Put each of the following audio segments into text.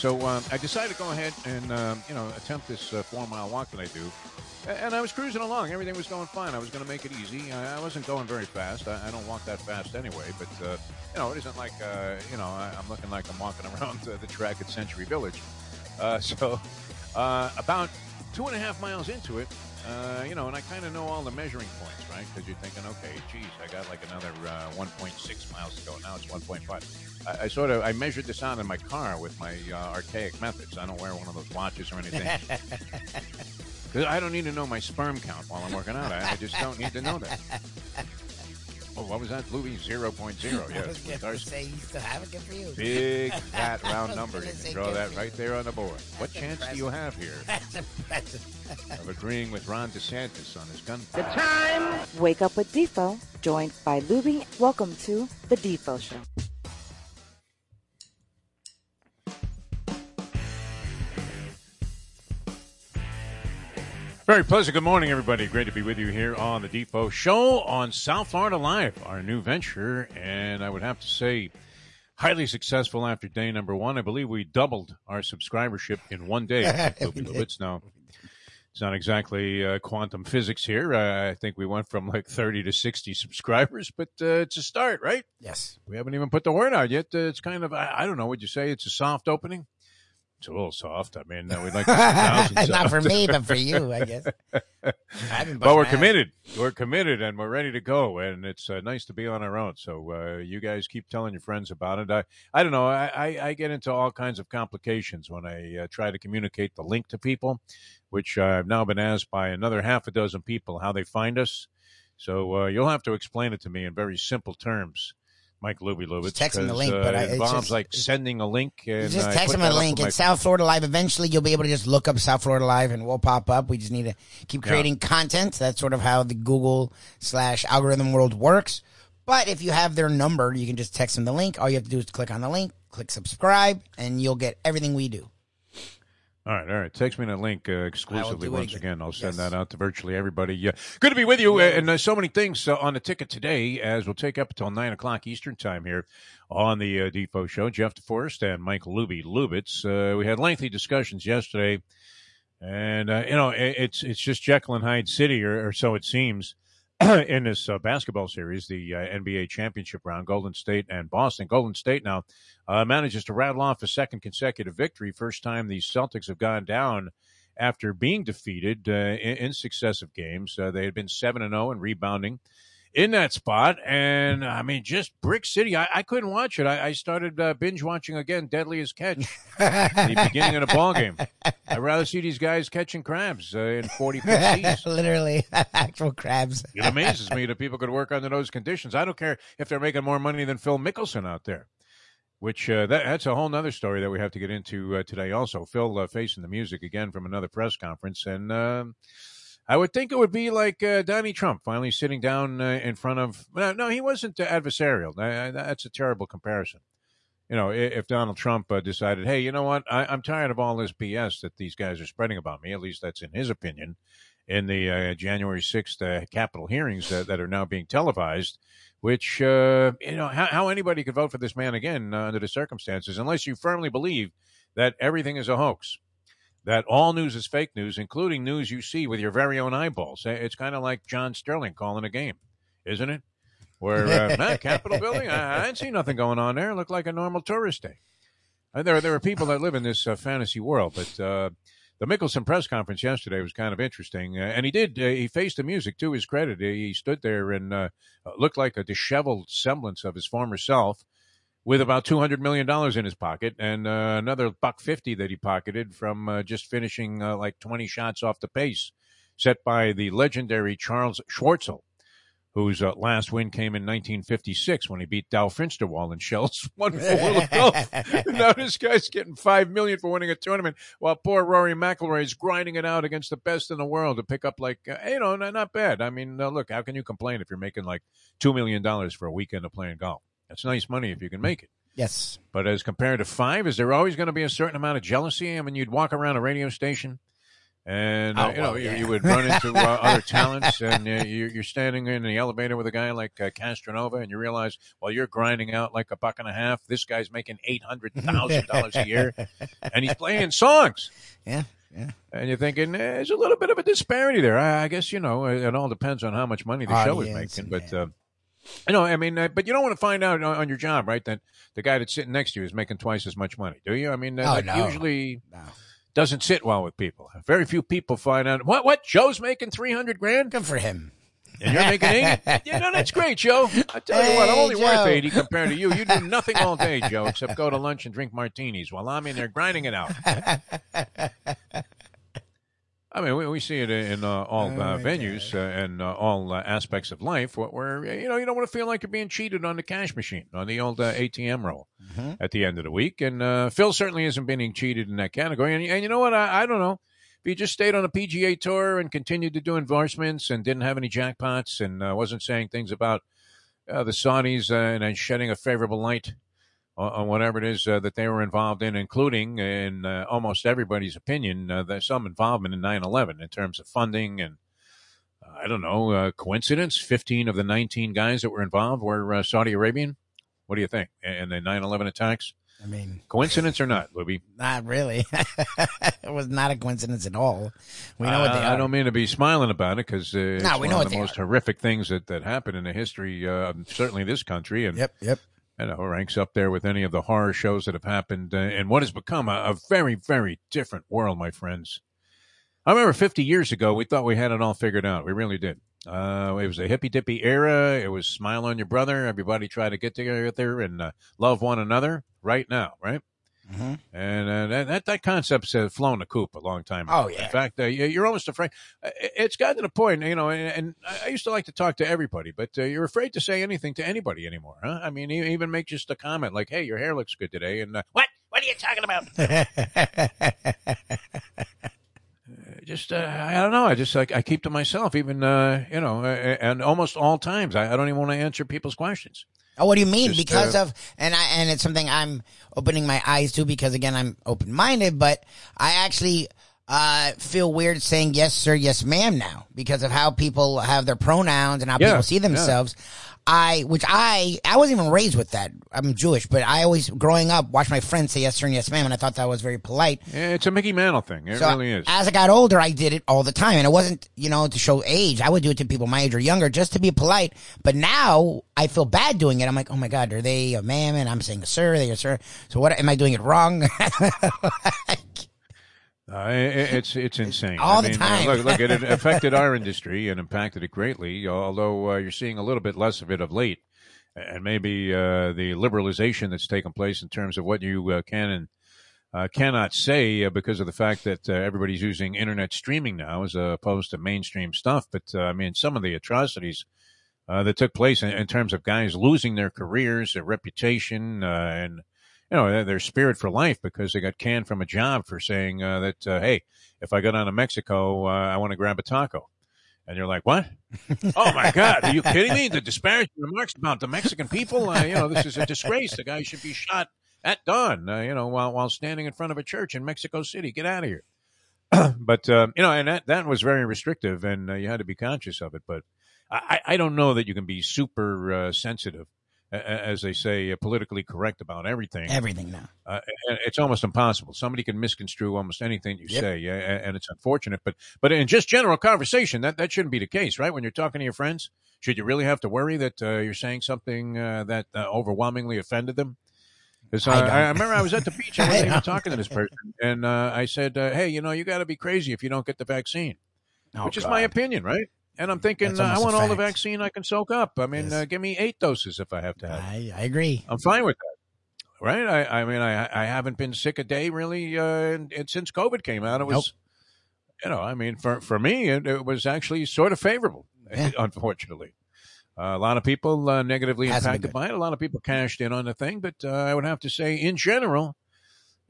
So um, I decided to go ahead and um, you know attempt this uh, four mile walk that I do, and I was cruising along. Everything was going fine. I was going to make it easy. I, wasn't going very fast. I, I don't walk that fast anyway. But uh, you know, it isn't like uh, you know I, I'm looking like I'm walking around the track at Century Village. Uh, so uh, about two and a half miles into it, uh, you know, and I kind of know all the measuring points, right? Because you're thinking, okay, geez, I got like another uh, 1.6 miles to go. Now it's 1.5. I, I sort of I measured this out in my car with my uh, archaic methods. I don't wear one of those watches or anything. 'Cause I don't need to know my sperm count while I'm working out. I, I just don't need to know that. What was that? Louis 0.0. I was Yes. going to say you still have it. Good for you. Big, fat, round was number. You can draw that for right there on the board. What That's chance do you have here That's impressive. of agreeing with Ron DeSantis on his gun? The time. Wake up with Defo, joined by Lubie. Welcome to the Defo Show. Very pleasant. Good morning, everybody. Great to be with you here on the Defo Show on South Florida Live, our new venture. And I would have to say, highly successful after day number one. I believe we doubled our subscribership in one day. It's now. It's not exactly uh, quantum physics here. Uh, I think we went from like 30 to 60 subscribers, but uh, it's a start, right? Yes. We haven't even put the word out yet. Uh, it's kind of, I, I don't know, would you say it's a soft opening? It's a little soft. I mean, we'd like to see Not for me, but for you, I guess. I've but we're ass. committed. We're committed, and we're ready to go. And it's uh, nice to be on our own. So uh, you guys keep telling your friends about it. I, I don't know. I, I, I get into all kinds of complications when I uh, try to communicate the link to people, which I've now been asked by another half a dozen people how they find us. So uh, you'll have to explain it to me in very simple terms. Mike Lubie Lubitz. Just text him the link, uh, but I- it's just- like sending a link. And just text them a link. It's South Florida Live. Eventually, you'll be able to just look up South Florida Live and we'll pop up. We just need to keep Yeah. creating content. That's sort of how the Google slash algorithm world works. But if you have their number, you can just text them the link. All you have to do is click on the link, click subscribe, and you'll get everything we do. All right, all right. Text me that link uh, exclusively once again. again. I'll send Yes. that out to virtually everybody. Yeah, good to be with you. And uh, so many things uh, on the ticket today, as we'll take up until nine o'clock Eastern time here on the uh, Defo Show. Jeff DeForrest and Mike Lubie Lubitz. Uh, we had lengthy discussions yesterday, and uh, you know it, it's it's just Jekyll and Hyde City, or, or so it seems. in this uh, basketball series, the uh, NBA championship round, Golden State and Boston. Golden State now uh, manages to rattle off a second consecutive victory. First time the Celtics have gone down after being defeated uh, in, in successive games. Uh, they had been seven and zero and rebounding in that spot, and I mean, just Brick City. I, I couldn't watch it. I, I started uh, binge watching again, Deadliest Catch, the beginning of the ball game. I'd rather see these guys catching crabs uh, in forty feet. Literally, actual crabs. It amazes me that people could work under those conditions. I don't care if they're making more money than Phil Mickelson out there, which uh, that, that's a whole nother story that we have to get into uh, today. Also, Phil uh, facing the music again from another press conference, and um I would think it would be like uh, Donnie Trump finally sitting down uh, in front of. No, no, he wasn't uh, adversarial. I- That's a terrible comparison. You know, if Donald Trump uh, decided, hey, you know what, I, I'm tired of all this BS that these guys are spreading about me. At least that's in his opinion in the uh, January 6th uh, Capitol hearings uh, that are now being televised, which, uh, you know, how, how anybody could vote for this man again uh, under the circumstances, unless you firmly believe that everything is a hoax, that all news is fake news, including news you see with your very own eyeballs. Uh, It's kind of like John Sterling calling a game, isn't it? Where, uh, nah, Capitol building, I, I didn't see nothing going on there. It looked like a normal tourist day. Uh, there, there are people that live in this uh, fantasy world, but uh, the Mickelson press conference yesterday was kind of interesting, uh, and he did. Uh, he faced the music to his credit. He stood there and uh, looked like a disheveled semblance of his former self, with about two hundred million dollars in his pocket and uh, another buck fifty that he pocketed from uh, just finishing uh, like twenty shots off the pace set by the legendary Charles Schwartzel whose uh, last win came in 1956 when he beat Dow Finsterwald in Shell's one four of golf. now this guy's getting five million for winning a tournament, while poor Rory McIlroy is grinding it out against the best in the world to pick up like uh, you know not, not bad. I mean, uh, look, how can you complain if you're making like two million dollars for a weekend of playing golf? That's nice money if you can make it. Yes. But as compared to five, is there always going to be a certain amount of jealousy? I mean, you'd walk around a radio station And Oh, uh, you know, well, you, yeah. you would run into uh, other talents, and uh, you're, you're standing in the elevator with a guy like uh, Castronova, and you realize while you're grinding out like a buck and a half, this guy's making eight hundred thousand dollars a year, and he's playing songs. Yeah, yeah. And you're thinking eh, there's a little bit of a disparity there. I, I guess you know it, it all depends on how much money the show is making. But yeah. You know, I mean, uh, but you don't want to find out on, on your job, right? That the guy that's sitting next to you is making twice as much money, do you? I mean, uh, Oh, that no. usually No. doesn't sit well with people. Very few people find out what what Joe's making three hundred grand Good for him. and you're making eighty. yeah, no, that's great, Joe. I tell you what, I'm Hey, only worth eighty compared to you. You do nothing all day, Joe, except go to lunch and drink martinis while I'm in there grinding it out. I mean, we, we see it in uh, all Oh, uh, venues uh, and uh, all uh, aspects of life where, you know you don't want to feel like you're being cheated on the cash machine on the old uh, ATM roll Mhm. at the end of the week. And uh, Phil certainly isn't being cheated in that category. And, and you know what? I, I don't know. If he just stayed on a PGA tour and continued to do endorsements and didn't have any jackpots and uh, wasn't saying things about uh, the Saudis uh, and then shedding a favorable light on, whatever it is uh, that they were involved in, including, in uh, almost everybody's opinion, uh, there's some involvement in 9 11 in terms of funding and uh, I don't know, uh, coincidence? 15 of the 19 guys that were involved were uh, Saudi Arabian? What do you think? In the 9 11 attacks? I mean, Coincidence or not, Lubie? not really. it was not a coincidence at all. We know what they Uh, are. I don't mean to be smiling about it because uh, it's No, we one know of the most are. horrific things that, that happened in the history, uh, certainly this country, and Yep, yep. You know ranks up there with any of the horror shows that have happened uh, in what has become a, a very, very different world, my friends. I remember 50 years ago, we thought we had it all figured out. We really did. Uh, it was a hippy dippy era. It was smile on your brother. Everybody tried to get together and uh, love one another. Right now, right? Hmm And uh, that, that that concept's uh, flown the coop a long time ago. Oh, yeah. In fact, uh, you- you're almost afraid. uh, It's gotten to the point, you know. And, and I used to like to talk to everybody, but uh, you're afraid to say anything to anybody anymore, huh? I mean, even make just a comment like, "Hey, your hair looks good today," and uh, what? What are you talking about? just uh, I don't know. I just like I keep to myself, even uh, you know, uh, and almost all times I, I don't even want to answer people's questions. Oh, what do you mean? Just, because uh, of and I and it's something I'm opening my eyes to because again I'm open minded, but I actually uh feel weird saying yes sir, yes ma'am now because of how people have their pronouns and how Yeah, people see yeah. I which I I wasn't even raised with that. I'm Jewish, but I always growing up watched my friends say yes sir and yes ma'am, and I thought that was very polite. Yeah, It's a Mickey Mantle thing. It So really is. as I got older, I did it all the time, and it wasn't, you know, to show age. I would do it to people my age or younger just to be polite. But now I feel bad doing it. I'm like, oh my god, are they a ma'am and I'm saying a sir? They a sir. So what? Am I doing it wrong? Uh, it, it's it's insane. All I the mean, uh, time. look, look, it affected our industry and impacted it greatly. Although uh, you're seeing a little bit less of it of late, and maybe uh, the liberalization that's taken place in terms of what you uh, can and uh, cannot say uh, because of the fact that uh, everybody's using internet streaming now as opposed to mainstream stuff. But uh, I mean, some of the atrocities uh, that took place in, in terms of guys losing their careers, their reputation, uh, and you know their, spirit for life because they got canned from a job for saying uh, that uh, hey, if I go down to Mexico, uh, I want to grab a taco. And you're like, what? oh my God! Are you kidding me? The disparaging remarks about the Mexican people. Uh, you know, this is a disgrace. The guy should be shot at dawn. Uh, you know, while while standing in front of a church in Mexico City. Get out of here. but uh, you know, and that that was very restrictive, and uh, you had to be conscious of it. But I, I don't know that you can be super uh, sensitive, as they say, uh, politically correct about everything. Everything now. Uh, it's almost impossible. Somebody can misconstrue almost anything you Yep. say, yeah, and it's unfortunate. But but in just general conversation, that that shouldn't be the case, right? When you're talking to your friends, should you really have to worry that uh, you're saying something uh, that uh, overwhelmingly offended them? Because uh, I. I, I remember I was at the beach, I I wasn't even talking to this person, and uh, I said, uh, "Hey, you know, you got to be crazy if you don't get the vaccine," Oh, which is my opinion, right? And I'm thinking, uh, I want all the vaccine I can soak up. I mean, Yes. uh, give me eight doses if I have to have. I, I agree. I'm fine with that. Right? I, I mean, I, I haven't been sick a day really, uh, and, and since COVID came out, it was, Nope. you know, I mean, for, for me, it, it was actually sort of favorable, Yeah. unfortunately. Uh, a lot of people uh, negatively Hasn't impacted by it. A lot of people cashed in on the thing, but uh, I would have to say, in general,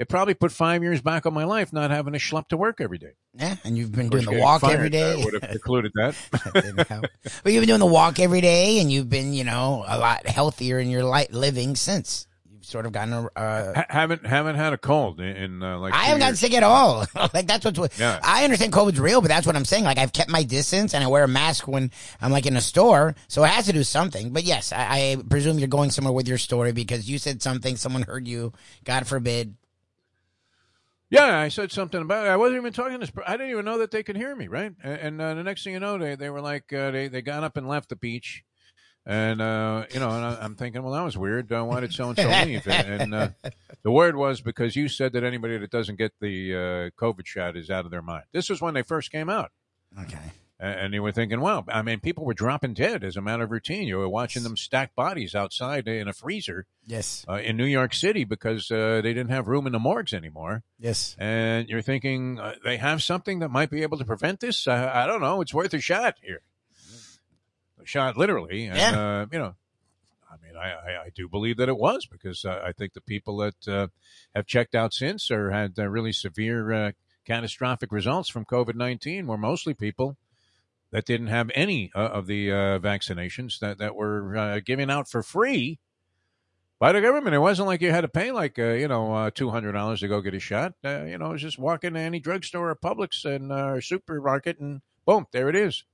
it probably put five years back on my life not having to schlep to work every day. Yeah, and you've been doing the walk fired, every day. would have precluded that. Didn't but you've been doing the walk every day, and you've been, you know, a lot healthier in your life living since. you've sort of gotten a. Uh, Ha- haven't haven't had a cold in, in uh, like. I haven't gotten sick at all. like that's what's. Yeah. I understand COVID's real, but that's what I'm saying. Like I've kept my distance and I wear a mask when I'm like in a store, so it has to do something. But yes, I, I presume you're going somewhere with your story because you said something, someone heard you. God forbid. Yeah, I said something about it. I wasn't even talking to this. I didn't even know that they could hear me, right? And, and uh, the next thing you know, they they were like uh, they they got up and left the beach, and uh, you know, and I, I'm thinking, well, that was weird. Uh, why did so and so leave? And, and uh, the word was because you said that anybody that doesn't get the uh, COVID shot is out of their mind. This was when they first came out. Okay. And you were thinking, well, I mean, people were dropping dead as a matter of routine. You were watching them stack bodies outside in a freezer Yes. uh, in New York City because uh, they didn't have room in the morgues anymore. Yes. And you're thinking uh, they have something that might be able to prevent this. Uh, I don't know. It's worth a shot here. A shot, literally. And, Yeah. uh, you know, I mean, I, I, I do believe that it was because uh, I think the people that uh, have checked out since or had uh, really severe uh, catastrophic results from COVID 19 were mostly people that didn't have any uh, of the uh, vaccinations that, that were uh, given out for free by the government. It wasn't like you had to pay like uh, you know uh, two hundred dollars to go get a shot. Uh, you know, it was just walk into any drugstore or Publix and uh, or supermarket and boom, there it is.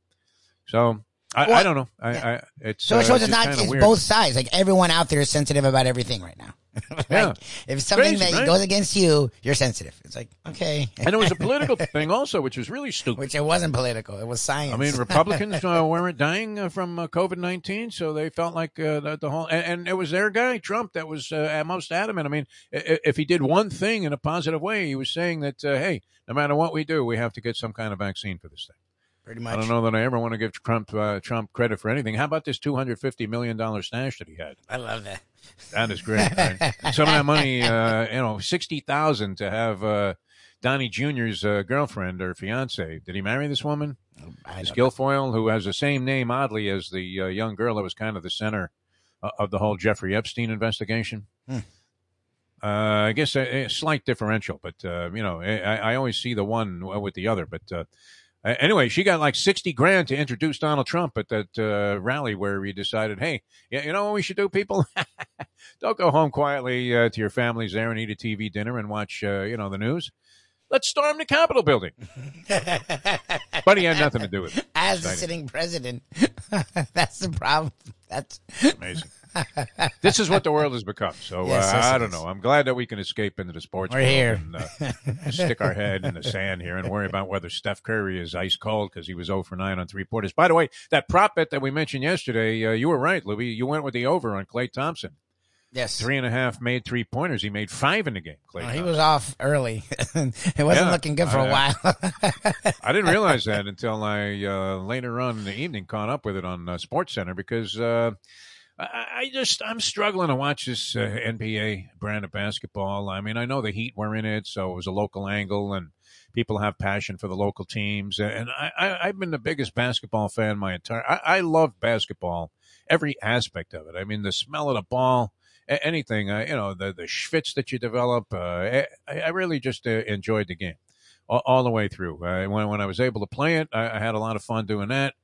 So I, Well, I don't know. I, I it's So it shows it's not. It's weird. both sides. Like everyone out there is sensitive about everything right now. Yeah. If something Crazy, that right? goes against you, you're sensitive. It's like okay, and it was a political thing also, which was really stupid. which it wasn't political. It was science. I mean, Republicans uh, weren't dying uh, from uh, COVID nineteen, so they felt like uh, the, the whole. And, and it was their guy Trump that was uh, most adamant. I mean, if he did one thing in a positive way, he was saying that, uh, hey, no matter what we do, we have to get some kind of vaccine for this thing. Pretty I don't know that I ever want to give Trump uh, Trump credit for anything. How about this two hundred fifty million dollar stash that he had? I love that. That is great. right? Some of that money, uh, you know, sixty thousand to have uh, Donnie Jr.'s uh, girlfriend or fiance. Did he marry this woman? I Miss Guilfoyle, who has the same name, oddly, as the uh, young girl that was kind of the center uh, of the whole Jeffrey Epstein investigation. Hmm. Uh, I guess a, a slight differential, but uh, you know, I, I always see the one with the other. But uh, anyway, she got like sixty grand to introduce Donald Trump at that uh, rally where he decided, hey, yeah, you know what we should do, people? Don't go home quietly uh, to your families there and eat a TV dinner and watch, uh, you know, the news. Let's storm the Capitol building. but he had nothing to do with it. As the sitting president, that's the problem. That's Amazing. this is what the world has become. So Yes, uh, yes, I don't know. I'm glad that we can escape into the sports We're world here. and uh, stick our head in the sand here and worry about whether Steph Curry is ice cold because he was 0 for 9 on three pointers. By the way, that prop bet that we mentioned yesterday, uh, you were right, Louis. You went with the over on Klay Thompson. yes. Three and a half made three pointers. He made five in the game. Klay Oh, he was off early. it wasn't Yeah. looking good for a I- while. I didn't realize that until I uh, later on in the evening caught up with it on uh, Sports Center because uh, I, just I'm struggling to watch this uh, NBA brand of basketball. I mean, I know the Heat were in it, so it was a local angle, and people have passion for the local teams. And I, I, I've been the biggest basketball fan my entire. I, I love basketball, every aspect of it. I mean, the smell of the ball. Anything, uh, you know, the the schwitz that you develop. Uh, I, I really just uh, enjoyed the game all, all the way through. Uh, when when I was able to play it, I, I had a lot of fun doing that.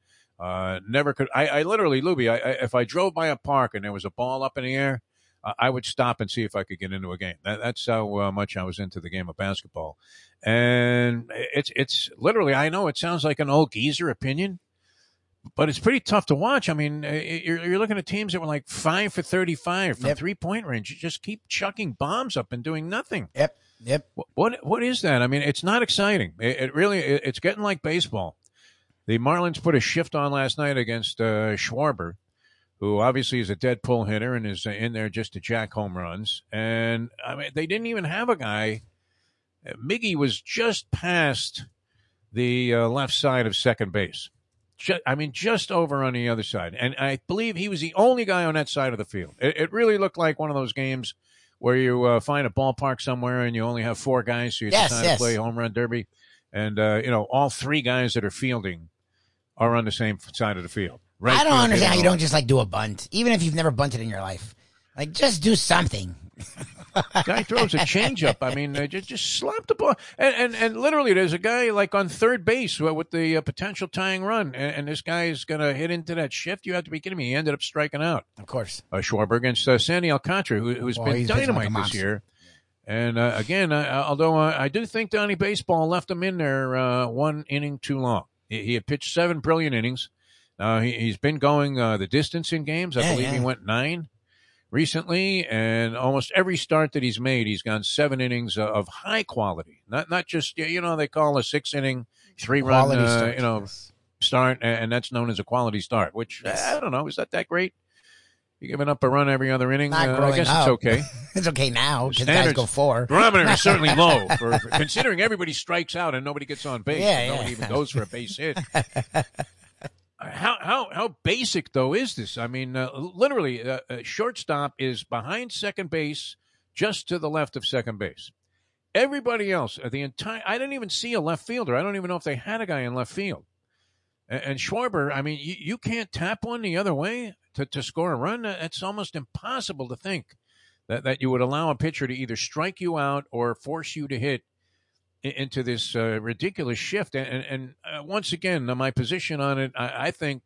Uh, never could. I, I literally, Lubie, I, I, if I drove by a park and there was a ball up in the air, uh, I would stop and see if I could get into a game. That, that's how uh, much I was into the game of basketball. And it's it's literally. I know it sounds like an old geezer opinion, but it's pretty tough to watch. I mean, you're, you're looking at teams that were like five for thirty-five from Yep. three point range. You just keep chucking bombs up and doing nothing. yep. Yep. What what, what is that? I mean, it's not exciting. It, it really it, it's getting like baseball. The Marlins put a shift on last night against uh, Schwarber, who obviously is a dead pull hitter and is uh, in there just to jack home runs. And I mean, they didn't even have a guy. Miggy was just past the uh, left side of second base. Ju- I mean, just over on the other side. And I believe he was the only guy on that side of the field. It, it really looked like one of those games where you uh, find a ballpark somewhere and you only have four guys, so you Yes, decide yes. to play home run derby. And, uh, you know, all three guys that are fielding are on the same side of the field. Right I don't understand how you don't just like do a bunt, even if you've never bunted in your life. Like, just do something. guy throws a changeup. I mean, uh, just just slap the ball, and, and and literally, there's a guy like on third base with the uh, potential tying run, and, and this guy is going to hit into that shift. You have to be kidding me! He ended up striking out. Of course, uh, Schwarber against uh, Sandy Alcantara, who, who's Boy, been he's pitching like dynamite this year. And uh, again, uh, although uh, I do think Donnie Baseball left him in there uh, one inning too long. He, he had pitched seven brilliant innings. Uh, he, he's been going uh, the distance in games. I Yeah, believe he went nine recently, and almost every start that he's made, he's gone seven innings of high quality. Not not just you know they call a six inning three run Quality uh, start. you know Yes. start, and, that's known as a quality start. Which Yes. I don't know, is that that great? You're giving up a run every other inning? Uh, I guess up. it's okay. it's okay now because guys go four. Barometer is certainly low for, for considering everybody strikes out and nobody gets on base. Yeah, and nobody even goes for a base hit. how how how basic though is this? I mean, uh, literally, uh, uh, shortstop is behind second base, just to the left of second base. Everybody else, uh, the entire, I didn't even see a left fielder. I don't even know if they had a guy in left field. And, and Schwarber, I mean, you, you can't tap one the other way to, to score a run. It's almost impossible to think that, that you would allow a pitcher to either strike you out or force you to hit into this uh, ridiculous shift. And, and, and uh, once again, my position on it, I, I think,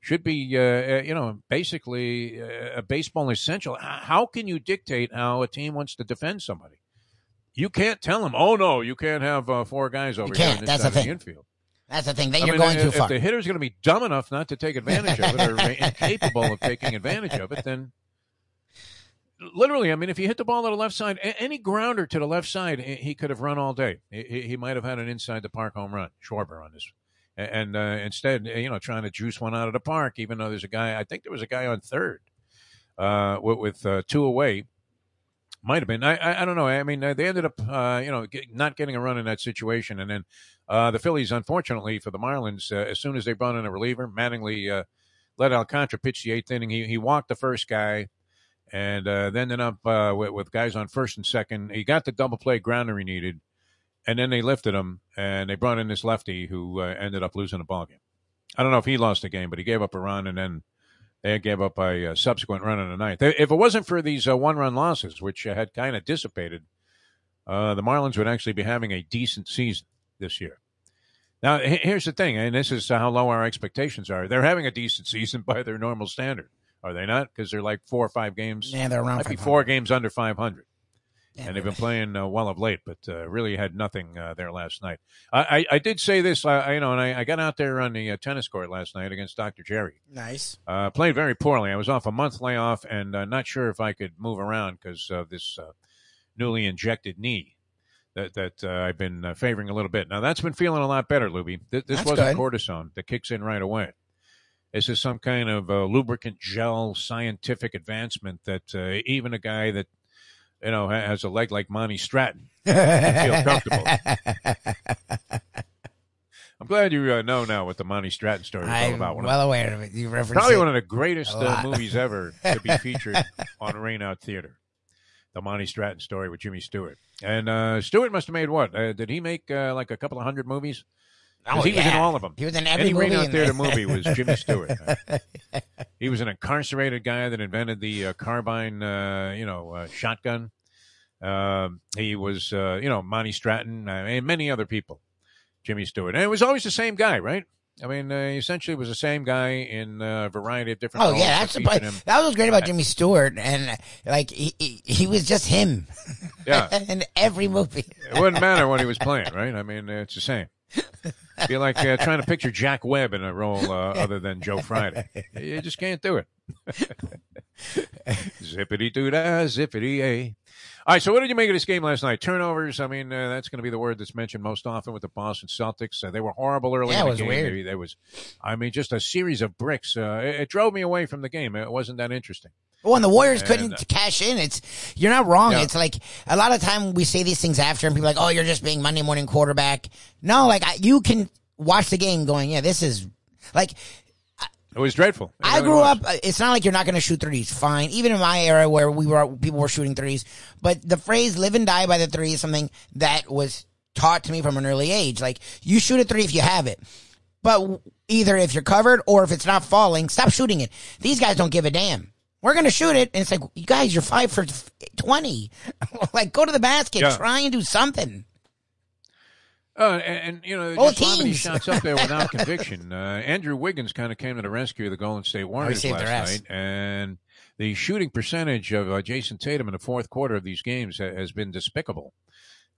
should be, uh, uh, you know, basically uh, a baseball essential. How can you dictate how a team wants to defend somebody? You can't tell them, oh no, you can't have uh, four guys over here can't. this That's the of the thing. infield. That's the thing. Then I you're mean, going if, too if far. the hitter's going to be dumb enough not to take advantage of it or incapable of taking advantage of it, then literally, I mean, if you hit the ball to the left side, any grounder to the left side, he he could have run all day. He, he- he might have had an inside the park home run, Schwarber on this. And uh, instead, you know, trying to juice one out of the park, even though there's a guy, I think there was a guy on third uh, with, uh, two away. Might have been. I, I I don't know. I mean, uh, they ended up, uh, you know, get, not getting a run in that situation, and then uh, the Phillies, unfortunately for the Marlins, as soon as they brought in a reliever, Mattingly let Alcantara pitch the eighth inning. He he walked the first guy, and uh, then ended up uh, with, with guys on first and second. He got the double play grounder he needed, and then they lifted him and they brought in this lefty who uh, ended up losing the ball game. I don't know if he lost the game, but he gave up a run, and then they gave up a, uh subsequent run in the ninth. If it wasn't for these uh, one-run losses, which uh, had kind of dissipated, the Marlins would actually be having a decent season this year. Now, here's the thing, and this is how low our expectations are. They're having a decent season by their normal standard, are they not? Because they're like four or five games, yeah, they're around might be four games under 500 Yeah, and they've been playing uh, well of late, but uh, really had nothing uh, there last night. I, I, I did say this, I- you know, and I, I got out there on the uh, tennis court last night against Dr. Jerry. Nice. Uh, played very poorly. I was off a month layoff and uh, not sure if I could move around because of this uh, newly injected knee that that uh, I've been uh, favoring a little bit. Now that's been feeling a lot better, Lubie. Th- this That's wasn't good. cortisone that kicks in right away. This is some kind of uh, lubricant gel scientific advancement that uh, even a guy that you know has a leg like Monty Stratton feel comfortable. I'm glad you uh, know now what the Monty Stratton story is all about. Well aware of it. You referenced Probably one of the greatest uh, movies ever to be featured on Rain Out Theater. The Monty Stratton story with Jimmy Stewart. And uh, Stewart must have made what? Uh, did he make uh, like a couple of hundred movies? Oh, he was in all of them. He was in every Any movie. In Theater movie was Jimmy Stewart. he was an incarcerated guy that invented the uh, carbine, uh, you know, uh, shotgun. Um, he was, uh, you know, Monty Stratton uh, and many other people. Jimmy Stewart, and it was always the same guy, right? I mean, uh, essentially, was the same guy in uh, a variety of different. Oh roles yeah, that's the part. That was great about Jimmy Stewart, and like he he, he was just him Yeah, in every movie. it wouldn't matter what he was playing, right? I mean, it's the same. Be like uh, trying to picture Jack Webb in a role uh, other than Joe Friday. You just can't do it. zippity doo dah, zippity a. All right, so what did you make of this game last night? Turnovers. I mean, uh, that's going to be the word that's mentioned most often with the Boston Celtics. Uh, they were horrible early. Yeah, in it was game. weird. They- There was, I mean, just a series of bricks. Uh, it, it drove me away from the game. It wasn't that interesting. Well, and the Warriors And, couldn't uh, cash in. It's you're not wrong. Yeah. It's like a lot of time we say these things after, and people are like, "Oh, you're just being Monday morning quarterback." No, like I, you can watch the game going, "Yeah, this is like." It was dreadful. It I really grew was. up. uh, It's not like you're not going to shoot threes. Fine, even in my era where we were people were shooting threes, but the phrase "live and die by the three is something that was taught to me from an early age. Like you shoot a three if you have it, but either if you're covered or if it's not falling, stop shooting it. These guys don't give a damn. We're gonna shoot it, and it's like, you guys, you're five for twenty. like, go to the basket, Yeah. try and do something. Uh, and, and, you know, so many shots up there without conviction. Uh, Andrew Wiggins kind of came to the rescue of the Golden State Warriors saved last night, and the shooting percentage of uh, Jayson Tatum in the fourth quarter of these games ha- has been despicable.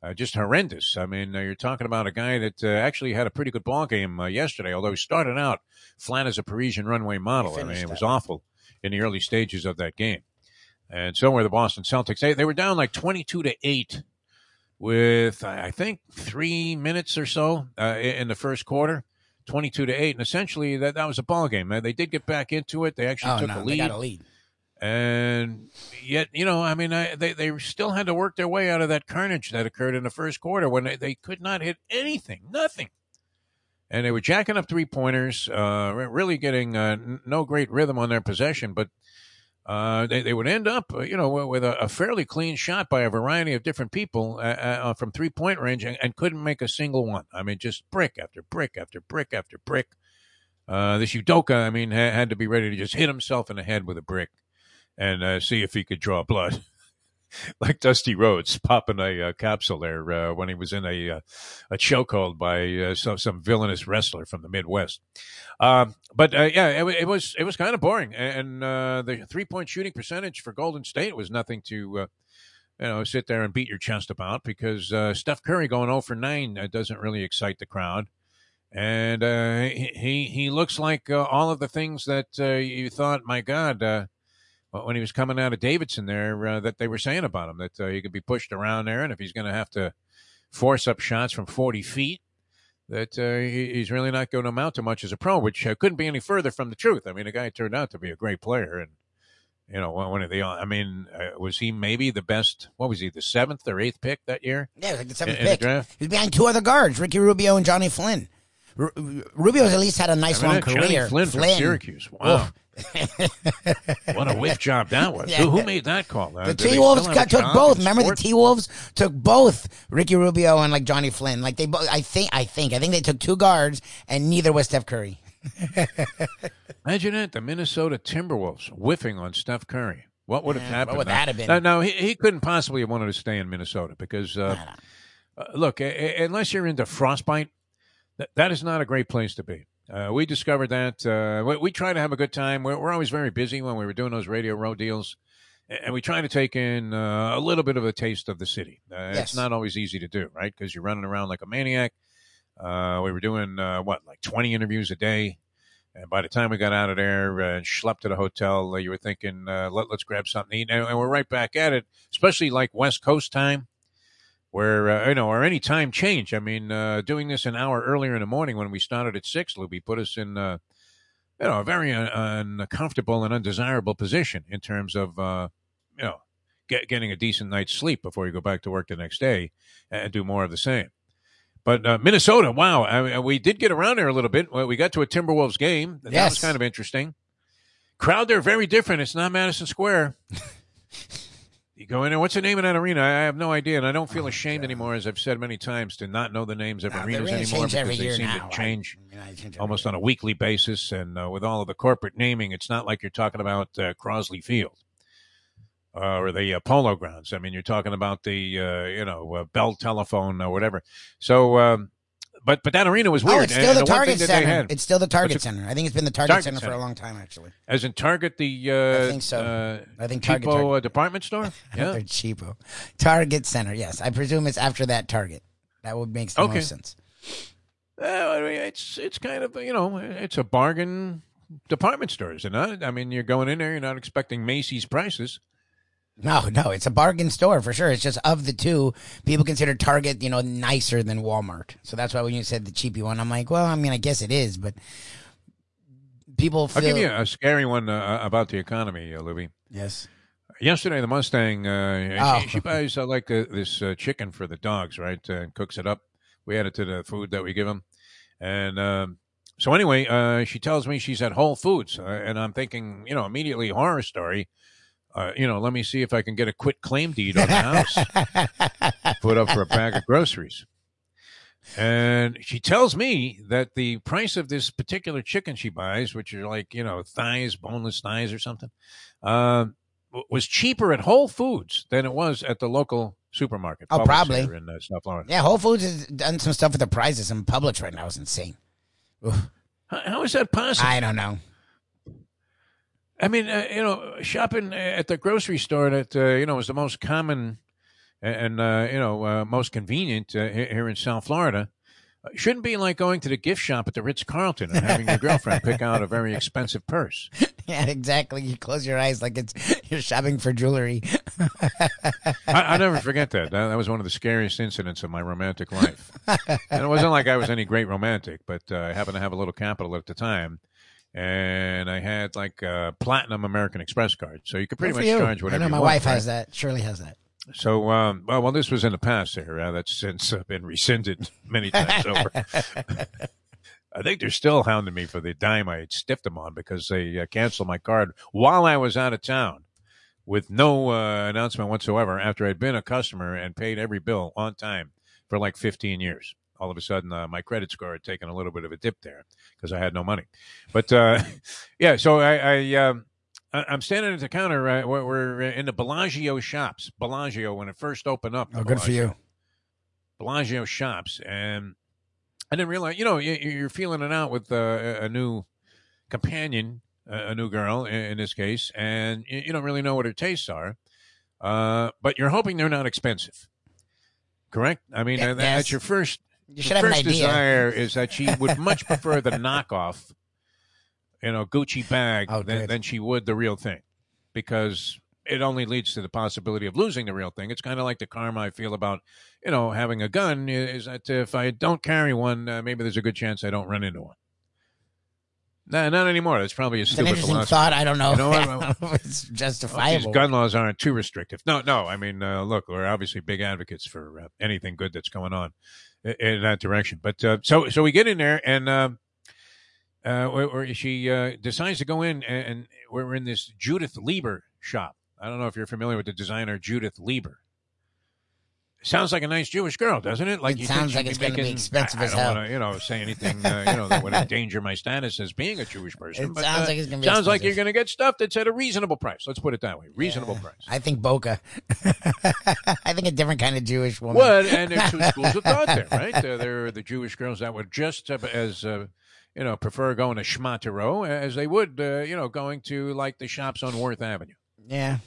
Uh, just horrendous. I mean, uh, you're talking about a guy that uh, actually had a pretty good ball game uh, yesterday, although he started out flat as a Parisian runway model. I mean, it was awful in the early stages of that game. And so were the Boston Celtics. They, they were down like 22 to 8 with, I think, three minutes or so uh, in the first quarter. 22 to 8 and essentially that, that was a ball game man. they did get back into it they actually Oh took no, a they lead got a lead. and yet, you know, I mean, I, they they still had to work their way out of that carnage that occurred in the first quarter when they, they could not hit anything, nothing, and they were jacking up three pointers, uh, really getting uh, no great rhythm on their possession, but. Uh, they, they would end up, uh, you know, with- a, a fairly clean shot by a variety of different people uh, uh, from three point range and, and couldn't make a single one. I mean, just brick after brick after brick after brick. Uh, this Udoka, I mean, ha- had to be ready to just hit himself in the head with a brick and uh, see if he could draw blood. like Dusty Rhodes popping a uh, capsule there uh, when he was in a uh, a chokehold by uh, some some villainous wrestler from the Midwest. Um, but uh, yeah, it, it was it was kind of boring, and the three point shooting percentage for Golden State was nothing to. You know, sit there and beat your chest about because Steph Curry going 0 for 9 uh, doesn't really excite the crowd. And he, he looks like all of the things that you thought, my God, when he was coming out of Davidson there, uh, that they were saying about him, that uh, he could be pushed around there, and if he's going to have to force up shots from 40 feet, that uh, he, he's really not going to amount to much as a pro, which uh, couldn't be any further from the truth. I mean, the guy turned out to be a great player, and you know, one of the, I mean, uh, was he maybe the best? What was he, the seventh or eighth pick that year Yeah, it was like the in, seventh in the pick. draft? He was behind two other guards, Ricky Rubio and Johnny Flynn. Ru- Rubio's at least had a nice I mean, long Johnny career. Flynn, from Syracuse. Wow. what a whiff job that was. Yeah. Who, who made that call? Uh, The do T Wolves still have a got, took both. Remember sports? the T Wolves took both Ricky Rubio and like Johnny Flynn. Like they both. I think. I think. I think they took two guards, and neither was Steph Curry. Imagine it, the Minnesota Timberwolves whiffing on Steph Curry. What would have Yeah, happened? what would now? that have been? Now, now, he, he couldn't possibly have wanted to stay in Minnesota because, uh, uh, look, a- a- unless you're into frostbite, that, that is not a great place to be. Uh, we discovered that. Uh, we, we try to have a good time. We're, we're always very busy when we were doing those radio road deals. And we try to take in uh, a little bit of a taste of the city. Uh, Yes. It's not always easy to do, right? Because you're running around like a maniac. Uh, we were doing, uh, what, like 20 interviews a day. And by the time we got out of there and schlepped to the hotel, uh, you were thinking, uh, Let, let's grab something to eat. And, and we're right back at it, especially like West Coast time, where, uh, you know, or any time change. I mean, uh, doing this an hour earlier in the morning when we started at 6, Lubie, put us in, uh, you know, a very uh, uncomfortable and undesirable position in terms of, uh, you know, get, getting a decent night's sleep before you go back to work the next day and do more of the same. But uh, Minnesota, wow, I mean, we did get around there a little bit. We got to a Timberwolves game. That was Yes. kind of interesting. Crowd there very different. It's not Madison Square. you go in there. What's the name of that arena? I have no idea, and I don't feel ashamed anymore, as I've said many times, to not know the names of the arenas anymore because they seem now. to change I I every almost on a weekly basis. And uh, with all of the corporate naming, it's not like you're talking about uh, Crosley Field uh, or the uh, Polo Grounds. I mean, you're talking about the uh, you know uh, Bell Telephone or whatever. So, um, but but that arena was weird. Oh, it's still and the Target Center. It's still the Target Center. I think it's been the Target, Target Center, for a long time, actually. as in Target, the uh, I think so. Uh, I think Target. cheapo Target. uh, department store. Yeah. They're cheapo. Target Center. Yes, I presume it's after that Target. That would make the Okay. most sense. Mean, it's it's kind of you know it's a bargain department store, is it not? I mean, you're going in there, you're not expecting Macy's prices. No, no, it's a bargain store for sure. It's just of the two, people consider Target, you know, nicer than Walmart. So that's why when you said the cheapy one, I'm like, well, I mean, I guess it is, but people feel. I'll give you a scary one uh, about the economy, uh, yes. Yesterday, the Mustang, uh, Oh. she, she buys uh, like uh, this uh, chicken for the dogs, right? Uh, and cooks it up. We add it to the food that we give them. And um, so, anyway, uh, she tells me she's at Whole Foods. Uh, and I'm thinking, you know, immediately horror story. Uh, you know, let me see if I can get a quit claim deed on the house, put up for a bag of groceries. And she tells me that the price of this particular chicken she buys, which are like, you know, thighs, boneless thighs or something, uh, was cheaper at Whole Foods than it was at the local supermarket. Oh, Publix probably. in uh, South Florida. Yeah, Whole Foods has done some stuff with the prices and Publix right now is insane. How, how is that possible? I don't know. I mean, uh, you know, shopping at the grocery store that uh, you know is the most common and uh, you know uh, most convenient uh, here in South Florida. uh, Shouldn't be like going to the gift shop at the Ritz Carlton and having your girlfriend pick out a very expensive purse. Yeah, exactly. You close your eyes like it's you're shopping for jewelry. I, I never forget that. that. That was one of the scariest incidents of my romantic life. And it wasn't like I was any great romantic, but uh, I happened to have a little capital at the time. And I had like a platinum American Express card. So you could pretty Good much charge I whatever know you my want, wife right? has that. Shirley has that. So, um, well, well, this was in the past there. Uh, that's since uh, been rescinded many times over. I think they're still hounding me for the dime I had stiffed them on because they uh, canceled my card while I was out of town with no uh, announcement whatsoever after I'd been a customer and paid every bill on time for like 15 years. All of a sudden, uh, my credit score had taken a little bit of a dip there because I had no money. But uh, yeah, so I, I um, I'm standing at the counter. Uh, we're, we're in the Bellagio shops. Bellagio when it first opened up. Oh, good for you. Bellagio shops, and I didn't realize. You know, you- you're feeling it out with uh, a new companion, a new girl in this case, and you don't really know what her tastes are, uh, but you're hoping they're not expensive. Correct? I mean, uh, that's your first You should have an first idea. desire is that she would much prefer the knockoff, you know, Gucci bag Oh, than, good. than she would the real thing, because it only leads to the possibility of losing the real thing. It's kind of like the karma I feel about, you know, having a gun. Is that if I don't carry one, uh, maybe there's a good chance I don't run into one. No, not anymore. That's probably a It's an stupid interesting philosophy. thought. I don't know. You know what? I don't know if it's These justifiable. gun laws aren't too restrictive. No, no. I mean, uh, look, we're obviously big advocates for uh, anything good that's going on in that direction. But uh, so, so we get in there, and uh, uh, where, where she uh, decides to go in, and, and we're in this Judith Leiber shop. I don't know if you're familiar with the designer Judith Leiber. Sounds like a nice Jewish girl, doesn't it? Like It you sounds like it's gonna be expensive I, as I don't hell. wanna, you know, say anything, uh, you know, that would endanger my status as being a Jewish person. It but, sounds uh, like it's gonna be sounds like you're going to get stuff that's at a reasonable price. Let's put it that way. Reasonable Yeah. price. I think Boca. I think a different kind of Jewish woman. Well, and there's two schools of thought there, right? Uh, there are the Jewish girls that would just uh, as uh, you know prefer going to Schmatero as they would, uh, you know, going to like the shops on Worth Avenue. Yeah.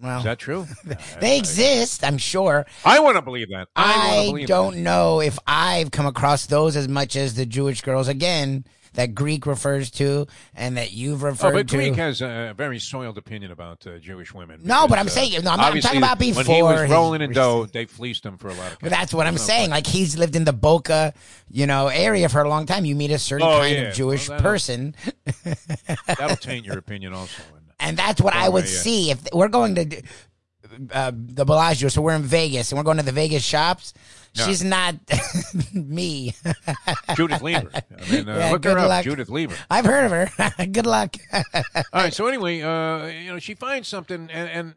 Well, Is that true? they exist, I'm sure. I want to believe that. I, I believe don't that. know if I've come across those as much as the Jewish girls again that Greek refers to and that you've Oh, referred but to. Greek has a very soiled opinion about uh, Jewish women. No, but I'm uh, saying- no, I'm not- I'm talking about when he before was rolling in dough, they fleeced him for a lot of. but that's what I'm saying. question. Like he's lived in the Boca, you know, area for a long time. You meet a certain Oh, kind yeah. of Jewish Well, that'll- person, that'll taint your opinion also. And, and that's what I would yeah, see if we're going to uh, the Bellagio. So we're in Vegas and we're going to the Vegas shops. Yeah. She's not me. Judith Leiber. I mean, uh, Yeah, look her up, luck. Judith Leiber. I've heard of her. Good luck. All right. So anyway, uh, you know, she finds something, and, and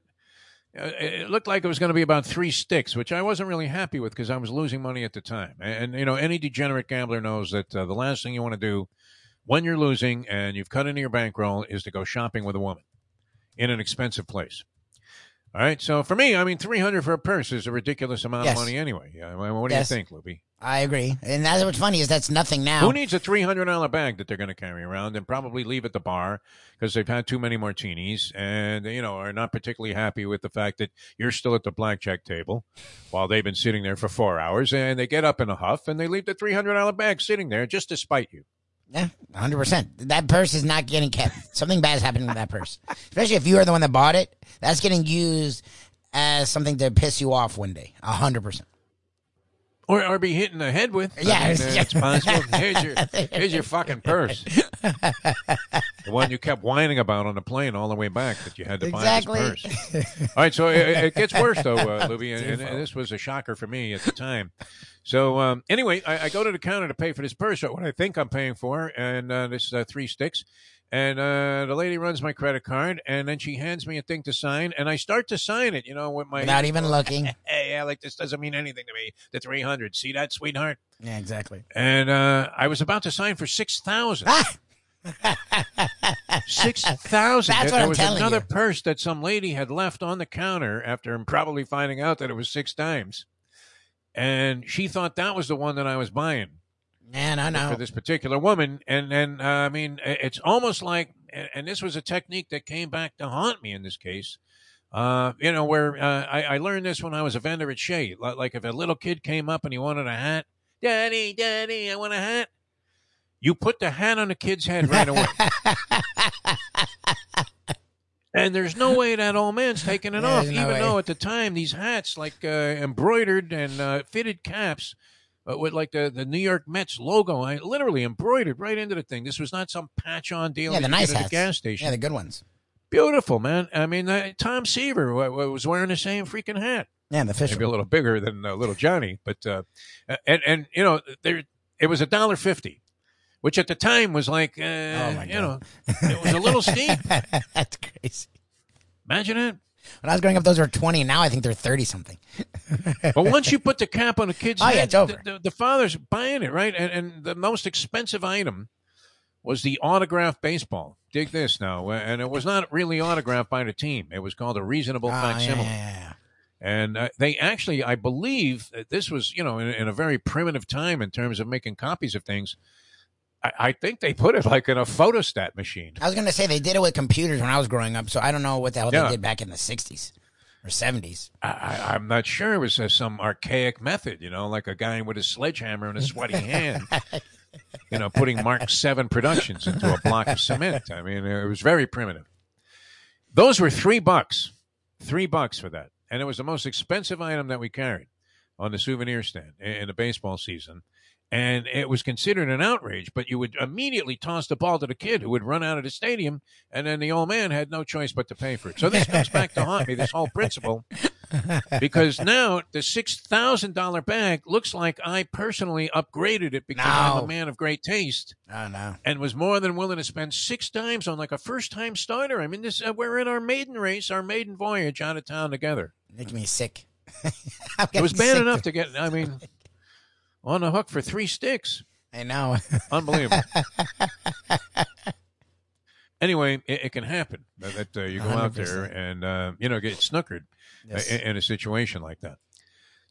uh, it looked like it was going to be about three sticks, which I wasn't really happy with because I was losing money at the time. And, you know, any degenerate gambler knows that uh, the last thing you want to do when you're losing and you've cut into your bankroll is to go shopping with a woman in an expensive place. All right. So for me, I mean, three hundred for a purse is a ridiculous amount Yes. of money anyway. Yeah. Well, What do Yes. you think, Lubie? I agree. And that's what's funny is that's nothing now. Who needs a three hundred dollar bag that they're going to carry around and probably leave at the bar because they've had too many martinis and you know are not particularly happy with the fact that you're still at the blackjack table while they've been sitting there for four hours and they get up in a huff and they leave the three hundred dollar bag sitting there just to spite you. Yeah, hundred percent. That purse is not getting kept. Something bad is happening with that purse. Especially if you are the one that bought it. That's getting used as something to piss you off one day. hundred percent. Or, or be hit in the head with. I Yeah, mean, uh, it's possible. Here's your, here's your fucking purse. the one you kept whining about on the plane all the way back that you had to Exactly. buy this purse. All right, so it, it gets worse though, uh, Lubie, and, and this was a shocker for me at the time. So um, anyway, I, I go to the counter to pay for this purse, what I think I'm paying for, and uh, this is uh, three sticks, And uh, the lady runs my credit card, and then she hands me a thing to sign, and I start to sign it. You know, with my Without even looking. Hey, yeah, like this doesn't mean anything to me. The three hundred, see that, sweetheart? Yeah, exactly. And uh, I was about to sign for six thousand. Ah! Six thousand. That's what there I'm was telling another you. purse that some lady had left on the counter after probably finding out that it was six times, and she thought that was the one that I was buying Man, I for know. this particular woman. And and uh, I mean, it's almost like, and this was a technique that came back to haunt me in this case. Uh, you know, where uh, I, I learned this when I was a vendor at Shea. Like if a little kid came up and he wanted a hat, Daddy, Daddy, I want a hat. You put the hat on the kid's head right away. And there's no way that old man's taking it off, no even way. though at the time these hats, like uh, embroidered and uh, fitted caps, uh, with like the, the New York Mets logo, I literally embroidered right into the thing. This was not some patch on deal. Yeah, the nice at hats. the gas station. Yeah, the good ones. Beautiful, man. I mean, uh, Tom Seaver wa- wa- was wearing the same freaking hat. Yeah, the fish. Maybe a little bigger than uh, little Johnny, but uh, and and you know there it was a dollar fifty, which at the time was like uh, Oh, you know it was a little steep. That's crazy. Imagine it. When I was growing up, those were 20. Now I think they're 30 something. But once you put the cap on a kid's Oh, head, over. The, the, the father's buying it, right? And, and the most expensive item was the autographed baseball. Dig this now. And it was not really autographed by the team. It was called a reasonable Oh, facsimile. yeah, yeah. And uh, they actually, I believe, this was, you know, in, in a very primitive time in terms of making copies of things. I, I think they put it like in a photostat machine. I was going to say they did it with computers when I was growing up, so I don't know what the hell Yeah. they did back in the 60s or 70s. I, I, I'm not sure it was uh, some archaic method, you know, like a guy with a sledgehammer and a sweaty hand, you know, putting Mark Seven Productions into a block of cement. I mean, it was very primitive. Those were three bucks, three bucks for that, and it was the most expensive item that we carried on the souvenir stand in in the baseball season. And it was considered an outrage, but you would immediately toss the ball to the kid who would run out of the stadium, and then the old man had no choice but to pay for it. So this comes back to haunt me, this whole principle because now the six thousand dollar bag looks like I personally upgraded it because I'm a man of great taste Oh, no. and was more than willing to spend six times on like a first time starter. I mean, this uh, we're in our maiden race, our maiden voyage out of town together. Making me sick. It was bad enough to get. I mean, on the hook for three sticks. I know. Unbelievable. anyway, it, it can happen that, uh, you go out there and uh, you know get snookered Yes. in, in a situation like that.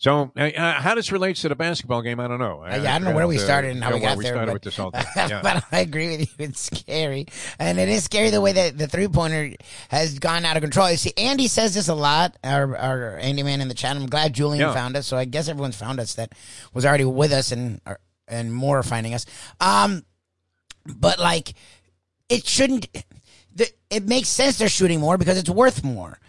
So, uh, how this relates to the basketball game, I don't know. Uh, yeah, I don't know where we started and how we got we there, started but- with this. Yeah. but I agree with you. It's scary. And it is scary the way that the three pointer has gone out of control. You see, Andy says this a lot, our, our Andy man in the chat. I'm glad Julian Yeah. found us. So I guess everyone's found us that was already with us and, and more finding us. Um, but like, it shouldn't, the, it makes sense they're shooting more because it's worth more.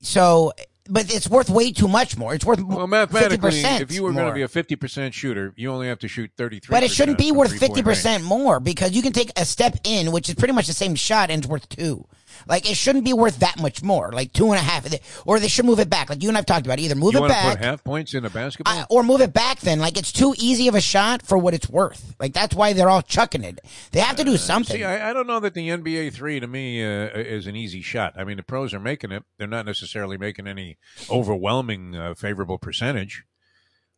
So, but it's worth way too much more. It's worth well, mathematically, 50% if you were going to be a fifty percent shooter, you only have to shoot thirty three. But it shouldn't be worth fifty percent more because you can take a step in, which is pretty much the same shot, and it's worth two. Like it shouldn't be worth that much more, like two and a half, or they should move it back. Like you and I've talked about, it. either move You it back, put half points in a basketball? uh, or move it back. Then, like it's too easy of a shot for what it's worth. Like that's why they're all chucking it. They have to do something. Uh, See, I, I don't know that the NBA three to me uh, is an easy shot. I mean, the pros are making it; they're not necessarily making any overwhelming uh, favorable percentage.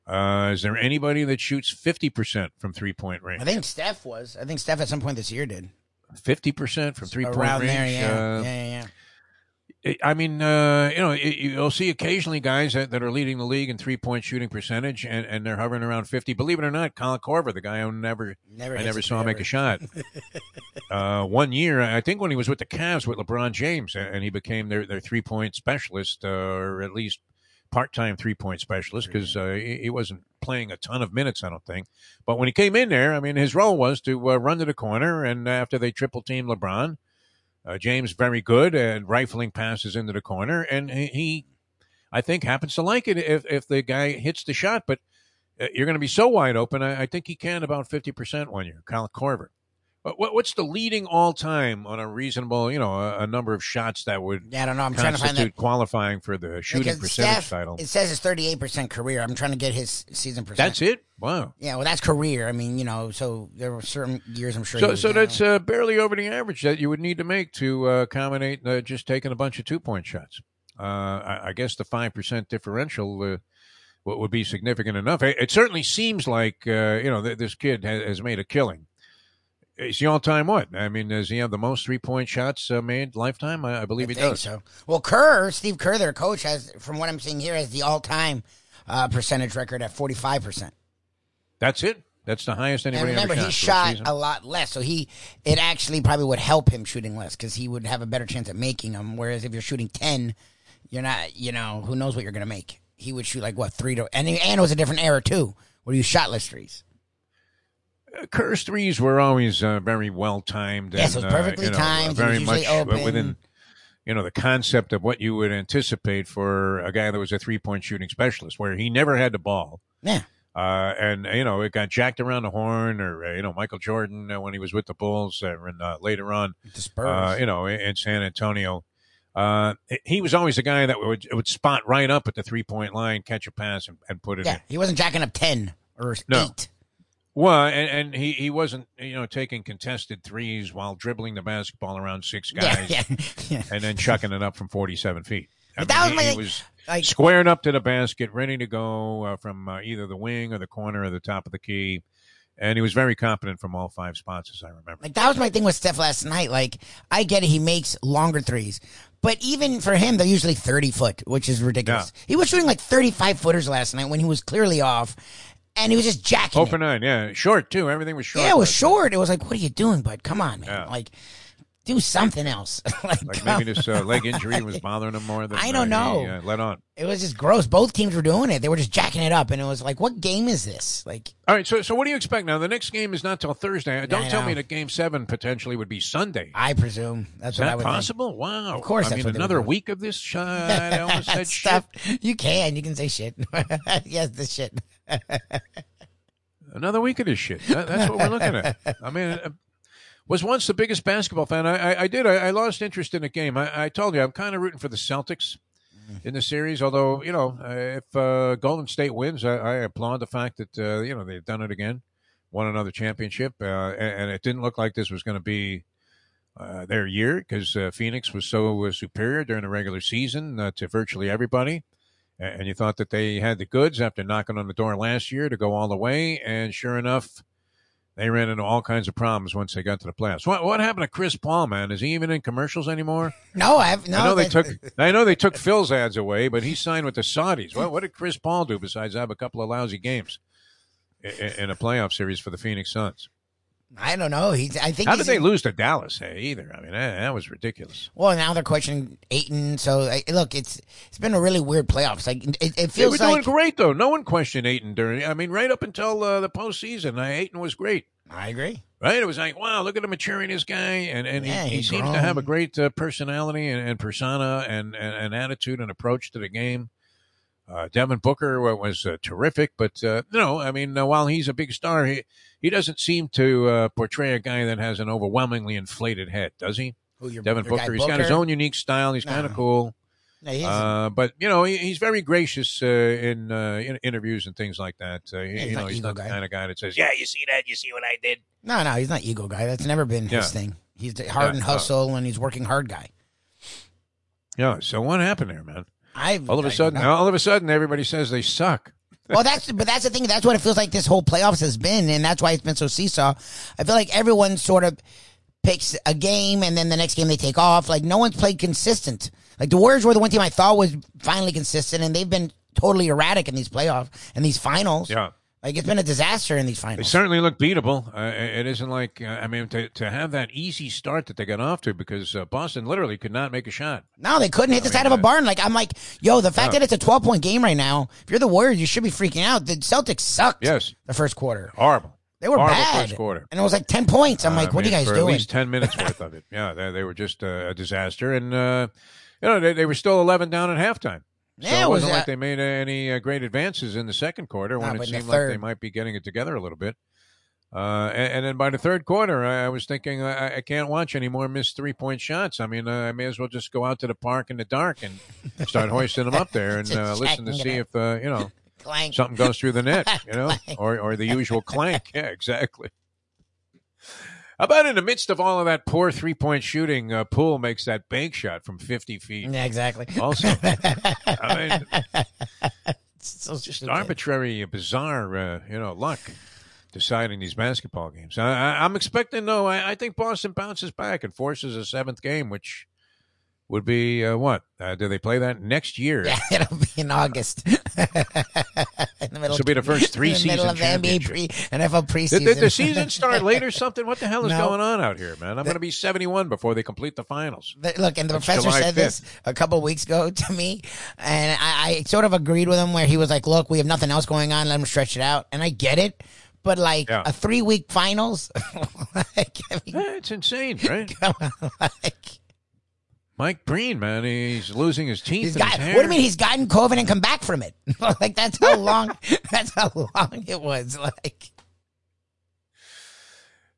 Uh, is there anybody that shoots fifty percent from three point range? I think Steph was. I think Steph at some point this year did Fifty percent from three point range. there. Yeah, uh, yeah, yeah, yeah. I mean, uh, you know, you- you'll see occasionally guys that, that are leading the league in three point shooting percentage, and, and they're hovering around fifty. Believe it or not, Colin Korver, the guy who never Never. I never saw him make a shot. uh, one year, I think when he was with the Cavs with LeBron James, and he became their, their three point specialist, uh, or at least part time three point specialist, because uh, he, he wasn't playing a ton of minutes, I don't think. But when he came in there, I mean, his role was to uh, run to the corner, and after they triple team LeBron, uh, James very good and rifling passes into the corner, and he, I think, happens to like it if if the guy hits the shot, but uh, you're going to be so wide open. I, I think he can about fifty percent one year. Kyle Korver. What, what- what's the leading all time on a reasonable, you know, a, a number of shots that would Yeah, I don't know. I'm trying to find that. qualifying for the shooting Because percentage Steph, title? It says it's 38% career. I'm trying to get his season percent. That's it. Wow. Yeah, well, that's career. I mean, you know, so there were certain years I'm sure. So, so that's uh, barely over the average that you would need to make to uh, accommodate uh, just taking a bunch of two point shots. Uh, I, I guess the five percent differential uh, would would be significant enough. It, it certainly seems like uh, you know th- this kid has, has made a killing. Is he all time what? I mean, does he have the most three point shots uh, made lifetime? I, I believe I he think does. so. Well, Kerr, Steve Kerr, their coach, has, from what I'm seeing here, has the all-time uh, percentage record at 45 percent. That's it. That's the highest And remember, ever he shot. a shot a lot less, so he it actually probably would help him shooting less because he would have a better chance at making them. Whereas if you're shooting ten, you're not. You know, who knows what you're gonna make? He would shoot like what three to, and and it was a different era too, where you shot less threes. Kerr's threes were always uh, very well timed. Yes, and, it was perfectly uh, you know, timed. Very much uh, open. within, you know, the concept of what you would anticipate for a guy that was a three point shooting specialist, where he never had the ball. Yeah, Uh, and you know it got jacked around the horn, or uh, you know Michael Jordan uh, when he was with the Bulls, uh, and uh, later on, the Spurs. uh, you know in, San Antonio, uh, he was always a guy that would would spot right up at the three point line, catch a pass, and, and put it in. he wasn't jacking up ten or No. eight. Well, and, and he, he wasn't, you know, taking contested threes while dribbling the basketball around six guys Yeah, yeah, yeah. and then chucking it up from 47 feet. I But that was he, my he was Like squaring up to the basket, ready to go uh, from uh, either the wing or the corner or the top of the key. And he was very confident from all five spots, as I remember. Like that was my thing with Steph last night. Like I get it, he makes longer threes, but even for him, they're usually thirty foot, which is ridiculous. He was shooting like thirty five footers last night when he was clearly off, and he was just jacking. Open it. nine, yeah. Short, too. Everything was short. Yeah, it was short. It was like, what are you doing, bud? Come on, man. Yeah. Like, do something else. like, Like maybe this uh, leg injury was bothering him more than I don't uh, he, know. uh, let on. it was just gross. Both teams were doing it. They were just jacking it up, and it was like, what game is this? Like, All right, so so what do you expect now? The next game is not till Thursday. Don't I tell know. me that Game Seven potentially would be Sunday. I presume that's Is what I that possible? Wow. Of course I that's mean, another week of this. Uh, I almost said think. shit. You can. You can say shit. yes, the shit. Another week of this shit. That, that's what we're looking at. I mean, uh, was once the biggest basketball fan. I, I, I did. I, I lost interest in the game. I, I told you I'm kind of rooting for the Celtics in the series. Although you know, if uh, Golden State wins, I, I applaud the fact that uh, you know they've done it again, won another championship, uh, and, and it didn't look like this was going to be. Uh, their year because uh, Phoenix was so superior during the regular season to virtually everybody. And you thought that they had the goods after knocking on the door last year to go all the way. And sure enough, they ran into all kinds of problems once they got to the playoffs. What what happened to Chris Paul, man? Is he even in commercials anymore? No, I've no. I know they that- took I know they took Phil's ads away, but he signed with the Saudis. What what did Chris Paul do besides have a couple of lousy games i- i- in a playoff series for the Phoenix Suns? I don't know. He's. I think. How did they in- lose to Dallas eh, either? I mean, that, that was ridiculous. Well, now they're questioning Ayton. So I, look, it's it's been a really weird playoffs. Like it, it They feels were doing like great though. No one questioned Ayton during. I mean, right up until uh, the postseason, uh, Ayton was great. I agree. Right? It was like, wow, look at the maturity of this guy, and and Yeah, he, he seems to have a great uh, personality and, and persona and, and and attitude and approach to the game. Uh, Devin Booker was uh, terrific, but uh, no, I mean, uh, while he's a big star, he he doesn't seem to uh, portray a guy that has an overwhelmingly inflated head, does he? Who your, Devin your Booker, he's got his own unique style. He's No. kind of cool. No, Uh, but you know, he, he's very gracious uh, in, uh, in interviews and things like that. Uh, he- he's you know, not he's not the guy. kind of guy that says, "Yeah, you see that? You see what I did?" no, no, he's not ego guy. That's never been Yeah. his thing. He's the hard and Yeah, uh, hustle, and he's working hard guy. Yeah. So what happened there, man? I All of a sudden, all of a sudden, everybody says they suck. well, that's but that's the thing. That's what it feels like this whole playoffs has been, and that's why it's been so seesaw. I feel like everyone sort of picks a game, and then the next game they take off. Like no one's played consistent. Like the Warriors were the one team I thought was finally consistent, and they've been totally erratic in these playoffs and these finals. Yeah. Like it's been a disaster in these finals. They certainly look beatable. Uh, it isn't like uh, I mean to to have that easy start that they got off to because uh, Boston literally could not make a shot. No, they couldn't hit the I side mean, of a uh, barn. Like I'm like, yo, the fact that it's a 12 point game right now. If you're the Warriors, you should be freaking out. The Celtics sucked. Yes, the first quarter. horrible. They were horrible bad. first quarter. and it was like 10 points. I'm like, I what are you guys doing? At least ten minutes worth of it. Yeah, they, they were just uh, a disaster, and uh, you know they, they were still eleven down at halftime. So Yeah, it was, wasn't uh, like they made any uh, great advances in the second quarter when it seemed like they might be getting it together a little bit. Uh, and, and then by the third quarter, I, I was thinking I, I can't watch any more missed three point shots. I mean, uh, I may as well just go out to the park in the dark and start hoisting them up there and uh, listen to see if uh, you know something goes through the net, you know, or or the usual clank. Yeah, exactly. About in the midst of all of that poor three point shooting, uh, Poole makes that bank shot from fifty feet. Yeah, exactly. Also, I mean, so just stupid. arbitrary, bizarre, uh, you know, luck deciding these basketball games. I, I, I'm expecting, though, I, I think Boston bounces back and forces a seventh game, which would be uh, what? Uh, do they play that next year? Yeah, it'll be in August. in the middle This will be the first three in the middle of the NBA pre, NFL preseason. did the season start late or something? What the hell is No. going on out here, man? I'm going to be 71 before they complete the finals. The- Look, and the That's professor July said this a couple weeks ago to me, and I, I sort of agreed with him where he was like, "Look, we have nothing else going on. Let him stretch it out." And I get it, but like Yeah. a three week finals, like, I mean, Eh, It's insane, right? like, Mike Breen, man, he's losing his teeth. he's got. his. What do you mean he's gotten COVID and come back from it? like that's how long. that's how long it was. Like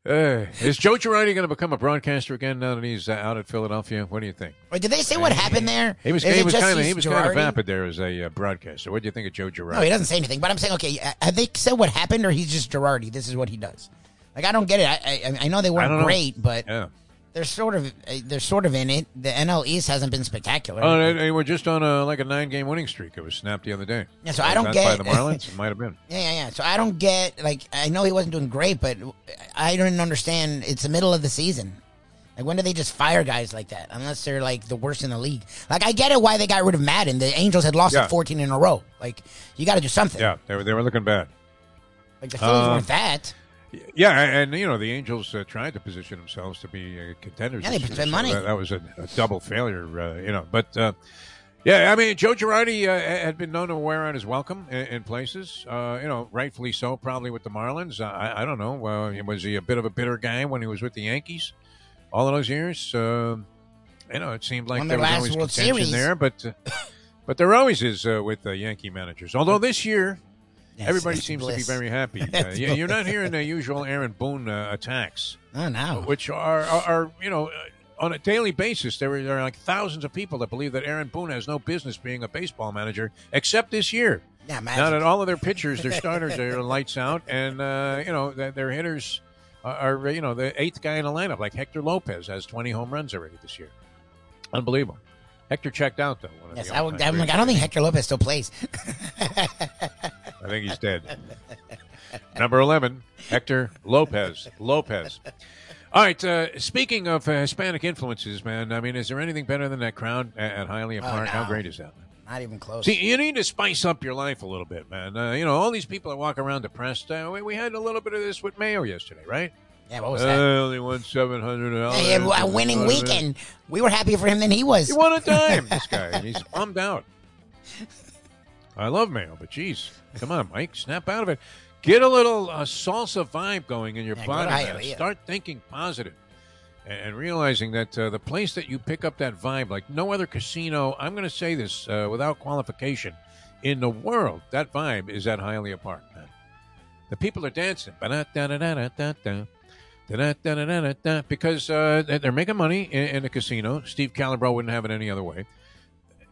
Uh, is Joe Girardi going to become a broadcaster again now that he's uh, out at Philadelphia? What do you think? Wait, did they say what happened there? He was Is he was kind of he was kind of vapid there as a uh, broadcaster. What do you think of Joe Girardi? No, he doesn't say anything. But I'm saying, okay, have they said what happened, or he's just Girardi? This is what he does. Like I don't get it. I I, I know they weren't know. great, but yeah. They're sort of uh, they're sort of in it. The NL East hasn't been spectacular. Oh, they, they were just on a like a nine game winning streak. It was snapped the other day. Yeah, so I don't get- by the Marlins. It might have been. yeah, yeah, yeah. So I don't get like I know he wasn't doing great, but I don't understand. It's the middle of the season. Like when do they just fire guys like that? Unless they're like the worst in the league. Like I get it why they got rid of Maddon. The Angels had lost Yeah. like 14 in a row. Like you got to do something. Yeah, they were they were looking bad. Like the Phillies Um, weren't that. Yeah, and you know the Angels uh, tried to position themselves to be uh, contenders. Yeah, they spent so money. That, that was a, a double failure, uh, you know. But uh, yeah, I mean Joe Girardi uh, had been known to wear out his welcome in, in places. Uh, you know, rightfully so, probably with the Marlins. I, I don't know. Was he a bit of a bitter guy when he was with the Yankees all of those years? You know, it seemed like there was always World contention Series. there, but. Uh, but there always is uh, with uh, Yankee managers. Although this year, Everybody seems to be very happy. Uh, you're not hearing the usual Aaron Boone uh, attacks, Oh no. which are, are, are you know, uh, on a daily basis, there are, there are like thousands of people that believe that Aaron Boone has no business being a baseball manager, except this year. Yeah, Now that all of their pitchers, their starters are lights out, and uh, you know their, their hitters are, are you know the eighth guy in the lineup, like Hector Lopez has 20 home runs already this year. Unbelievable. Hector checked out though. Yes, I, would, I'm like. I don't think Hector Lopez still plays. I think he's dead. Number 11, Hector Lopez. Lopez. All right. Uh, speaking of uh, Hispanic influences, man, I mean, is there anything better than that crowd at, at Hialeah Oh, Park? How great is that? Not even close. See, you need to spice up your life a little bit, man. Uh, you know, all these people that walk around depressed. Uh, we, we had a little bit of this with Mayo yesterday, right? yeah, what was Uh, that? only won seven hundred dollars. Hey, a winning weekend. We were happier for him than he was. He won a dime. this guy, and he's bummed out. I love Mayo, but geez, come on, Mike, snap out of it. Get a little uh, salsa vibe going in your Yeah, body. Start thinking positive, and, realizing that uh, the place that you pick up that vibe, like no other casino, I'm going to say this uh, without qualification, in the world, that vibe is at Hialeah Park, man. The people are dancing. Because uh, they- they're making money in, in the casino. Steve Calibro wouldn't have it any other way.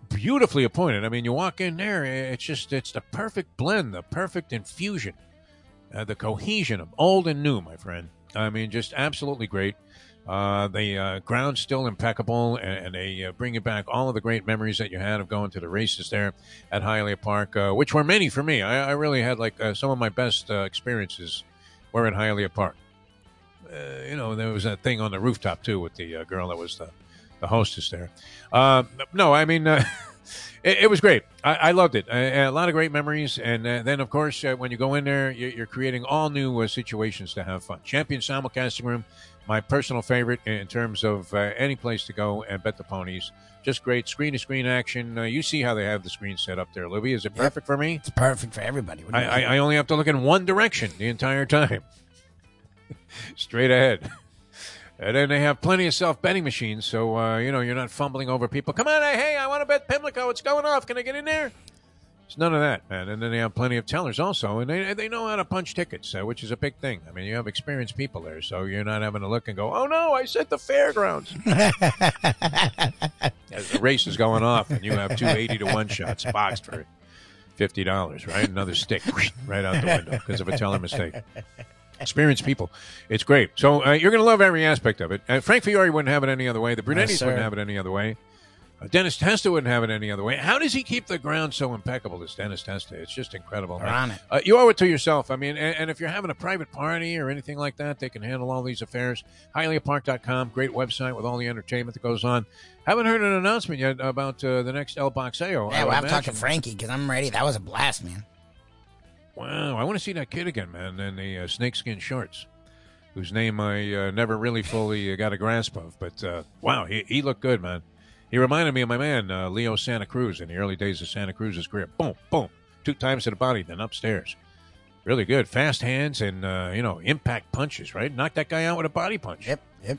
Beautifully appointed. I mean, you walk in there, it's just it's the perfect blend, the perfect infusion, uh, the cohesion of old and new, my friend. I mean, just absolutely great. Uh, the uh, ground's still impeccable, and, and they uh, bring you back all of the great memories that you had of going to the races there at Hialeah Park, uh, which were many for me. I, I really had like uh, some of my best uh, experiences were at Hialeah Park. You know, there was that thing on the rooftop too with the girl that was the, the hostess there. Uh, no, I mean, uh, it, it was great. I, I loved it. A, a lot of great memories. And uh, then, of course, uh, when you go in there, you're, you're creating all new uh, situations to have fun. Champion Simulcasting Room, my personal favorite in terms of uh, any place to go and bet the ponies. Just great screen to screen action. Uh, you see how they have the screen set up there, Lubie. Is it Yep. perfect for me? It's perfect for everybody. I, I. I only have to look in one direction the entire time, straight ahead. And then they have plenty of self betting machines, so uh, you know you're not fumbling over people. Come on, hey, hey, I want to bet Pimlico. It's going off. Can I get in there? It's none of that, man. And then they have plenty of tellers also, and they they know how to punch tickets, uh, which is a big thing. I mean, you have experienced people there, so you're not having to look and go, "Oh no, I said the fairgrounds." As the race is going off, and you have two eighty to one shots boxed for fifty dollars, right? Another stick right out the window because of a teller mistake. Experienced people, it's great. So uh, you're going to love every aspect of it. Uh, Frank Fiore wouldn't have it any other way. The Brunettis sir. wouldn't have it any other way. Uh, Dennis Testa wouldn't have it any other way. How does he keep the ground so impeccable? This Dennis Testa, it's just incredible. They're on it. Uh, you owe it to yourself. I mean, and, and if you're having a private party or anything like that, they can handle all these affairs. HialeahPark.com, great website with all the entertainment that goes on. Haven't heard an announcement yet about uh, the next El Boxeo. Yeah, well, would I've talked to. Frankie because I'm ready. That was a blast, man. Wow, I want to see that kid again, man, in the uh, snakeskin shorts, whose name I uh, never really fully uh, got a grasp of. But uh, wow, he, he looked good, man. He reminded me of my man uh, Leo Santa Cruz in the early days of Santa Cruz's career. Boom, boom, two times to the body, then upstairs. Really good, fast hands and uh, you know impact punches. Right, knocked that guy out with a body punch. Yep, yep.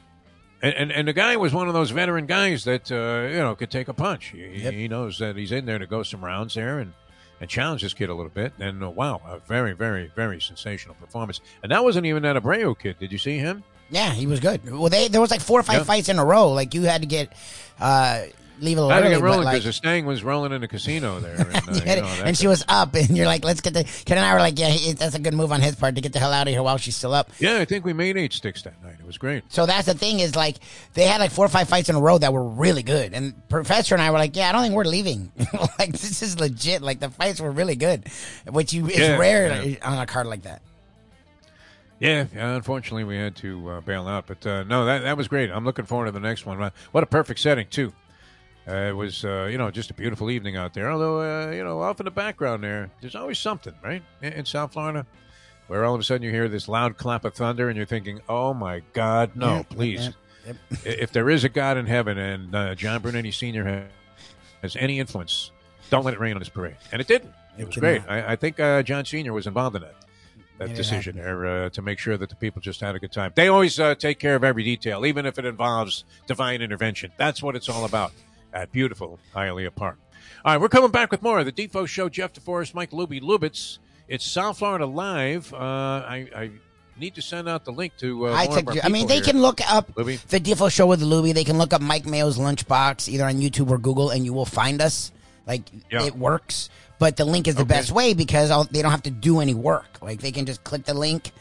And, and and the guy was one of those veteran guys that uh, you know could take a punch. He, Yep. he knows that he's in there to go some rounds there and and challenge this kid a little bit. And uh, wow, a very very very sensational performance. And that wasn't even that Abreu kid. Did you see him? Yeah, he was good. Well, they there was like four or five Yeah. fights in a row. Like you had to get uh, leave had to early, get rolling but like. because the Stang was rolling in the casino there. And, uh, you you know, and she was up, and you're like, "Let's get the." Ken and I were like, "Yeah, he, that's a good move on his part to get the hell out of here while she's still up." Yeah, I think we made eight sticks that night. It was great. So that's the thing is like they had like four or five fights in a row that were really good, and Professor and I were like, "Yeah, I don't think we're leaving. like this is legit. Like the fights were really good, which you it's Yeah, rare yeah. on a card like that." Yeah, yeah, unfortunately we had to uh, bail out, but uh, no, that that was great. I'm looking forward to the next one. What a perfect setting too. Uh, it was, uh, you know, just a beautiful evening out there. Although, uh, you know, off in the background there, there's always something, right? In, in South Florida, where all of a sudden you hear this loud clap of thunder, and you're thinking, "Oh my God, no, please!" yep. If there is a God in heaven, and uh, John Brunetti Senior ha- has any influence, don't let it rain on this parade. And it didn't. It, It was great. I, I think uh, John Senior was involved in that that it decision there uh, to make sure that the people just had a good time. They always uh, take care of every detail, even if it involves divine intervention. That's what it's all about at beautiful Hialeah Park. All right, we're coming back with more of the Defo Show. Jeff DeForrest, Mike Lubie Lubitz. It's South Florida Live. Uh, I, I need to send out the link to. Uh, I took. I mean, they here. can look up Lubie? the Defo Show with Lubie. They can look up Mike Mayo's Lunchbox either on YouTube or Google, and you will find us. Like Yeah. it works, but the link is the Okay. best way because all, they don't have to do any work. Like they can just click the link,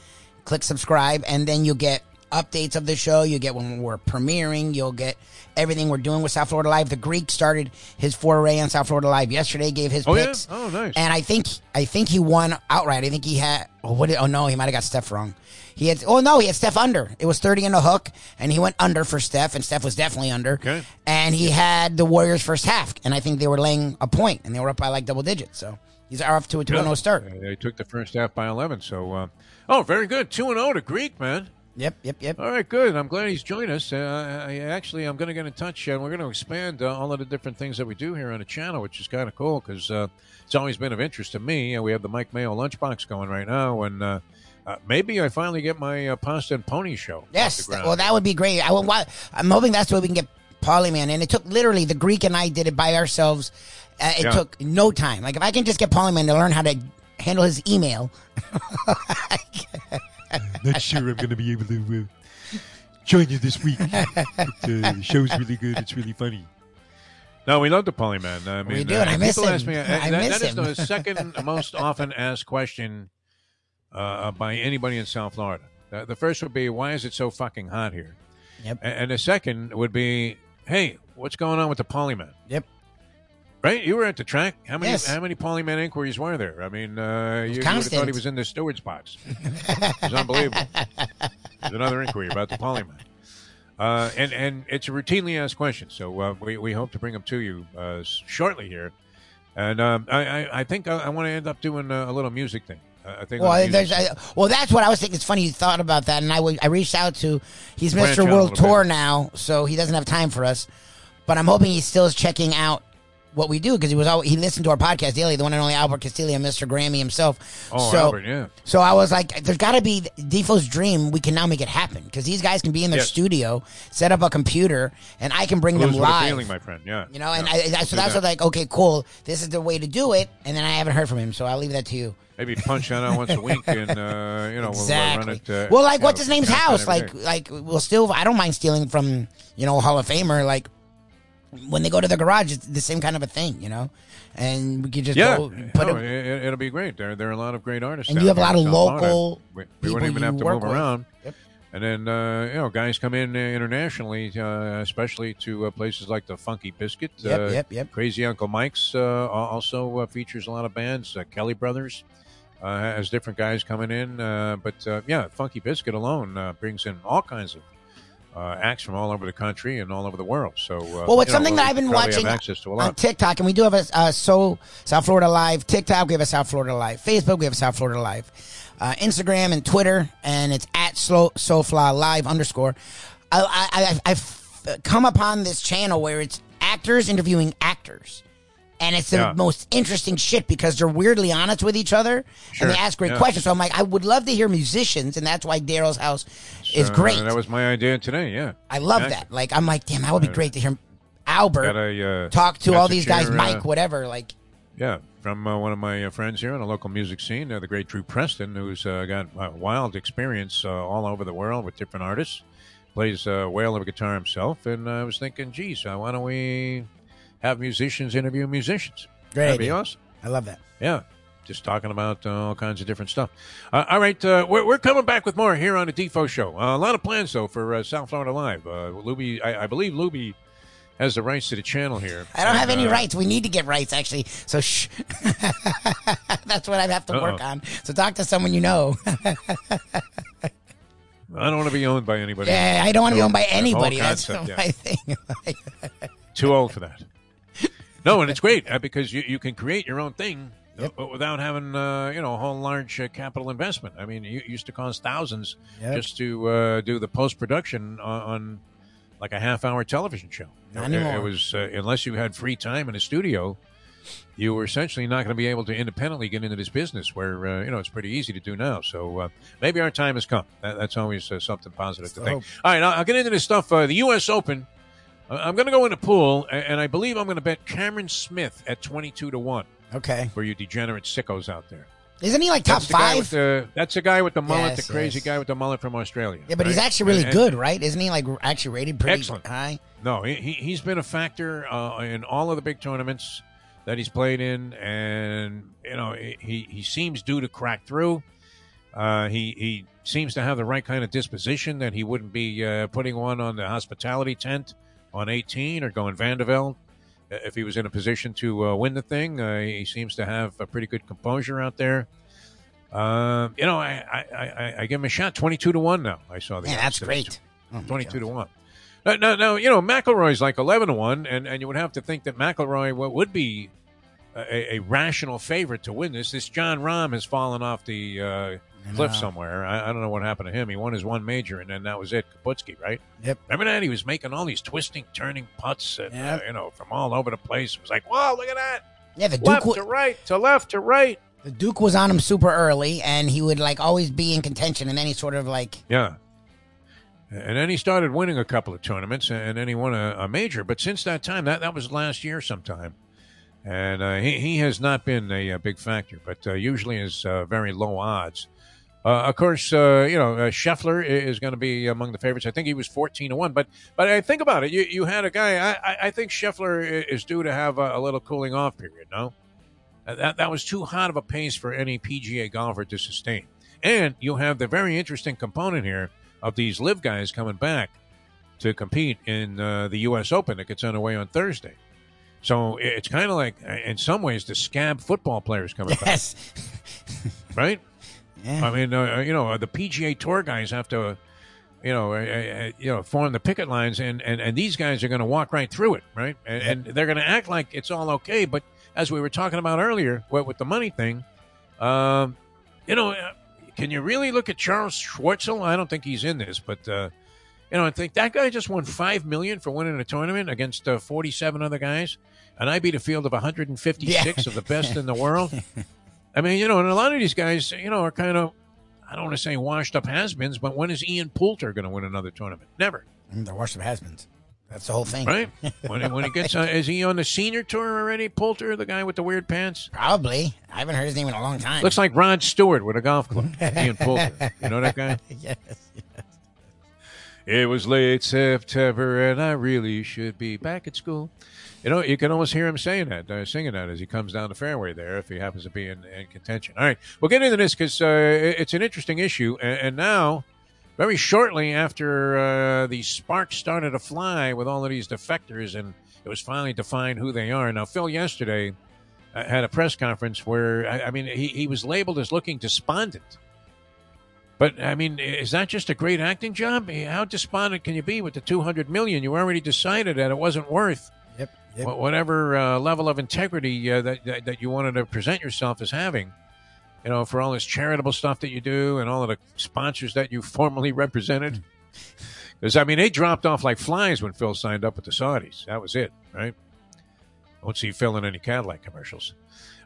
click subscribe, and then you'll get updates of the show. You get when we're premiering. You'll get everything we're doing with South Florida Live. The Greek started his foray on South Florida Live yesterday. Gave his Oh, yeah? picks. Oh, nice. And I think I think he won outright. I think he had. Oh, what? Did, oh no, he might have got Steph wrong. He had. Oh no, he had Steph under. It was thirty in the hook, and he went under for Steph, and Steph was definitely under. Okay. And he had the Warriors first half, and I think they were laying a point, and they were up by like double digits. So he's off to a two and zero start. They took the first half by 11. So, uh, oh, very good. 2 and 0 to Greek, man. Yep, yep, yep. All right, good. I'm glad he's joined us. Uh, I, actually, I'm going to get in touch, and we're going to expand uh, all of the different things that we do here on the channel, which is kind of cool because uh, it's always been of interest to me. Uh, we have the Mike Mayo lunchbox going right now, and uh, uh, maybe I finally get my uh, pasta and pony show. Yes, well, that would be great. I will, I'm hoping that's where we can get Polyman, and it took literally the Greek and I did it by ourselves. Uh, it Yeah. took no time. Like if I can just get Polyman to learn how to handle his email, Not sure I'm going to be able to uh, join you this week. But, uh, the show's really good. It's really funny. No, we love the Polyman. I mean, do, and uh, I miss people him. ask me. uh, I that- miss that is him. the second most often asked question uh, by anybody in South Florida. Uh, the first would be, "Why is it so fucking hot here?" Yep. And the second would be, "Hey, what's going on with the Polyman?" Yep. Right? You were at the track. How many Yes. how many Polyman inquiries were there? I mean, uh, you, you would have thought he was in the steward's box. it was unbelievable. There's another inquiry about the Polyman. Uh, and and it's a routinely asked question, so uh, we, we hope to bring them to you uh, shortly here. And um, I, I, I think I, I want to end up doing a, a little music thing. I think Well, there's, I, well, that's what I was thinking. It's funny you thought about that, and I would- I reached out to. He's Branch Mr. World Tour bit. now, so he doesn't have time for us. But I'm hoping he still is checking out what we do because he was all, he listened to our podcast daily, the one and only Albert Castillo, Mr. Grammy himself. Oh, so, Albert, yeah. So I was like, there's got to be Defo's dream. We can now make it happen because these guys can be in their Yes. studio, set up a computer, and I can bring Blues them live. feeling, my friend. Yeah. You know, and. I, I, so that's that. what like, okay, cool. This is the way to do it. And then I haven't heard from him, so I'll leave that to you. Maybe punch out once a week, and uh, you know exactly. we'll run it. Uh, well, like, what's know, his name's house? Like, like we'll still. I don't mind stealing from you know Hall of Famer. Like when they go to the garage, it's the same kind of a thing, you know. And we could just yeah, go put no, it. it'll be great. There, there are a lot of great artists, And you have a lot of local We, we wouldn't even have to move with. around. Yep. And then uh, you know, guys come in uh, internationally, uh, especially to uh, places like the Funky Biscuit. Yep, uh, yep, yep. Crazy Uncle Mike's uh, also uh, features a lot of bands. Uh, Kelly Brothers uh, has different guys coming in, uh, but uh, yeah, Funky Biscuit alone uh, brings in all kinds of uh, acts from all over the country and all over the world. So, uh, Well, it's know, something that I've been watching access to a on. TikTok, and we do have a uh, so South Florida Live TikTok. We have a South Florida Live Facebook. We have a South Florida Live uh, Instagram and Twitter, and it's at slow SoFla Live underscore. I, I, I, I've come upon this channel where it's actors interviewing actors. And it's the Yeah. most interesting shit because they're weirdly honest with each other Sure, and they ask great yeah. questions. So I'm like, I would love to hear musicians, and that's why Daryl's house is Uh, great. That was my idea today. Yeah, I love Exactly. that. Like, I'm like, damn, that would be great to hear Albert a, uh, talk to all these guys, share, Mike, uh, whatever. Like, Yeah, from uh, one of my uh, friends here on the local music scene, uh, the great Drew Preston, who's uh, got uh, wild experience uh, all over the world with different artists. Plays uh, whale of a guitar himself, and I was thinking, geez, uh, why don't we have musicians interview musicians? Great That'd be awesome. I love that. Yeah, just talking about uh, all kinds of different stuff. Uh, all right, uh, we're, we're coming back with more here on the Defo Show. Uh, a lot of plans though for uh, South Florida Live. Uh, Lubie, I, I believe Lubie has the rights to the channel here. I don't have any rights. We need to get rights, actually. So shh. That's what I have to work Uh-oh. on. So talk to someone you know. I don't want to be owned by anybody. yeah, I don't want to be owned by anybody. That's my thing. Too old for that. No, and it's great uh, because you, you can create your own thing uh, without having uh, you know a whole large uh, capital investment. I mean, it used to cost thousands Yep. just to uh, do the post production on, on like a half hour television show. Not It- It was uh, unless you had free time in a studio, you were essentially not going to be able to independently get into this business. Where uh, you know it's pretty easy to do now. So uh, maybe our time has come. That, that's always uh, something positive to think. All right, I'll, I'll get into this stuff. Uh, the U.S. Open. I'm going to go in a pool, and I believe I'm going to bet Cameron Smith at 22 to one okay. for you degenerate sickos out there. Isn't he like top That's the guy with five? the that's the guy with the mullet, Yes, the crazy yes. guy with the mullet from Australia. Yeah, but he's actually really And- good, right? Isn't he like actually rated pretty Excellent. high? No, he, he he's been a factor uh, in all of the big tournaments that he's played in, and you know he he seems due to crack through. Uh, he he seems to have the right kind of disposition that he wouldn't be uh, putting one on the hospitality tent on 18 or going Van de Velde uh, if he was in a position to uh, win the thing. Uh, he seems to have a pretty good composure out there. Uh, you know, I, I, I, I give him a shot. Twenty-two to one now. I saw the Yeah, that's great. Oh, 22 to 1. Now, now, you know, McIlroy's like 11 to 1, and, and you would have to think that McElroy wa- would be a, a rational favorite to win this. This Jon Rahm has fallen off the uh, cliff know. somewhere. I, I don't know what happened to him. He won his one major, and then that was it. Kaputski, right? Yep. Remember that? He was making all these twisting, turning putts, and, uh, you know, from all over the place. It was like, wow, look at that. Yeah, the Duke. Left wa- to right, to left to right. the Duke was on him super early, and he would like always be in contention, then he sort of like Yeah. And then he started winning a couple of tournaments, and then he won a, a major. But since that time, that, that was last year sometime. And uh, he, he has not been a, uh big factor, but uh, usually is uh, very low odds. Uh, of course, uh, you know, uh, Scheffler is going to be among the favorites. I think he was 14 to 1. But but I think about it. You, you had a guy, I, I- think Scheffler is due to have a, a little cooling off period, no? That, that was too hot of a pace for any PGA golfer to sustain. And you have the very interesting component here of these live guys coming back to compete in uh, the U.S. Open that gets underway on Thursday. So it's kind of like, in some ways, the scab football players coming back, yes, right? Yeah. I mean, uh, you know, the PGA Tour guys have to, you know, uh, uh, you know, form the picket lines, and and, and these guys are going to walk right through it, right? And, and they're going to act like it's all okay. But as we were talking about earlier, with, with the money thing, um, you know, uh, can you really look at Charles Schwartzel? I don't think he's in this, but uh, You know, I think that guy just won five million for winning a tournament against uh, forty-seven other guys, and I beat a field of one hundred and fifty-six Yeah. of the best in the world. I mean, you know, and a lot of these guys, you know, are kind of, I don't want to say washed up has-beens, but when is Ian Poulter going to win another tournament? Never, Mm, They're worship has-beens. That's the whole thing. right? when, he- when he gets, uh, is he on the senior tour already? Poulter, the guy with the weird pants. Probably. I haven't heard his name in a long time. Looks like Rod Stewart with a golf club. Ian Poulter, you know that guy? yes. It was late September, and I really should be back at school. You know, you can almost hear him saying that, uh, singing that as he comes down the fairway there, if he happens to be in, in contention. All right, we'll get into this because uh, it's an interesting issue. And, and now, very shortly after uh, the sparks started to fly with all of these defectors, and it was finally defined who they are. Now, Phil yesterday uh, had a press conference where, I, I mean, he, he was labeled as looking despondent. But I mean, is that just a great acting job? How despondent can you be with the two hundred million? You already decided that it wasn't worth Yep. whatever uh, level of integrity uh, that, that that you wanted to present yourself as having. You know, for all this charitable stuff that you do and all of the sponsors that you formerly represented. Because I mean, they dropped off like flies when Phil signed up with the Saudis. That was it, right? Won't see Phil in any Cadillac commercials.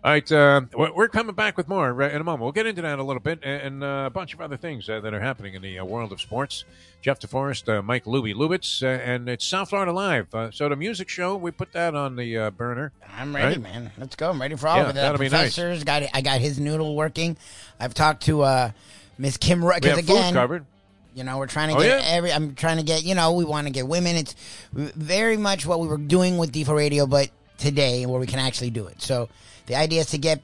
All right, uh, we're coming back with more right in a moment. We'll get into that a little bit and, and uh, a bunch of other things uh, that are happening in the uh, world of sports. Jeff DeForrest, uh, Mike Lubie Lubitz, uh, and it's South Florida Live. Uh, so the music show, we put that on the uh, burner. I'm ready, Right? man. Let's go. I'm ready for all Yeah, of it. That'll be nice. professors got I got his noodle working. I've talked to uh, Miss Kim We have again, food covered. You know, we're trying to Oh, get yeah? every. I'm trying to get. You know, we want to get women. It's very much what we were doing with Default Radio, but today where we can actually do it. So the idea is to get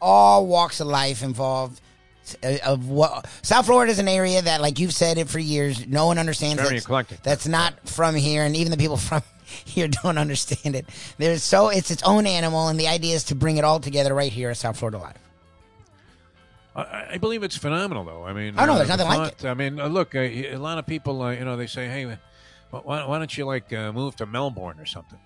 all walks of life involved. uh, Of what South Florida is an area that, like you've said it for years, no one understands. Very that's, eclectic. That's not from here, and even the people from here don't understand it. There's so it's its own animal, and the idea is to bring it all together right here at South Florida Live. I, I believe it's phenomenal, though. I mean, Oh, no, uh, there's the nothing like thought- I mean, uh, look, uh, a lot of people, uh, you know, they say, "Hey, why, why don't you like uh, move to Melbourne or something?"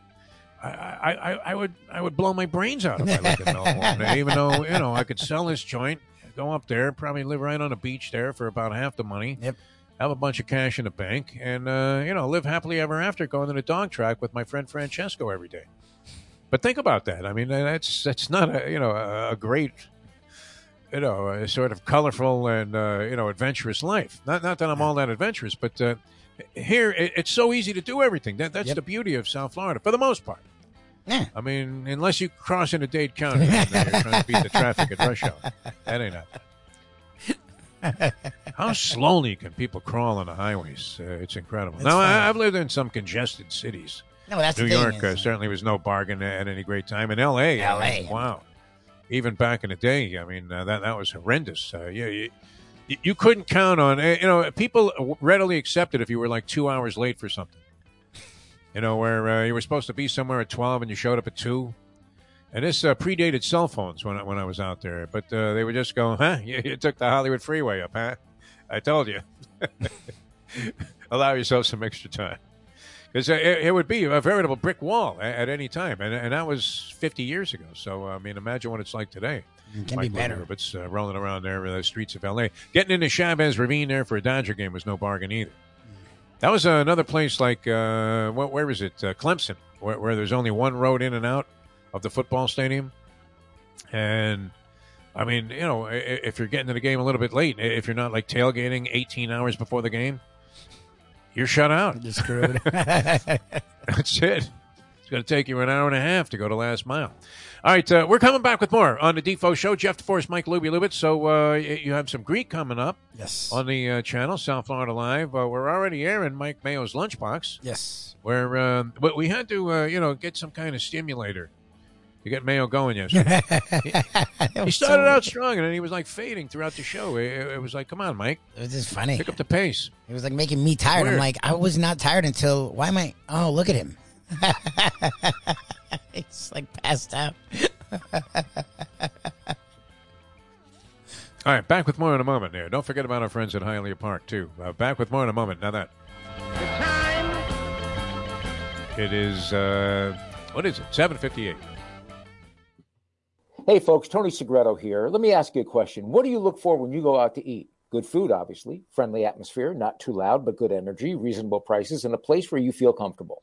I, I, I, would, I would blow my brains out if I lived in Melbourne. Even though you know I could sell this joint, go up there, probably live right on the beach there for about half the money. Yep. Have a bunch of cash in the bank, and uh, you know, live happily ever after, going to the dog track with my friend Francesco every day. But think about that. I mean, that's that's not a you know a, a great you know, a sort of colorful and uh, you know adventurous life. Not not that I'm all that adventurous, but uh, here it, it's so easy to do everything. That that's Yep. the beauty of South Florida for the most part. Yeah. I mean, unless you cross into Dade County and you're trying to beat the traffic at rush hour, that ain't happening. How slowly can people crawl on the highways? Uh, it's incredible. It's now. I, I've lived in some congested cities. No, that's New York uh, certainly was no bargain at any great time. In L.A., I mean, wow. Even back in the day, I mean, uh, that that was horrendous. Uh, yeah, you, you, you couldn't count on uh, you know people readily accepted if you were like two hours late for something. You know, where uh, you were supposed to be somewhere at twelve and you showed up at two. And this uh, predated cell phones when I, when I was out there, but uh, they would just go, "Huh? You, you took the Hollywood freeway up, huh? I told you." Allow yourself some extra time because it, it would be a veritable brick wall at, at any time, and, and that was 50 years ago. So I mean, imagine what it's like today. It can Mike be better. It's uh, rolling around there in the streets of L.A. Getting into Chavez Ravine there for a Dodger game was no bargain either. That was uh, another place like uh, what, where is it? Uh, Clemson, where, where there's only one road in and out of the football stadium, and I mean, you know, if you're getting to the game a little bit late, if you're not like tailgating 18 hours before the game, you're shut out. You're screwed. That's it. It's going to take you an hour and a half to go to last mile. All right, uh, we're coming back with more on the Defo Show. Jeff DeForrest, Mike Lubie Lubitz. So uh, you have some Greek coming up yes. on the uh, channel, South Florida Live. Uh, we're already airing Mike Mayo's Lunchbox, yes. where but we had to, uh, you know, get some kind of stimulator to get Mayo going yesterday. he started out strong, and then he was like fading throughout the show. It, it was like, come on, Mike, It was just funny. pick up the pace. It was like making me tired. I'm like, I was not tired until. Why am I? Oh, look at him. He's like passed out. All right, back with more in a moment here. Don't forget about our friends at Hialeah Park, too. Uh, back with more in a moment. Now that. It is, uh, what is it? 758. Hey folks, Tony Segreto here. Let me ask you a question. What do you look for when you go out to eat? Good food, obviously, friendly atmosphere, not too loud, but good energy, reasonable prices, and a place where you feel comfortable.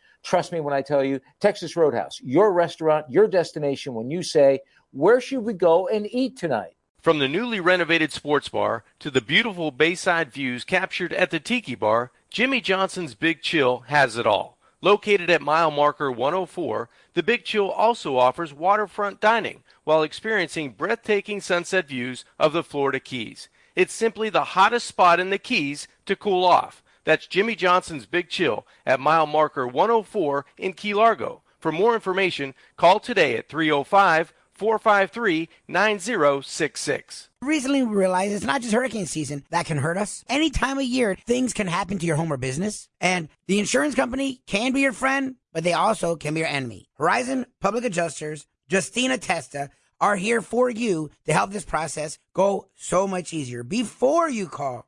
Trust me when I tell you, Texas Roadhouse, your restaurant, your destination when you say, Where should we go and eat tonight? From the newly renovated sports bar to the beautiful bayside views captured at the Tiki Bar, Jimmy Johnson's Big Chill has it all. Located at mile marker 104, the Big Chill also offers waterfront dining while experiencing breathtaking sunset views of the Florida Keys. It's simply the hottest spot in the Keys to cool off. That's Jimmy Johnson's Big Chill at mile marker 104 in Key Largo. For more information, call today at 305 453 9066. Recently, we realized it's not just hurricane season that can hurt us. Any time of year, things can happen to your home or business. And the insurance company can be your friend, but they also can be your enemy. Horizon Public Adjusters, Justina Testa, are here for you to help this process go so much easier. Before you call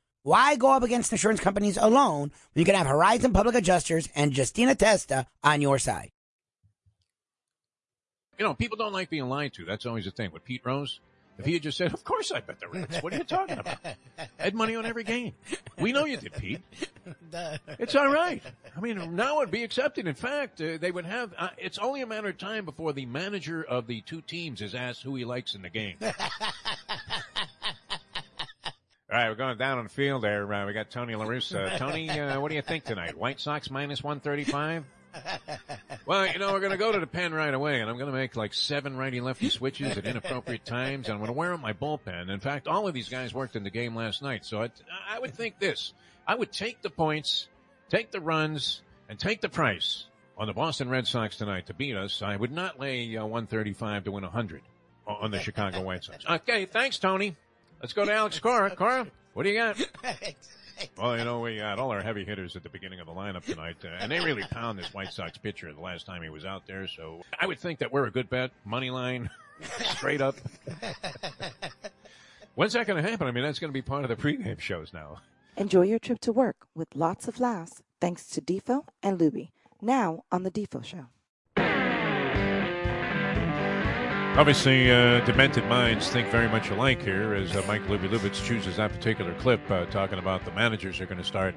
Why go up against insurance companies alone when you can have Horizon Public Adjusters and Justina Testa on your side? You know, people don't like being lied to. That's always the thing. With Pete Rose, if he had just said, "Of course I bet the Reds," what are you talking about? I had money on every game. We know you did, Pete. It's all right. I mean, now it'd be accepted. In fact, uh, they would have. Uh, it's only a matter of time before the manager of the two teams is asked who he likes in the game. All right, we're going down on the field there. Uh, we got Tony La Russa. Tony, uh, what do you think tonight? White Sox minus 135? Well, you know, we're going to go to the pen right away, and I'm going to make like seven righty-lefty switches at inappropriate times, and I'm going to wear out my bullpen. In fact, all of these guys worked in the game last night, so I, I would think this. I would take the points, take the runs, and take the price on the Boston Red Sox tonight to beat us. I would not lay uh, 135 to win 100 on the Chicago White Sox. Okay, thanks, Tony. Let's go to Alex Cora. Cora, what do you got? Well, you know, we got all our heavy hitters at the beginning of the lineup tonight, uh, and they really pound this White Sox pitcher the last time he was out there. So I would think that we're a good bet, money line, straight up. When's that going to happen? I mean, that's going to be part of the pregame shows now. Enjoy your trip to work with lots of laughs thanks to Defo and Lubie. Now on the Defo Show. Obviously, uh, demented minds think very much alike here as uh, Mike Lubie Lubitz chooses that particular clip, uh, talking about the managers are going to start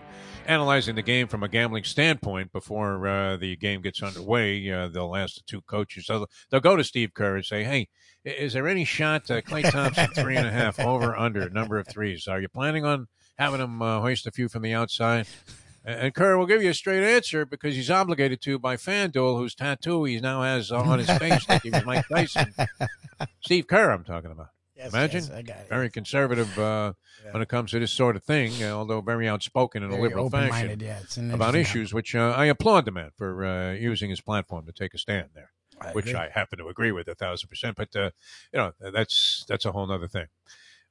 analyzing the game from a gambling standpoint before uh, the game gets underway. Uh, they'll ask the two coaches. So they'll go to Steve Kerr and say, hey, is there any shot uh, Klay Thompson three and a half over under number of threes? Are you planning on having him uh, hoist a few from the outside? And Kerr will give you a straight answer because he's obligated to by FanDuel, whose tattoo he now has on his face like he was Mike Tyson. Steve Kerr, I'm talking about. Imagine. yes, I got it. Very conservative uh, when it comes to this sort of thing, uh, although very outspoken in a liberal fashion yeah, about issues, which uh, I applaud the man for uh, using his platform to take a stand there, I which agree. I happen to agree with a thousand percent. But uh, you know, that's that's a whole other thing.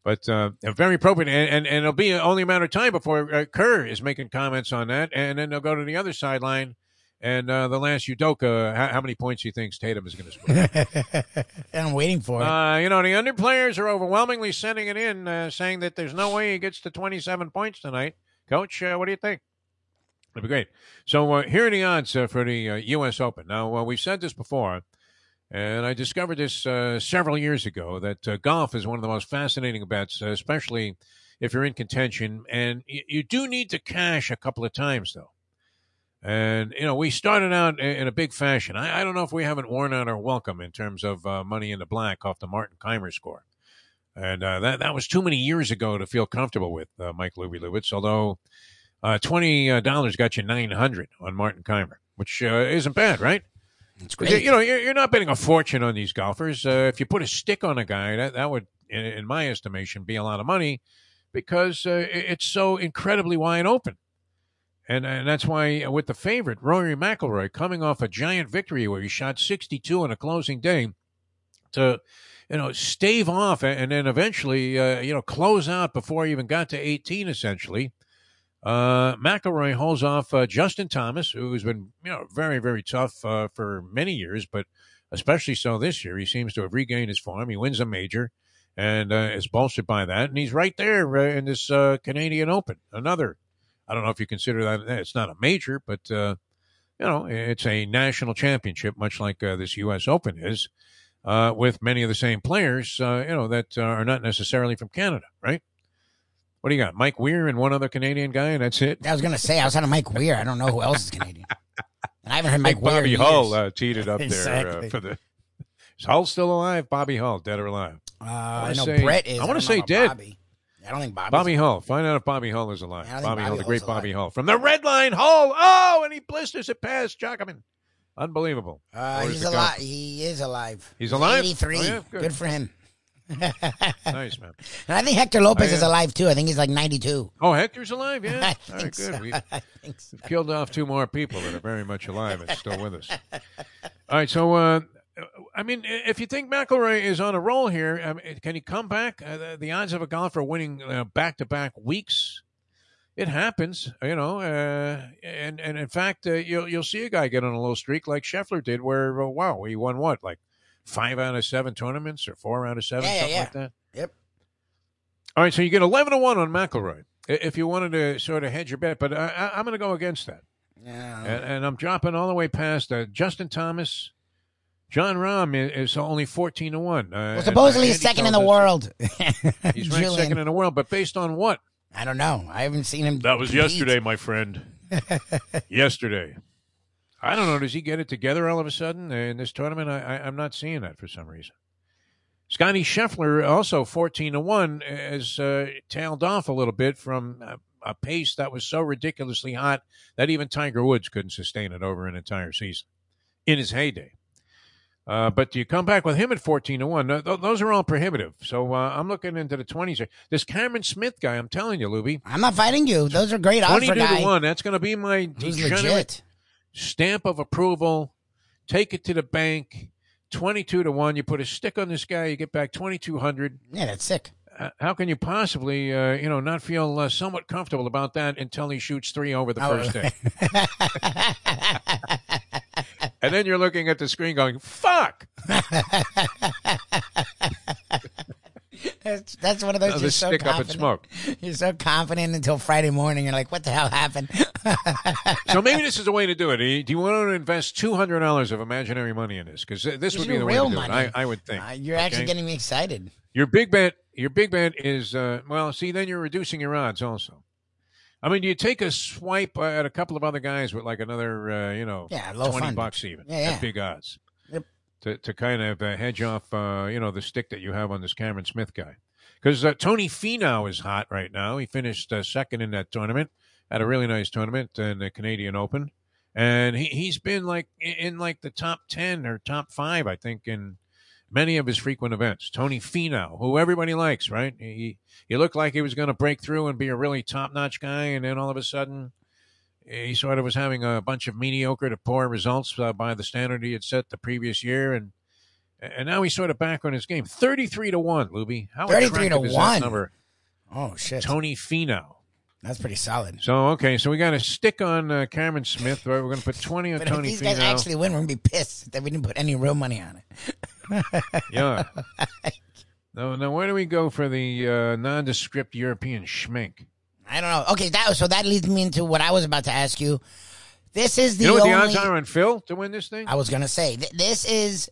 But uh, very appropriate, and, and, and it'll be only a matter of time before uh, Kerr is making comments on that, and then they'll go to the other sideline, and uh, they'll ask Udoka how, how many points he thinks Tatum is going to score. and I'm waiting for it. Uh, you know, the under players are overwhelmingly sending it in, uh, saying that there's no way he gets to 27 points tonight. Coach, uh, what do you think? It'd be great. So uh, here are the odds uh, for the uh, U.S. Open. Now, uh, we've said this before, and I discovered this uh, several years ago that uh, golf is one of the most fascinating bets, uh, especially if you're in contention. And y- you do need to cash a couple of times, though. And, you know, we started out i- in a big fashion. I, I don't know if we haven't worn out our welcome in terms of uh, money in the black off the Martin Kaymer score. And uh, that, that was too many years ago to feel comfortable with, uh, Mike Lubie Lubitz, although uh, $20 got you 900 on Martin Kaymer. which isn't bad, right? It's great. You know, you're, you're not betting a fortune on these golfers. Uh, if you put a stick on a guy, that, that would, in, in my estimation, be a lot of money because uh, it's so incredibly wide open. And, and that's why with the favorite, Rory McIlroy, coming off a giant victory where he shot 62 on a closing day to, you know, stave off and then eventually, uh, you know, close out before he even got to 18, essentially. Uh, McIlroy holds off uh, Justin Thomas, who's been you know very very tough uh, for many years, but especially so this year. He seems to have regained his form. He wins a major, and uh, is bolstered by that, and he's right there uh, in this uh, Canadian Open. Another, I don't know if you consider that it's not a major, but you know it's a national championship, much like this U.S. Open is, with many of the same players, you know that are not necessarily from Canada, right? What do you got? Mike Weir and one other Canadian guy, and that's it. I was gonna say I was on a Mike Weir. I don't know who else is Canadian. And I haven't heard I Mike Weir. Bobby Hull uh, it up there Exactly. uh, for the. Is Hull still alive? Bobby Hull, dead or alive? Uh, I wanna know say- Brett is. I wanna say dead. Bobby. I don't think Bobby. Bobby Hull. Find out if Bobby Hull is alive. Bobby, think Hull, Bobby the great Bobby Hull from the Red Line Hull. Oh, and he blisters it past Jockerman. Unbelievable. Uh, he's alive. He is alive. He's alive? Eighty-three. Oh, yeah, good. good. for him. Nice man. And I think Hector Lopez I, uh, is alive too. I think he's like ninety-two. Oh, Hector's alive. I Yeah. All right, good. We, I think so. We've killed off two more people that are very much alive and still with us. All right, so uh, I mean, if you think McIlroy is on a roll here, I mean, can he come back? Uh, the, odds of a golfer winning back to back weeks, it happens, you know. Uh, and and in fact, uh, you'll you'll see a guy get on a low streak like Scheffler did, where uh, wow, he won what like five out of seven tournaments or four out of seven, Yeah, yeah, something yeah. like that. Yep. All right, so you get eleven to one on McIlroy if you wanted to sort of hedge your bet, but I, I, I'm going to go against that. Yeah. and, and I'm dropping all the way past uh, Justin Thomas. Jon Rahm is, is only fourteen to one. Uh, Well, supposedly he's second in the world. He's ranked Julian. second in the world, but based on what? I don't know. I haven't seen him. That was compete. yesterday, my friend. yesterday. I don't know. Does he get it together all of a sudden in this tournament? I, I, I'm not seeing that for some reason. Scotty Scheffler, also 14 to 1, has uh, tailed off a little bit from a, a pace that was so ridiculously hot that even Tiger Woods couldn't sustain it over an entire season in his heyday. Uh, but do you come back with him at 14 to 1? Th- those are all prohibitive. So uh, I'm looking into the 20s. here. This Cameron Smith guy, I'm telling you, Lubie, I'm not fighting you. Those are great odds 22 for a guy to 1. That's going to be my degenerate legit. Stamp of approval. Take it to the bank. 22 to 1. You put a stick on this guy, you get back 2200 Yeah, that's sick. Uh, How can you possibly, uh, you know, not feel uh, somewhat comfortable about that until he shoots three over the Oh. first day? and then you're looking at the screen going, fuck. That's, that's one of those. Another you're so stick up confident. smoke. You're so confident until Friday morning. You're like, what the hell happened? So maybe this is a way to do it. Do you want to invest $200 of imaginary money in this? Because this would be the way to do money. it. I, I would think. Uh, you're actually getting me excited. Your big bet, your big bet is uh, well. See, then you're reducing your odds also. I mean, do you take a swipe at a couple of other guys with like another, uh, you know, Yeah, low twenty fund. bucks even Yeah, yeah. at big odds? To to kind of uh, hedge off, uh, you know, the stick that you have on this Cameron Smith guy, because uh, Tony Finau is hot right now. He finished uh, second in that tournament, had a really nice tournament in the Canadian Open, and he he's been like in, in like the top ten or top five, I think, in many of his frequent events. Tony Finau, who everybody likes, right? He he looked like he was going to break through and be a really top notch guy, and then all of a sudden, he sort of was having a bunch of mediocre to poor results uh, by the standard he had set the previous year, and and now he's sort of back on his game. Thirty three to one, Lubie. How 33 to attractive is that 1. number? Oh shit, Tony Finau. that's pretty solid. So okay, so we got a stick on uh, Cameron Smith. Right? We're going to put twenty on But if Tony these guys Finau. actually win, we're gonna be pissed that we didn't put any real money on it. Yeah. now, now, where do we go for the uh, nondescript European schmink? I don't know. Okay, that so that leads me into what I was about to ask you. This is the You know what only. the odds are on Phil to win this thing? I was gonna say th- this is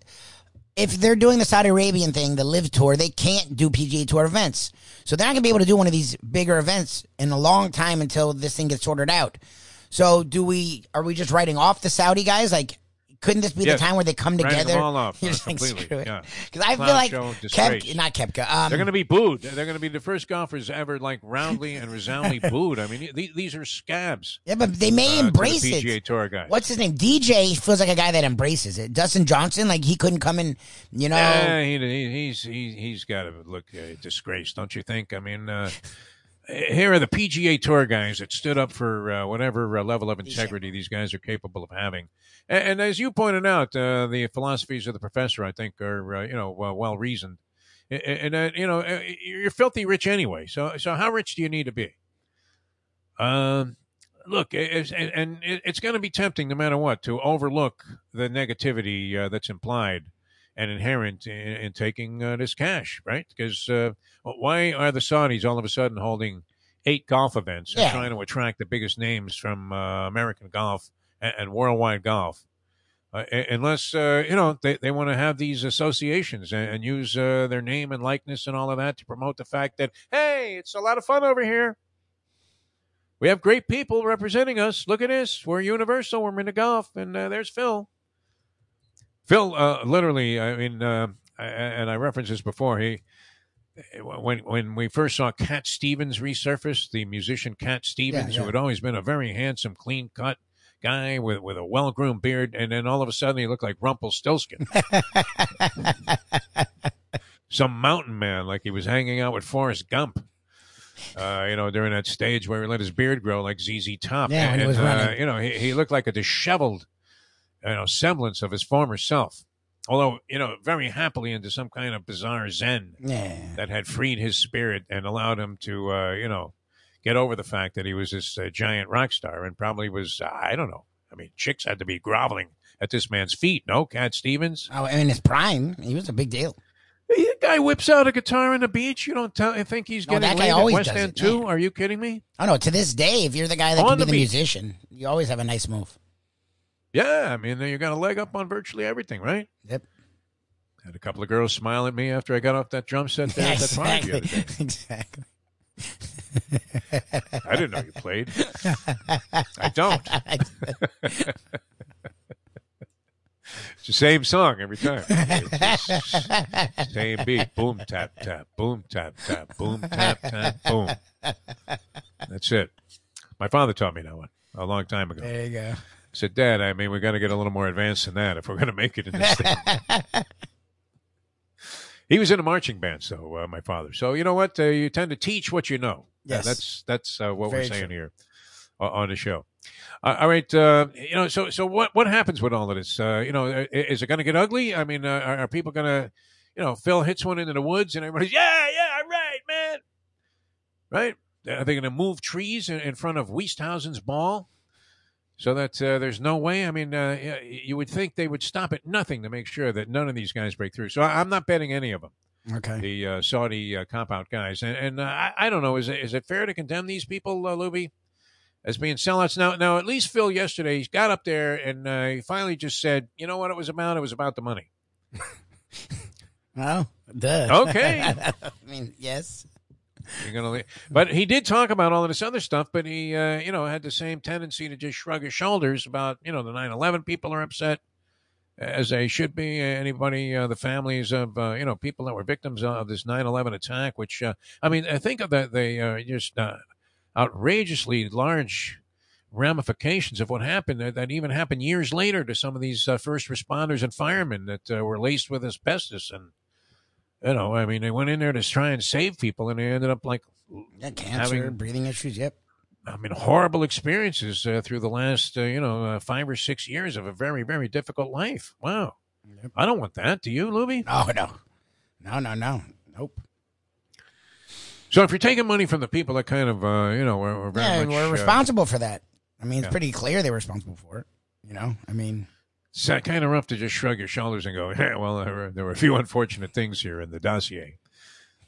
if they're doing the Saudi Arabian thing, the Live Tour, they can't do PGA Tour events, so they're not gonna be able to do one of these bigger events in a long time until this thing gets sorted out. So, do we are we just writing off the Saudi guys? Like, couldn't this be Yes. the time where they come together? them all off, You're just like, screw it. yeah. Because I Clown feel like show, Kep, disgrace. not Koepka. Um, They're going to be booed. They're going to be the first golfers ever like roundly and resoundingly booed. I mean, th- these are scabs. yeah, but they may uh, to embrace the it. PGA Tour guys. What's his name? DJ feels like a guy that embraces it. Dustin Johnson, like he couldn't come in, you know. Yeah, he, he, he's he, he's got to look uh, disgraced, don't you think? I mean, uh, here are the PGA Tour guys that stood up for uh, whatever uh, level of integrity these guys are capable of having. And, and as you pointed out, uh, the philosophies of the professor, I think, are uh, you know well, well reasoned. And, and uh, you know, uh, you're filthy rich anyway. So so how rich do you need to be? Um. Look, it's, and it's going to be tempting, no matter what, to overlook the negativity uh, that's implied and inherent in, in taking uh, this cash, right? Because uh, why are the Saudis all of a sudden holding eight golf events and trying to attract the biggest names from uh, American golf and, and worldwide golf? Uh, unless uh, you know they, they want to have these associations and, and use uh, their name and likeness and all of that to promote the fact that hey, it's a lot of fun over here. We have great people representing us. Look at this. We're universal. We're into golf, and uh, there's Phil. Phil, uh, literally, I mean, uh, and I referenced this before. He, when when we first saw Cat Stevens resurface, the musician Cat Stevens, yeah. who had always been a very handsome, clean cut guy with with a well groomed beard, and then all of a sudden he looked like Rumpelstiltskin, some mountain man, like he was hanging out with Forrest Gump. Uh, you know, during that stage where he let his beard grow like ZZ Top, Yeah, and was uh, running. you know, he, he looked like a disheveled, you know, semblance of his former self. Although, you know, very happily into some kind of bizarre zen Yeah. that had freed his spirit and allowed him to, uh, you know, get over the fact that he was this uh, giant rock star and probably was, uh, I don't know. I mean, chicks had to be groveling at this man's feet. No, Cat Stevens. Oh, in his prime, he was a big deal. The guy whips out a guitar on the beach. You don't tell, think he's No, getting that guy always West does End it, too? Are you kidding me? Oh no, to this day, if you're the guy that On can be the the musician, you always have a nice move. Yeah, I mean, you got a leg up on virtually everything, right? Yep. Had a couple of girls smile at me after I got off that drum set there at that party the other day. exactly. I didn't know you played. I don't. It's the same song every time. Same beat. Boom, tap, tap. Boom, tap, tap. Boom, tap, tap. Boom. That's it. My father taught me that one a long time ago. There you go. I said, Dad, I mean, we got to get a little more advanced than that if we're going to make it in this thing. he was in a marching band, so uh, my father. So you know what? Uh, you tend to teach what you know. Yes. that's that's uh, what Very we're saying true. here uh, on the show. Uh, all right, uh, you know, so so what what happens with all of this? Uh, you know, is it going to get ugly? I mean, uh, are, are people going to, you know, Phil hits one into the woods and everybody's yeah, yeah, right, man, right? Are they going to move trees in, in front of Wiesthausen's ball? So that uh, there's no way. I mean, uh, you would think they would stop at nothing to make sure that none of these guys break through. So I'm not betting any of them, Okay. the uh, Saudi uh, cop out guys. And, and uh, I, I don't know, is it, is it fair to condemn these people, uh, Lubie, as being sellouts? Now, now at least Phil yesterday he got up there and uh, he finally just said, you know what it was about? It was about the money. Oh, duh. Okay. I mean, yes. You're gonna, leave. but he did talk about all of this other stuff. But he, uh, you know, had the same tendency to just shrug his shoulders about, you know, the 9/11 people are upset, as they should be. Anybody, uh, the families of, uh, you know, people that were victims of this 9/11 attack. Which, uh, I mean, I think of that they uh, just uh, outrageously large ramifications of what happened that, that even happened years later to some of these uh, first responders and firemen that uh, were laced with asbestos and you know i mean they went in there to try and save people and they ended up like Yeah, cancer, Having- breathing issues. Yep. I mean, horrible experiences uh, through the last, uh, you know, uh, five or six years of a very, very difficult life. Wow. Yep. I don't want that. Do you, Lubie? Oh no, no, no, no, nope. So if you're taking money from the people that kind of, uh, you know, were, were very Yeah, much we're uh, responsible for that. I mean, it's yeah. pretty clear they're responsible for it. You know, I mean, it's uh, kind of rough to just shrug your shoulders and go, yeah, well, there were, there were a few unfortunate things here in the dossier.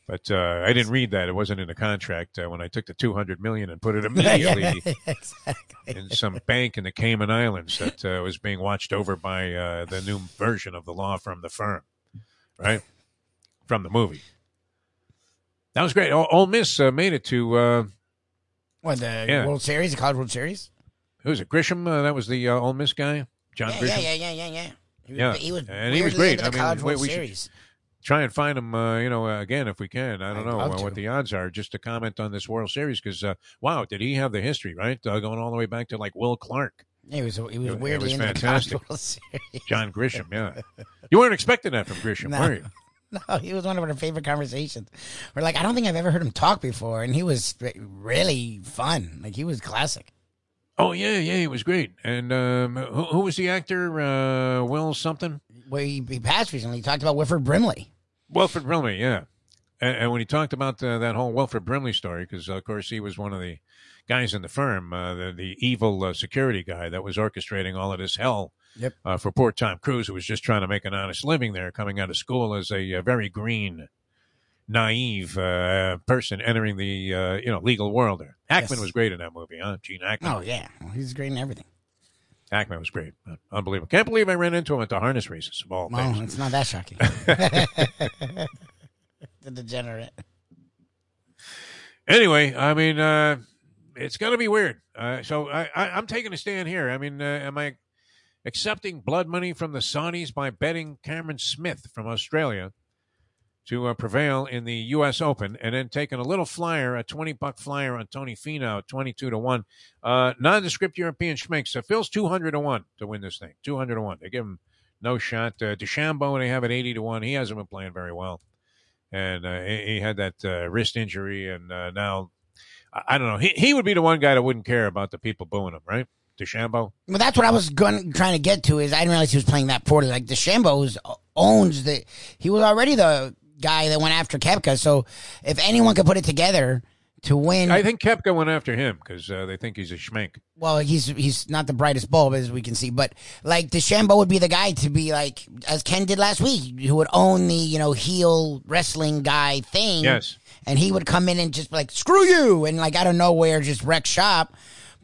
But uh, I didn't read that; it wasn't in the contract. Uh, when I took the two hundred million and put it immediately exactly. in some bank in the Cayman Islands that uh, was being watched over by uh, the new version of the law from the firm, right? From the movie. That was great. O- Ole Miss uh, made it to uh, What the Yeah. World Series, the College World Series? who was it? Grisham. Uh, that was the uh, Ole Miss guy. John Yeah, Grisham. yeah, yeah, yeah, yeah, yeah. He was, Yeah, he was and he was great. I mean, we- we should- Series. Try and find him, uh, you know, uh, again if we can. I don't I'd know uh, what the odds are. Just to comment on this World Series because uh, wow, did he have the history right? Uh, going all the way back to like Will Clark, he was he was It- it weirdly was fantastic. the World Series. John Grisham. Yeah, you weren't expecting that from Grisham, No. were you? No, he was one of our favorite conversations. We're like, I don't think I've ever heard him talk before, and he was really fun. Like he was classic. Oh yeah, yeah, it was great. And um, who, who was the actor? Uh, Will something? Where he, he passed recently, he talked about Wilford Brimley. Wilfred Brimley, yeah. And, and when he talked about uh, that whole Wilfred Brimley story, because of course he was one of the guys in the firm, uh, the, the evil uh, security guy that was orchestrating all of this hell Yep. uh, for poor Tom Cruise, who was just trying to make an honest living there, coming out of school as a, very green, naive uh, person entering the uh, you know legal world. There, Hackman Yes. was great in that movie, huh? Gene Hackman. Oh yeah, well, he's great in everything. Hackman was great, unbelievable. Can't believe I ran into him at the harness races of all Well, things. it's not that shocking. the degenerate. anyway, I mean, uh, it's going to be weird. Uh, so I, I, I'm taking a stand here. I mean, uh, am I accepting blood money from the Saudis by betting Cameron Smith from Australia to uh, prevail in the U.S. Open, and then taking a little flyer, a 20 buck flyer on Tony Finau, 22 to one, uh, nondescript European schminks. So Phil's 200 to one to win this thing. 200 to one. They give him no shot. Uh, DeChambeau, they have it 80 to one. He hasn't been playing very well and uh, he, he had that uh, wrist injury, and uh, now I, I don't know. He he would be the one guy that wouldn't care about the people booing him, right? DeChambeau. Well, that's what I was going trying to get to. Is I didn't realize he was playing that poorly. Like DeChambeau owns the. He was already the guy that went after Koepka. So if anyone could put it together to win, I think Koepka went after him because uh, they think he's a schmink. well, he's he's not the brightest bulb as we can see, but like DeChambeau would be the guy to be like as Ken did last week, who would own the you know heel wrestling guy thing. Yes. and he would come in and just be like screw you and like out of nowhere just wreck shop.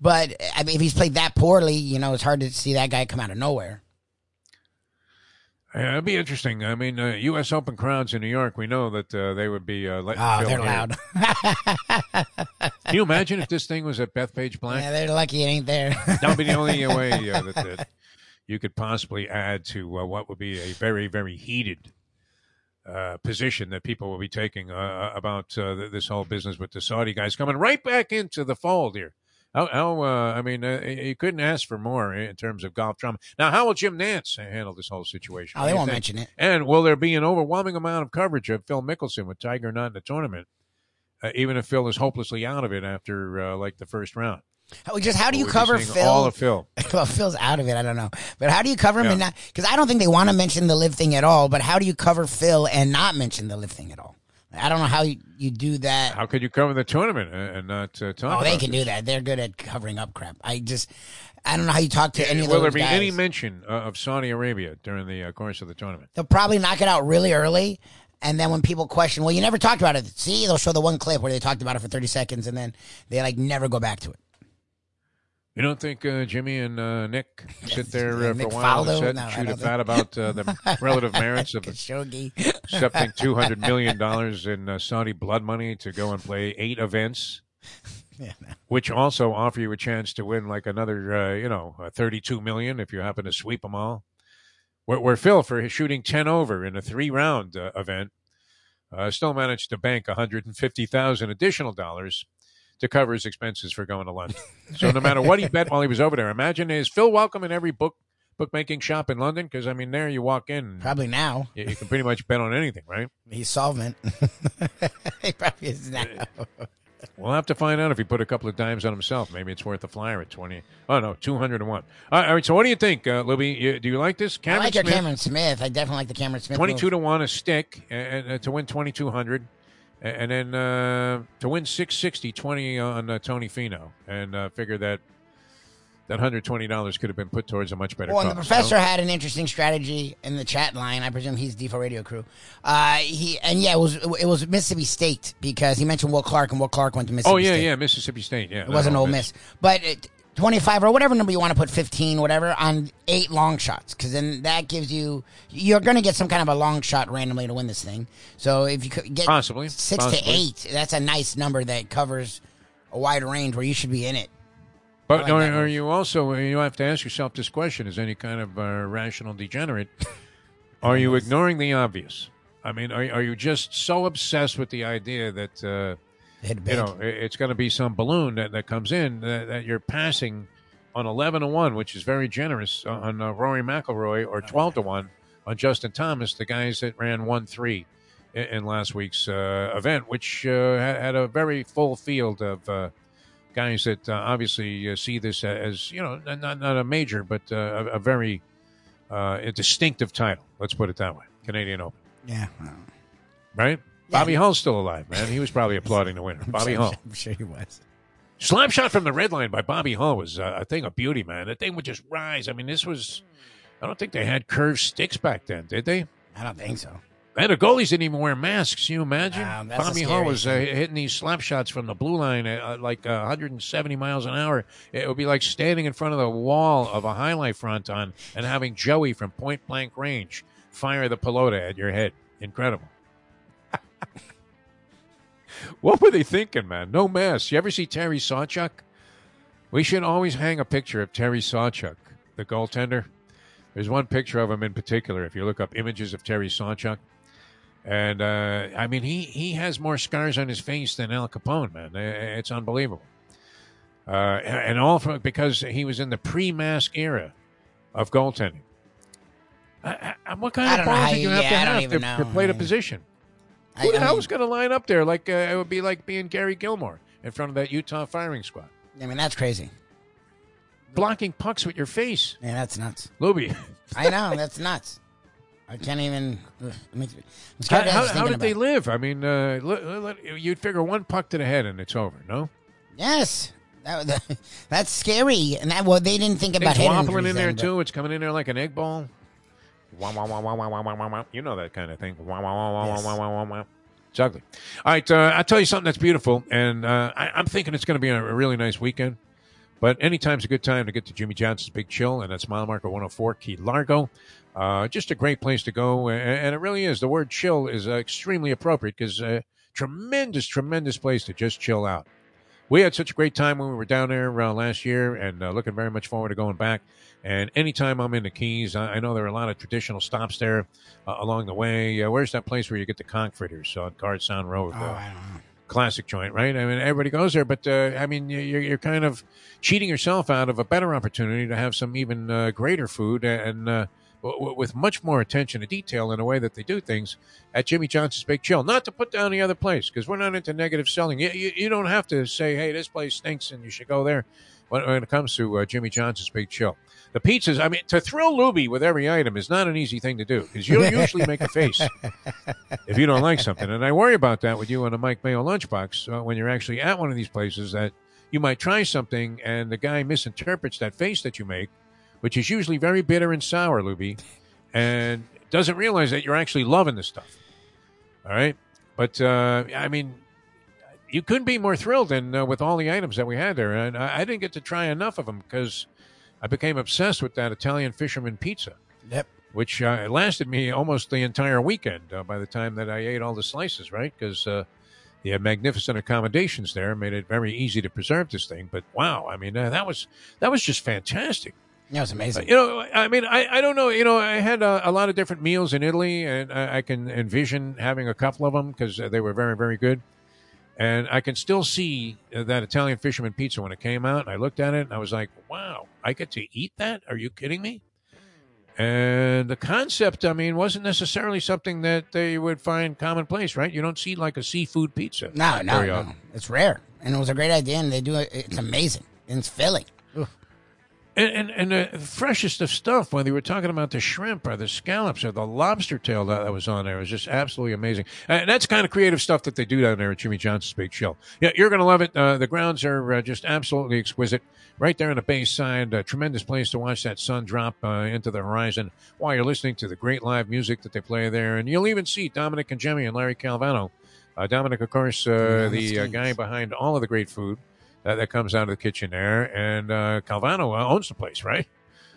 But I mean, if he's played that poorly, you know, it's hard to see that guy come out of nowhere. Yeah, it'd be interesting. I mean, uh, U.S. Open crowds in New York, we know that uh, they would be uh, Oh, they're hear. loud. Can you imagine if this thing was at Bethpage Black? yeah, they're lucky it ain't there. that would be the only way uh, that, that you could possibly add to uh, what would be a very, very heated uh, position that people will be taking uh, about uh, this whole business with the Saudi guys coming right back into the fold here. How, how uh, I mean, uh, you couldn't ask for more in terms of golf drama. Now, how will Jim Nantz handle this whole situation? oh, they won't think? mention it. And will there be an overwhelming amount of coverage of Phil Mickelson with Tiger not in the tournament, uh, even if Phil is hopelessly out of it after uh, like the first round? How, just how do you cover Phil? All of Phil. well, Phil's out of it. I don't know, but how do you cover him Yeah. and not? Because I don't think they want to mention the live thing at all. But how do you cover Phil and not mention the live thing at all? I don't know how you, you do that. How could you cover the tournament and not uh, talk? oh, they can this? do that. They're good at covering up crap. I just, I don't know how you talk to any of Will those there be guys. any mention uh, of Saudi Arabia during the uh, course of the tournament? They'll probably knock it out really early. And then when people question, well, you never talked about it. See, they'll show the one clip where they talked about it for 30 seconds and then they like never go back to it. You don't think uh, Jimmy and uh, Nick sit there uh, for a while the set No, and shoot a fat about uh, the relative merits of accepting two hundred million dollars in uh, Saudi blood money to go and play eight events, Yeah, no. which also offer you a chance to win like another, uh, you know, thirty-two million if you happen to sweep them all. Where, where Phil, for his shooting ten over in a three-round uh, event, uh, still managed to bank one hundred and fifty thousand additional dollars to cover his expenses for going to London. so no matter what he bet while he was over there, imagine is Phil welcome in every book bookmaking shop in London? Because I mean, there you walk in. Probably now. You, you can pretty much bet on anything, right? He's solvent. he probably is now. We'll have to find out if he put a couple of dimes on himself. Maybe it's worth a flyer at twenty. Oh no, two hundred and one. All right, all right. So what do you think, uh, Libby? You, do you like this? I Cameron like your Smith, Cameron Smith. I definitely like the Cameron Smith. twenty-two move. to one a stick, and, uh, to win twenty two hundred, and then uh, to win 660, 20 on uh, Tony Finau, and uh, figure that that hundred twenty dollars could have been put towards a much better. Well, the professor know? had an interesting strategy in the chat line. I presume he's Default Radio Crew. Uh, he and yeah, it was it was Mississippi State because he mentioned Will Clark and Will Clark went to Mississippi. Oh yeah, State. yeah, Mississippi State. Yeah, It wasn't Ole Miss, but it, twenty-five or whatever number you want to put, fifteen, whatever, on eight long shots, because then that gives you you're going to get some kind of a long shot randomly to win this thing. So if you could get Possibly. six Possibly. to eight, that's a nice number that covers a wide range where you should be in it. But like are, are you also? You have to ask yourself this question: As any kind of uh, rational degenerate, are you ignoring the obvious? I mean, are, are you just so obsessed with the idea that uh. You know it's going to be some balloon that, that comes in that, that you're passing on eleven to one, which is very generous on uh, Rory McIlroy, or twelve to one on Justin Thomas, the guys that ran one three in, in last week's uh, event, which uh, had, had a very full field of. Uh, guys that uh, obviously uh, see this as you know not not a major but uh, a, a very uh, a distinctive title. Let's put it that way. Canadian Open, yeah. right? Bobby Hull's still alive, man. He was probably applauding the winner. Bobby Hull. I'm sure he was. Slap shot from the red line by Bobby Hull was uh, a thing of beauty, man. That thing would just rise. I mean, this was. I don't think they had curved sticks back then, did they? I don't think so. And the goalies didn't even wear masks. Can you imagine? Wow, that's Bobby Hull was uh, hitting these slap shots from the blue line at uh, like uh, 170 miles an hour. It would be like standing in front of the wall of a jai alai fronton and having Joey from point blank range fire the pelota at your head. Incredible. What were they thinking, man? No masks. You ever see Terry Sawchuk? We should always hang a picture of Terry Sawchuk, the goaltender. There's one picture of him in particular. If you look up images of Terry Sawchuk, and uh, I mean, he he has more scars on his face than Al Capone, man. It's unbelievable. Uh, and all from, because he was in the pre-mask era of goaltending. I, I, what kind I of know balls do you you- have yeah, to have to, to play the position? I- Who the I hell mean- was going to line up there? Like uh, it would be like being Gary Gilmore in front of that Utah firing squad, I mean, that's crazy. blocking pucks with your face. Man, that's nuts. Lubie, I know that's nuts. I can't even. Ugh, it I'm how, scared how, just how thinking did they about live? I mean, uh, li- li- li- you'd figure one puck to the head and it's over. No. Yes, that, that, that's scary. And that well, they didn't think about Things head wobbling injuries in there then, but- too. It's coming in there like an egg ball. Wah, wah, wah, wah, wah, wah, wah, wah. You know that kind of thing. Wah, wah, wah, wah, yes. wah, wah, wah, wah. It's ugly. All right, uh, I'll tell you something that's beautiful, and uh, I, I'm thinking it's going to be a, a really nice weekend. But anytime's a good time to get to Jimmy Johnson's Big Chill, and that's mile marker 104 Key Largo. Uh, just a great place to go, and, and, it really is. The word chill is uh, extremely appropriate because uh, tremendous, tremendous place to just chill out. We had such a great time when we were down there uh, last year, and uh, looking very much forward to going back. And anytime I'm in the Keys, I, I know there are a lot of traditional stops there uh, along the way. Uh, where's that place where you get the conch fritters on Card Sound Road? Oh, I don't know. classic joint, right? I mean, everybody goes there, but uh, I mean, you're, you're kind of cheating yourself out of a better opportunity to have some even uh, greater food and uh, with much more attention to detail in the way that they do things at Jimmy Johnson's Big Chill. Not to put down the other place because we're not into negative selling. You, you, you don't have to say, "Hey, this place stinks," and you should go there. When, when it comes to uh, Jimmy Johnson's Big Chill, the pizzas. I mean, to thrill Lubie with every item is not an easy thing to do because you'll usually make a face if you don't like something. And I worry about that with you on a Mike Mayo lunchbox uh, when you're actually at one of these places that you might try something and the guy misinterprets that face that you make, which is usually very bitter and sour, Lubie, and doesn't realize that you're actually loving the stuff. All right. But, uh, I mean, you couldn't be more thrilled than uh, with all the items that we had there. And I, I didn't get to try enough of them because I became obsessed with that Italian fisherman pizza Yep. which uh, lasted me almost the entire weekend uh, by the time that I ate all the slices, right? Because uh, they had magnificent accommodations there, made it very easy to preserve this thing. But wow, I mean, uh, that was that was just fantastic. That was Uh, amazing. you know, I mean, I, I don't know. You know, I had a, a lot of different meals in Italy, and I, I can envision having a couple of them because they were very, very good. And I can still see uh, that Italian fisherman pizza when it came out. And I looked at it and I was like, wow, I get to eat that? Are you kidding me? And the concept, I mean, wasn't necessarily something that they would find commonplace, right? You don't see like a seafood pizza. no, no, no. often. It's rare, and it was a great idea, and they do it. It's amazing, and it's filling. And, and, and the freshest of stuff, whether you were talking about the shrimp or the scallops or the lobster tail that, that was on there, it was just absolutely amazing. And that's kind of creative stuff that they do down there at Jimmy Johnson's Big Chill. Yeah, you're going to love it. Uh, the grounds are uh, just absolutely exquisite. Right there on the bay side, a tremendous place to watch that sun drop uh, into the horizon while you're listening to the great live music that they play there. And you'll even see Dominic and Jimmy and Larry Calvano. Uh, Dominic, of course, uh, the the uh, guy behind all of the great food that, that comes out of the kitchen there. And uh, Calvano uh, owns the place, right?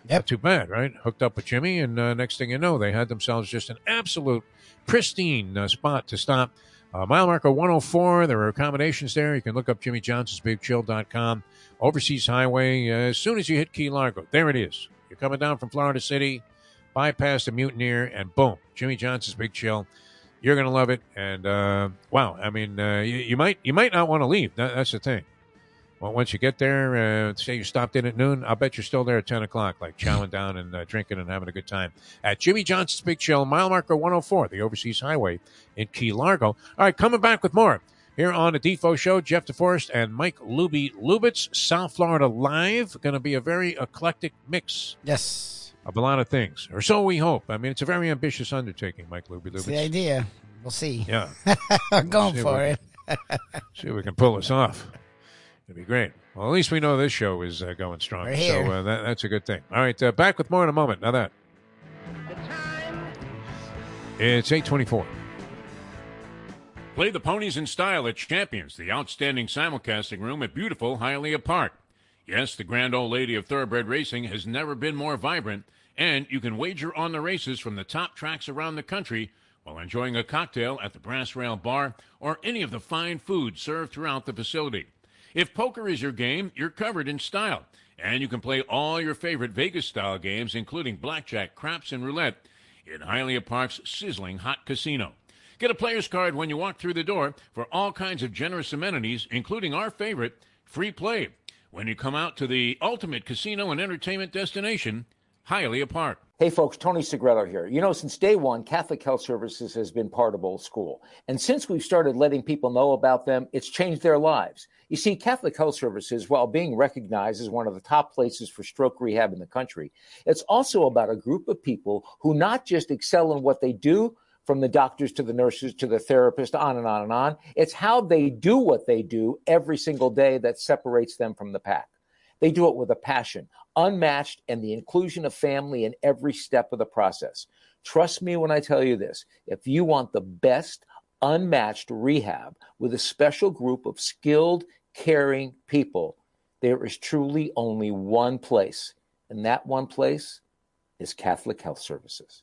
Yep. Not too bad, right? Hooked up with Jimmy, and uh, next thing you know, they had themselves just an absolute pristine uh, spot to stop Uh, mile marker 104. There are accommodations there. You can look up jimmyjohnsonsbigchill.com. Overseas Highway. Uh, as soon as you hit Key Largo, there it is. You're coming down from Florida City, bypass the Mutineer, and boom, Jimmy Johnson's Big Chill. You're gonna love it. And uh, wow, I mean, uh, you, you might you might not want to leave. That, that's the thing. Well, once you get there, uh, say you stopped in at noon, I'll bet you're still there at 10 o'clock, like chowing down and uh, drinking and having a good time at Jimmy Johnson's Big Chill, mile marker 104, the Overseas Highway in Key Largo. All right, coming back with more here on the Defo Show. Jeff DeForrest and Mike Lubie Lubitz, South Florida Live. Going to be a very eclectic mix Yes. of a lot of things, or so we hope. I mean, it's a very ambitious undertaking, Mike Lubie That's the idea. We'll see. Yeah, I'm going See for it. see if we can pull this off. It'd be great. Well, at least we know this show is uh, going strong. We're here. So uh, that, that's a good thing. All right, uh, back with more in a moment. Now that. It's 824. Play the ponies in style at Champions, the outstanding simulcasting room at beautiful Hialeah Park. Yes, the grand old lady of thoroughbred racing has never been more vibrant, and you can wager on the races from the top tracks around the country while enjoying a cocktail at the Brass Rail Bar or any of the fine food served throughout the facility. If poker is your game, you're covered in style, and you can play all your favorite Vegas style games, including blackjack, craps, and roulette, in Hialeah Park's sizzling hot casino. Get a player's card when you walk through the door for all kinds of generous amenities, including our favorite, free play, when you come out to the ultimate casino and entertainment destination, Hialeah Park. Hey folks, Tony Segreto here. You know, since day one, Catholic Health Services has been part of Old School. And since we've started letting people know about them, it's changed their lives. You see, Catholic Health Services, while being recognized as one of the top places for stroke rehab in the country, it's also about a group of people who not just excel in what they do, from the doctors to the nurses to the therapist, on and on and on. It's how they do what they do every single day that separates them from the pack. They do it with a passion, unmatched, and the inclusion of family in every step of the process. Trust me when I tell you this if you want the best, unmatched rehab with a special group of skilled, caring people, there is truly only one place, and that one place is Catholic Health Services.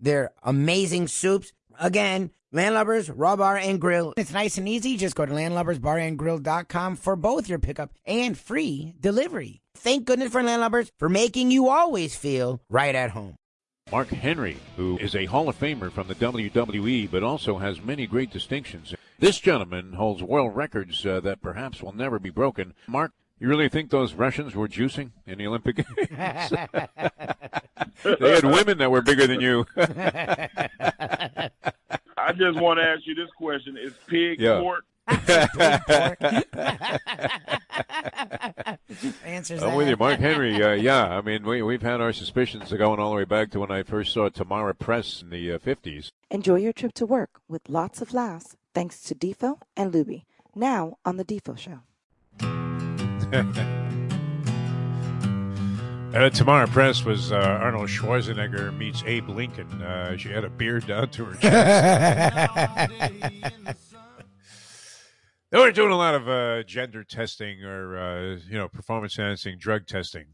their amazing soups. Again, Landlubbers, Raw Bar, and Grill. It's nice and easy. Just go to landlubbersbarandgrill.com for both your pickup and free delivery. Thank goodness for Landlubbers for making you always feel right at home. Mark Henry, who is a Hall of Famer from the WWE, but also has many great distinctions. This gentleman holds world records uh, that perhaps will never be broken. Mark, you really think those Russians were juicing in the Olympic Games? they had women that were bigger than you. I just want to ask you this question: Is pig Yeah. pork? Answers I'm with you, Mark Henry. Uh, yeah, I mean, we, we've had our suspicions going all the way back to when I first saw Tamara Press in the uh, 50s. Enjoy your trip to work with lots of laughs thanks to Defo and Lubie. Now on the Defo Show. Uh, Tamara Press was uh, Arnold Schwarzenegger meets Abe Lincoln. Uh, she had a beard down to her chest. they were doing a lot of uh, gender testing or uh, you know performance enhancing drug testing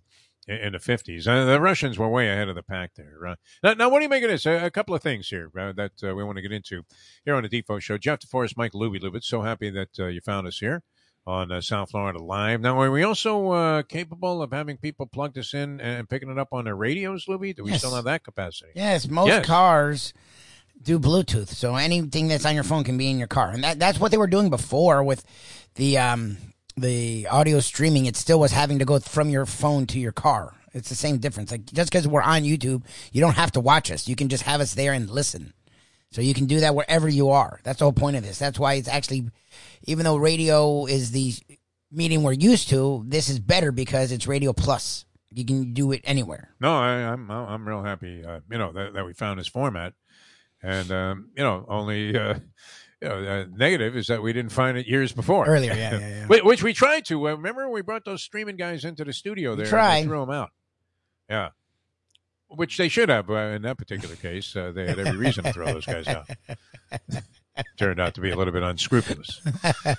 in, in the fifties. Uh, the Russians were way ahead of the pack there. Uh, now, now, what do you make of this? A, a couple of things here uh, that uh, we want to get into here on the Defo Show. Jeff DeForrest, Mike Lubie Lubitz. So happy that uh, you found us here on uh, South Florida Live. Now, are we also uh, capable of having people plug this in and picking it up on their radios, Lubie? Do we Yes. still have that capacity? Yes, most Yes. cars do Bluetooth, so anything that's on your phone can be in your car, and that, that's what they were doing before with the um, the audio streaming. It still was having to go from your phone to your car. It's the same difference. Like just because we're on YouTube, you don't have to watch us. You can just have us there and listen. So you can do that wherever you are. That's the whole point of this. That's why it's actually, even though radio is the medium we're used to, this is better because it's Radio Plus. You can do it anywhere. No, I, I'm I'm real happy. Uh, you know that, that we found this format, and um, you know only uh, you know, uh, negative is that we didn't find it years before. Earlier, yeah, yeah, yeah. Which we tried to. Uh, remember, we brought those streaming guys into the studio there. and tried. They threw them out. Yeah. Which they should have uh, in that particular case. Uh, they had every reason to throw those guys out. Turned out to be a little bit unscrupulous.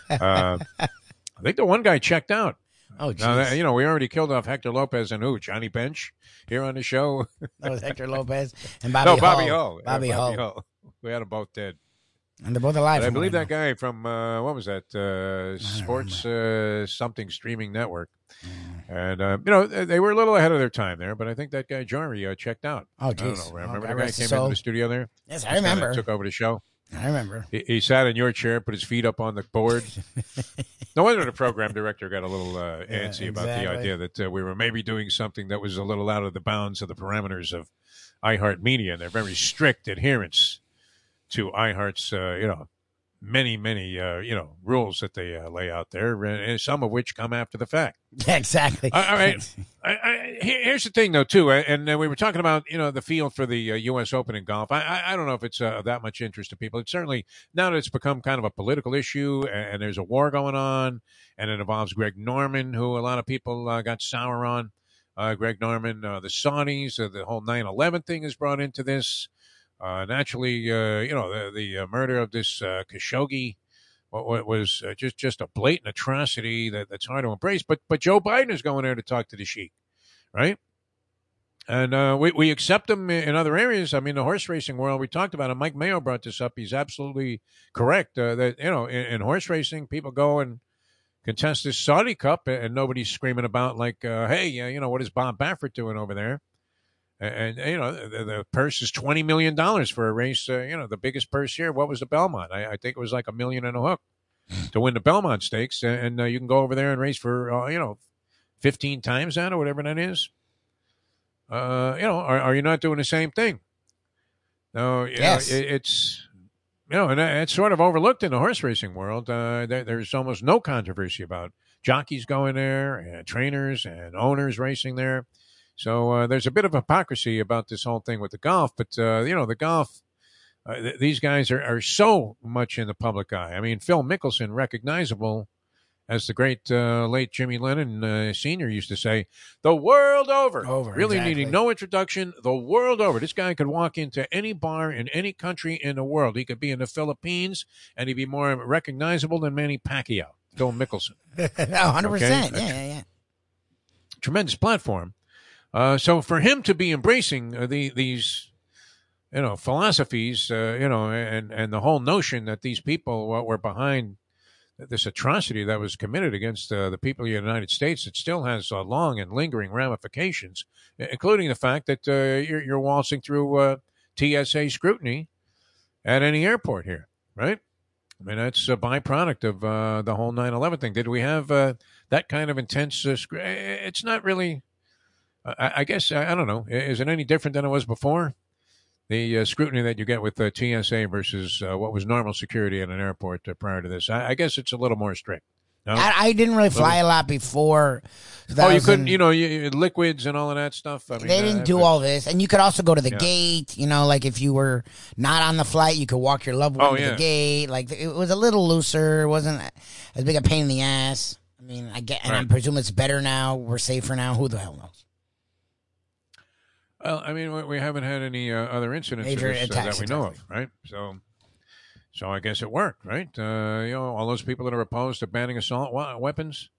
Uh, I think the one guy checked out. Oh, Now, you know, we already killed off Hector Lopez and who? Johnny Bench here on the show. That was Hector Lopez and Bobby no, Hull. Bobby Hull. Yeah, Bobby, Hull. We had them both dead. And they're both alive. I believe that guy from uh, what was that uh, sports uh, something streaming network, and uh, you know they were a little ahead of their time there. But I think that guy Jory uh, checked out. Oh, I don't know. Oh, Remember God the guy came his into the studio there? Yes, I remember. Took over the show. I remember. He, he sat in your chair, put his feet up on the board. no wonder the program director got a little uh, Yeah, antsy about the idea that uh, we were maybe doing something that was a little out of the bounds of the parameters of iHeartMedia and their very strict adherence to iHeart's, uh, you know, many, many, uh, you know, rules that they uh, lay out there, and some of which come after the fact. Yeah, exactly. All right. I, I, here's the thing, though, too, uh, and uh, we were talking about you know the field for the uh, U.S. Open in golf. I, I, don't know if it's uh, that much interest to people. It's certainly now that it's become kind of a political issue, and, there's a war going on, and it involves Greg Norman, who a lot of people uh, got sour on. Uh, Greg Norman, uh, the Saudis, uh, the whole 9/11 thing is brought into this. Uh, naturally, uh, you know the, the uh, murder of this Khashoggi was just just a blatant atrocity that, that's hard to embrace. But but Joe Biden is going there to talk to the sheik, right? And uh, we we accept him in other areas. I mean, the horse racing world. We talked about it. Mike Mayo brought this up. He's absolutely correct. Uh, that you know, in, in horse racing, people go and contest this Saudi Cup, and nobody's screaming about like, uh, "Hey, you know, what is Bob Baffert doing over there?" And, and you know, the, the purse is twenty million dollars for a race. Uh, you know, the biggest purse here. What was the Belmont? I, I think it was like a million and a hook to win the Belmont Stakes, and, and uh, you can go over there and race for uh, you know fifteen times that or whatever that is. Uh, you know, are, are you not doing the same thing? No, Yes. know, it, it's you know, and it's sort of overlooked in the horse racing world. Uh, there, there's almost no controversy about jockeys going there, and trainers and owners racing there. So uh, there's a bit of hypocrisy about this whole thing with the golf, but uh, you know, the golf. Uh, th- these guys are, are so much in the public eye. I mean, Phil Mickelson, recognizable as the great uh, late Jimmy Lennon uh, Sr. used to say, the world over. Over, really exactly. needing no introduction, the world over. This guy could walk into any bar in any country in the world. He could be in the Philippines and he'd be more recognizable than Manny Pacquiao, Phil Mickelson Oh, 100%. Okay. Yeah, yeah, yeah. tremendous platform. Uh, so for him to be embracing uh, the, these, you know, philosophies, uh, you know, and and the whole notion that these people were behind this atrocity that was committed against uh, the people of the United States, it still has uh, long and lingering ramifications, including the fact that uh, you're, you're waltzing through uh, TSA scrutiny at any airport here, right? I mean, that's a byproduct of the whole 9 11 thing. Did we have that kind of intense? Scr- it's not really. I, I guess I, I don't know. Is it any different than it was before? The uh, scrutiny that you get with uh, TSA versus uh, what was normal security at an airport uh, prior to this. I, I guess it's a little more strict. No? I, I didn't really fly a lot before. oh, you couldn't. You know, you, liquids and all of that stuff. I mean, they uh, didn't do but- all this, and you could also go to the Yeah. gate. You know, like if you were not on the flight, you could walk your loved one Oh, to yeah. the gate. Like it was a little looser. It wasn't as big a pain in the ass. I mean, I get, and I presume it's better now. We're safer now. Who the hell knows? Well, I mean, we, haven't had any uh, other incidents Major this, uh, that we know exactly. of, right? So, so I guess it worked, right? Uh, you know, all those people that are opposed to banning assault weapons.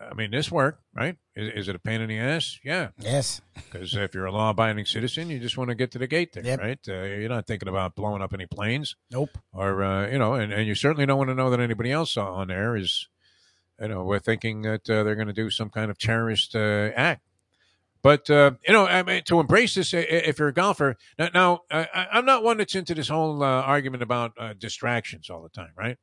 I mean, this worked, right? Is, is it a pain in the ass? Yeah, Yes, because if you're a law-abiding citizen, you just want to get to the gate there, Yep. right? Uh, you're not thinking about blowing up any planes, nope. or uh, you know, and, and you certainly don't want to know that anybody else on there is, you know, we're thinking that uh, they're going to do some kind of terrorist uh, act. But uh, you know, I mean, to embrace this, if you're a golfer, now, now I, I'm not one that's into this whole uh, argument about uh, distractions all the time, right?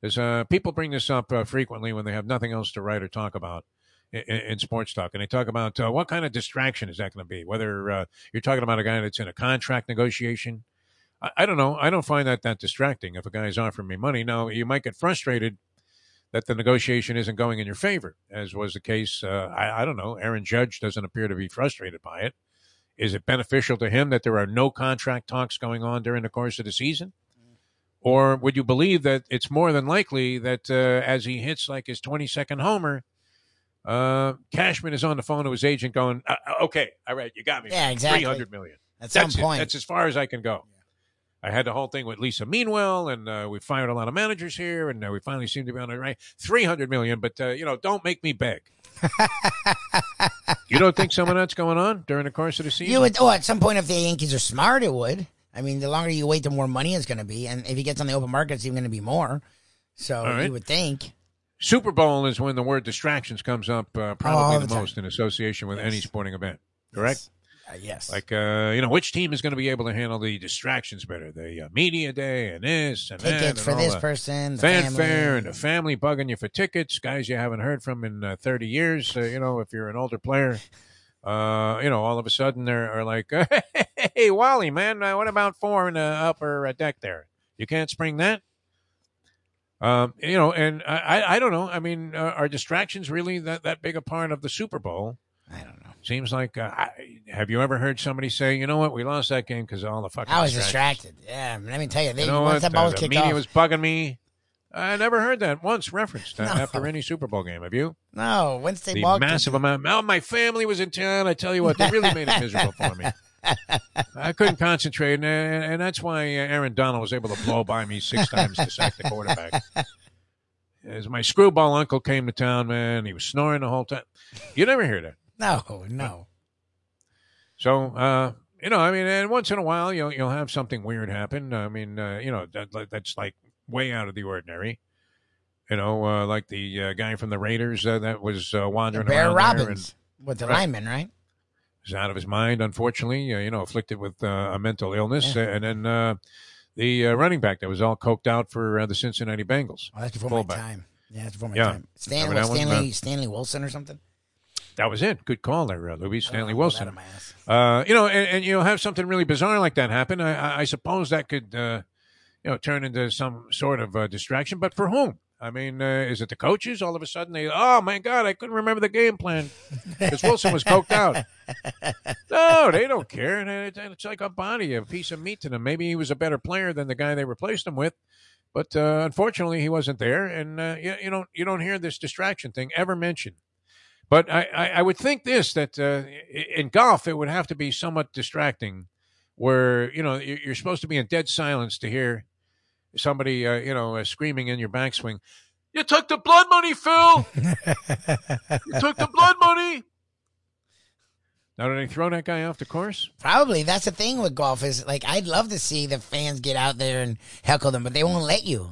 Because uh, people bring this up uh, frequently when they have nothing else to write or talk about in, in sports talk, and they talk about uh, what kind of distraction is that going to be? Whether you're talking about a guy that's in a contract negotiation, I, I don't know. I don't find that that distracting. If a guy's offering me money, now you might get frustrated that the negotiation isn't going in your favor, as was the case. Uh, I, I don't know. Aaron Judge doesn't appear to be frustrated by it. Is it beneficial to him that there are no contract talks going on during the course of the season? Or would you believe that it's more than likely that uh, as he hits like his 22nd homer, uh, Cashman is on the phone to his agent going, uh, okay, all right, you got me. Yeah, exactly. 300 million. At That's some it. point, That's as far as I can go. I had the whole thing with Lisa Meanwell, and uh, we fired a lot of managers here, and uh, we finally seem to be on the right. Three hundred million, but uh, you know, don't make me beg. you don't think some of that's going on during the course of the season? you would. Oh, at some point, if the Yankees are smart, it would. I mean, the longer you wait, the more money it's going to be, and if he gets on the open market, it's even going to be more. So right. you would think. Super Bowl is when the word distractions comes up uh, probably All the, the most in association with any sporting event. Correct. Uh, yes. Like, uh, you know, which team is going to be able to handle the distractions better? The uh, media day and this and that. tickets for this person, the fanfare and the family bugging you for tickets, guys you haven't heard from in uh, 30 years. Uh, you know, if you're an older player, uh, you know, all of a sudden they're are like, hey, Wally, man, what about four in the upper deck there? You can't spring that? Um, you know, and I, I, don't know. I mean, uh, are distractions really that, that big a part of the Super Bowl? I don't know. Seems like, uh, I, have you ever heard somebody say, you know what, we lost that game because all the fucking I was distracted. Yeah, let me tell you. They, You know once what? that ball was the kicked media off, was bugging me. I never heard that once referenced uh, No. after any Super Bowl game. Have you? no, Wednesday the ball massive amount. Oh, my family was in town. I tell you what, they really made it miserable for me. I couldn't concentrate, and, and that's why Aaron Donald was able to blow by me six times to sack the quarterback. As my screwball uncle came to town, man, he was snoring the whole time. You never hear that. No, no. So, uh, you know, I mean, and once in a while, you'll you'll have something weird happen. I mean, uh, you know, that, that's like way out of the ordinary. You know, uh, like the uh, guy from the Raiders uh, that was uh, The wandering Bear around there and Robbins with the Right. lineman, right? was out of his mind, unfortunately. Uh, you know, afflicted with uh, a mental illness, uh, and then uh, the uh, running back that was all coked out for uh, the Cincinnati Bengals. Oh, that's before Fullback. my time. Yeah, that's before my Yeah. time. Stan? Stanley, Stanley Wilson or something. That was it. Good call there, uh, Lubie Stanley don't know, Wilson. that in my ass. Uh, you know, and, and you know, have something really bizarre like that happen. I, I, I suppose that could, uh, you know, turn into some sort of uh, distraction. But for whom? I mean, uh, is it the coaches? All of a sudden, they, oh my God, I couldn't remember the game plan because Wilson was coked out. No, they don't care. It- It's like a body, a piece of meat to them. Maybe he was a better player than the guy they replaced him with, but uh, unfortunately, he wasn't there. And uh, you, you don't you don't hear this distraction thing ever mentioned. But I, I, I would think this that uh, in golf it would have to be somewhat distracting, where you know you're supposed to be in dead silence to hear somebody uh, you know uh, screaming in your backswing. You took the blood money, Phil. you took the blood money. Now, did they throw that guy off the course? Probably that's the thing with golf is like I'd love to see the fans get out there and heckle them, but they won't let you.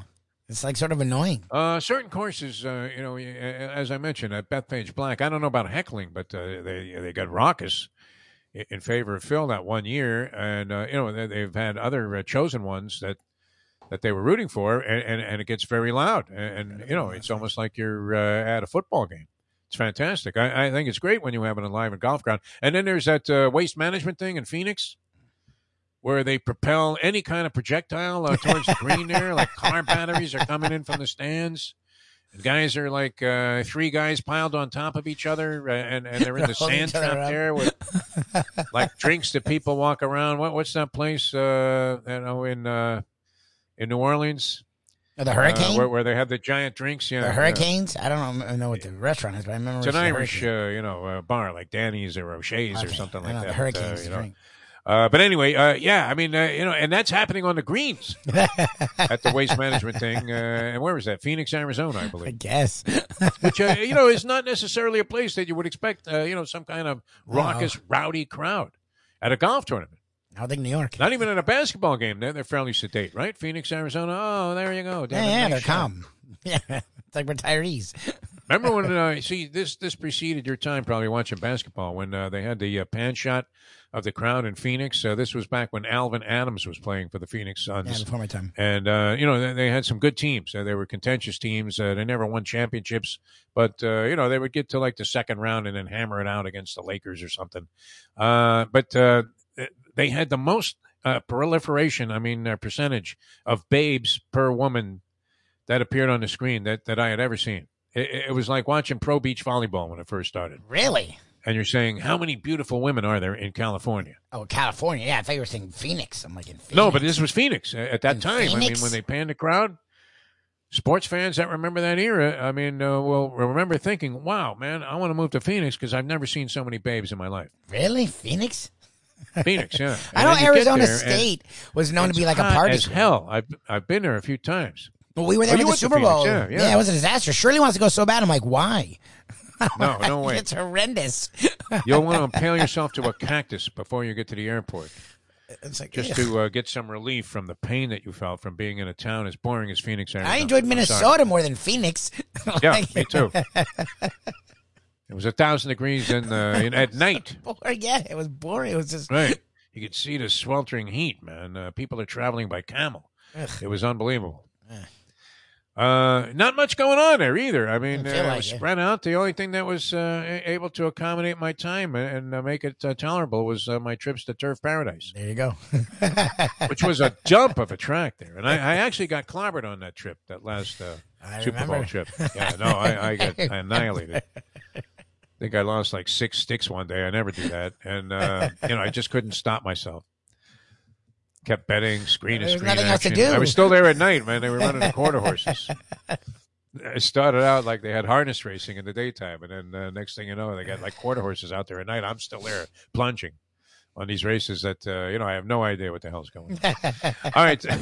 It's like sort of annoying. Uh, certain courses, uh, you know, as I mentioned at Bethpage Black, I don't know about heckling, but uh, they they got raucous in favor of Phil that one year, and uh, you know they, they've had other uh, chosen ones that that they were rooting for, and, and, and it gets very loud, and, and you know it's almost like you're uh, at a football game. It's fantastic. I, I think it's great when you have an enlivened golf ground, and then there's that waste management thing in Phoenix. Where they propel any kind of projectile uh, towards the green there, like car batteries are coming in from the stands. And guys are like uh, three guys piled on top of each other, uh, and, and they're in the sand trap up. there with like drinks that people walk around. What what's that place? Uh, you know, in uh, in New Orleans, Oh, the uh, hurricane, where, where they have the giant drinks. Yeah, the hurricanes. I don't know, know what the restaurant is, but I remember It's an Irish, uh, you know, uh, bar like Danny's or O'Shea's or Okay, something I like know, that. The but, hurricanes uh, you know. drink. Uh, but anyway, uh, yeah, I mean, uh, you know, and that's happening on the greens at the waste management thing. Uh, and where is that? Phoenix, Arizona, I believe. I guess. Which uh, you know is not necessarily a place that you would expect. Uh, you know, some kind of raucous, rowdy crowd at a golf tournament. I think New York. Not even at a basketball game. They're, they're fairly sedate, right? Phoenix, Arizona. Oh, there you go. yeah, yeah, nice they're shot. calm. Yeah, it's like retirees. Remember when? Uh, see, this this preceded your time probably watching basketball when uh, they had the uh, pan shot of the crowd in Phoenix. Uh, this was back when Alvan Adams was playing for the Phoenix Yeah, Suns. before my time. and uh, you know they, they had some good teams. Uh, they were contentious teams. Uh, they never won championships, but uh, you know they would get to like the second round and then hammer it out against the Lakers or something. Uh, but uh, they had the most uh, proliferation. I mean, uh, percentage of babes per woman that appeared on the screen that that I had ever seen. It, it was like watching pro beach volleyball when it first started. Really? And you're saying how many beautiful women are there in California? Oh, California. Yeah, I thought you were saying Phoenix. I'm like in Phoenix. No, but this was Phoenix at that In time. I mean, when they panned the crowd, sports fans that remember that era, I mean, uh, will remember thinking, "Wow, man, I want to move to Phoenix because I've never seen so many babes in my life." really Phoenix. Phoenix, yeah. I know then you get Arizona there, State was known to be like a party. as hell. I've I've been there a few times. But we were there Oh, you for the Super Phoenix, Bowl. yeah, yeah. it was a disaster. Shirley wants to go so bad. I'm like, why? No, no way. It's horrendous. You'll want to impale yourself to a cactus before you get to the airport, It's like, just ugh. to uh, get some relief from the pain that you felt from being in a town as boring as Phoenix. Arizona. I enjoyed Minnesota more than Phoenix. Yeah, me too. It was a thousand degrees in, uh, in at night. boring. Yeah, it was boring. It was just Right. You could see the sweltering heat, man. Uh, people are traveling by camel. Ugh. It was unbelievable. Uh, not much going on there either. I mean, uh, Didn't it like was it. spread out. The only thing that was uh, able to accommodate my time and, and uh, make it uh, tolerable was uh, my trips to Turf Paradise, there you go. which was a jump of a track there. And I, I actually got clobbered on that trip, that last uh, Super Bowl trip. Yeah, no, I, I got annihilated. I think I lost like six sticks one day. I never do that, and uh, you know I just couldn't stop myself. Kept betting, screen to screen nothing else to do. I was still there at night, man. They were running the quarter horses. It started out like they had harness racing in the daytime, and then uh, next thing you know, they got like quarter horses out there at night. I'm still there plunging on these races that uh, you know I have no idea what the hell's going on. All right.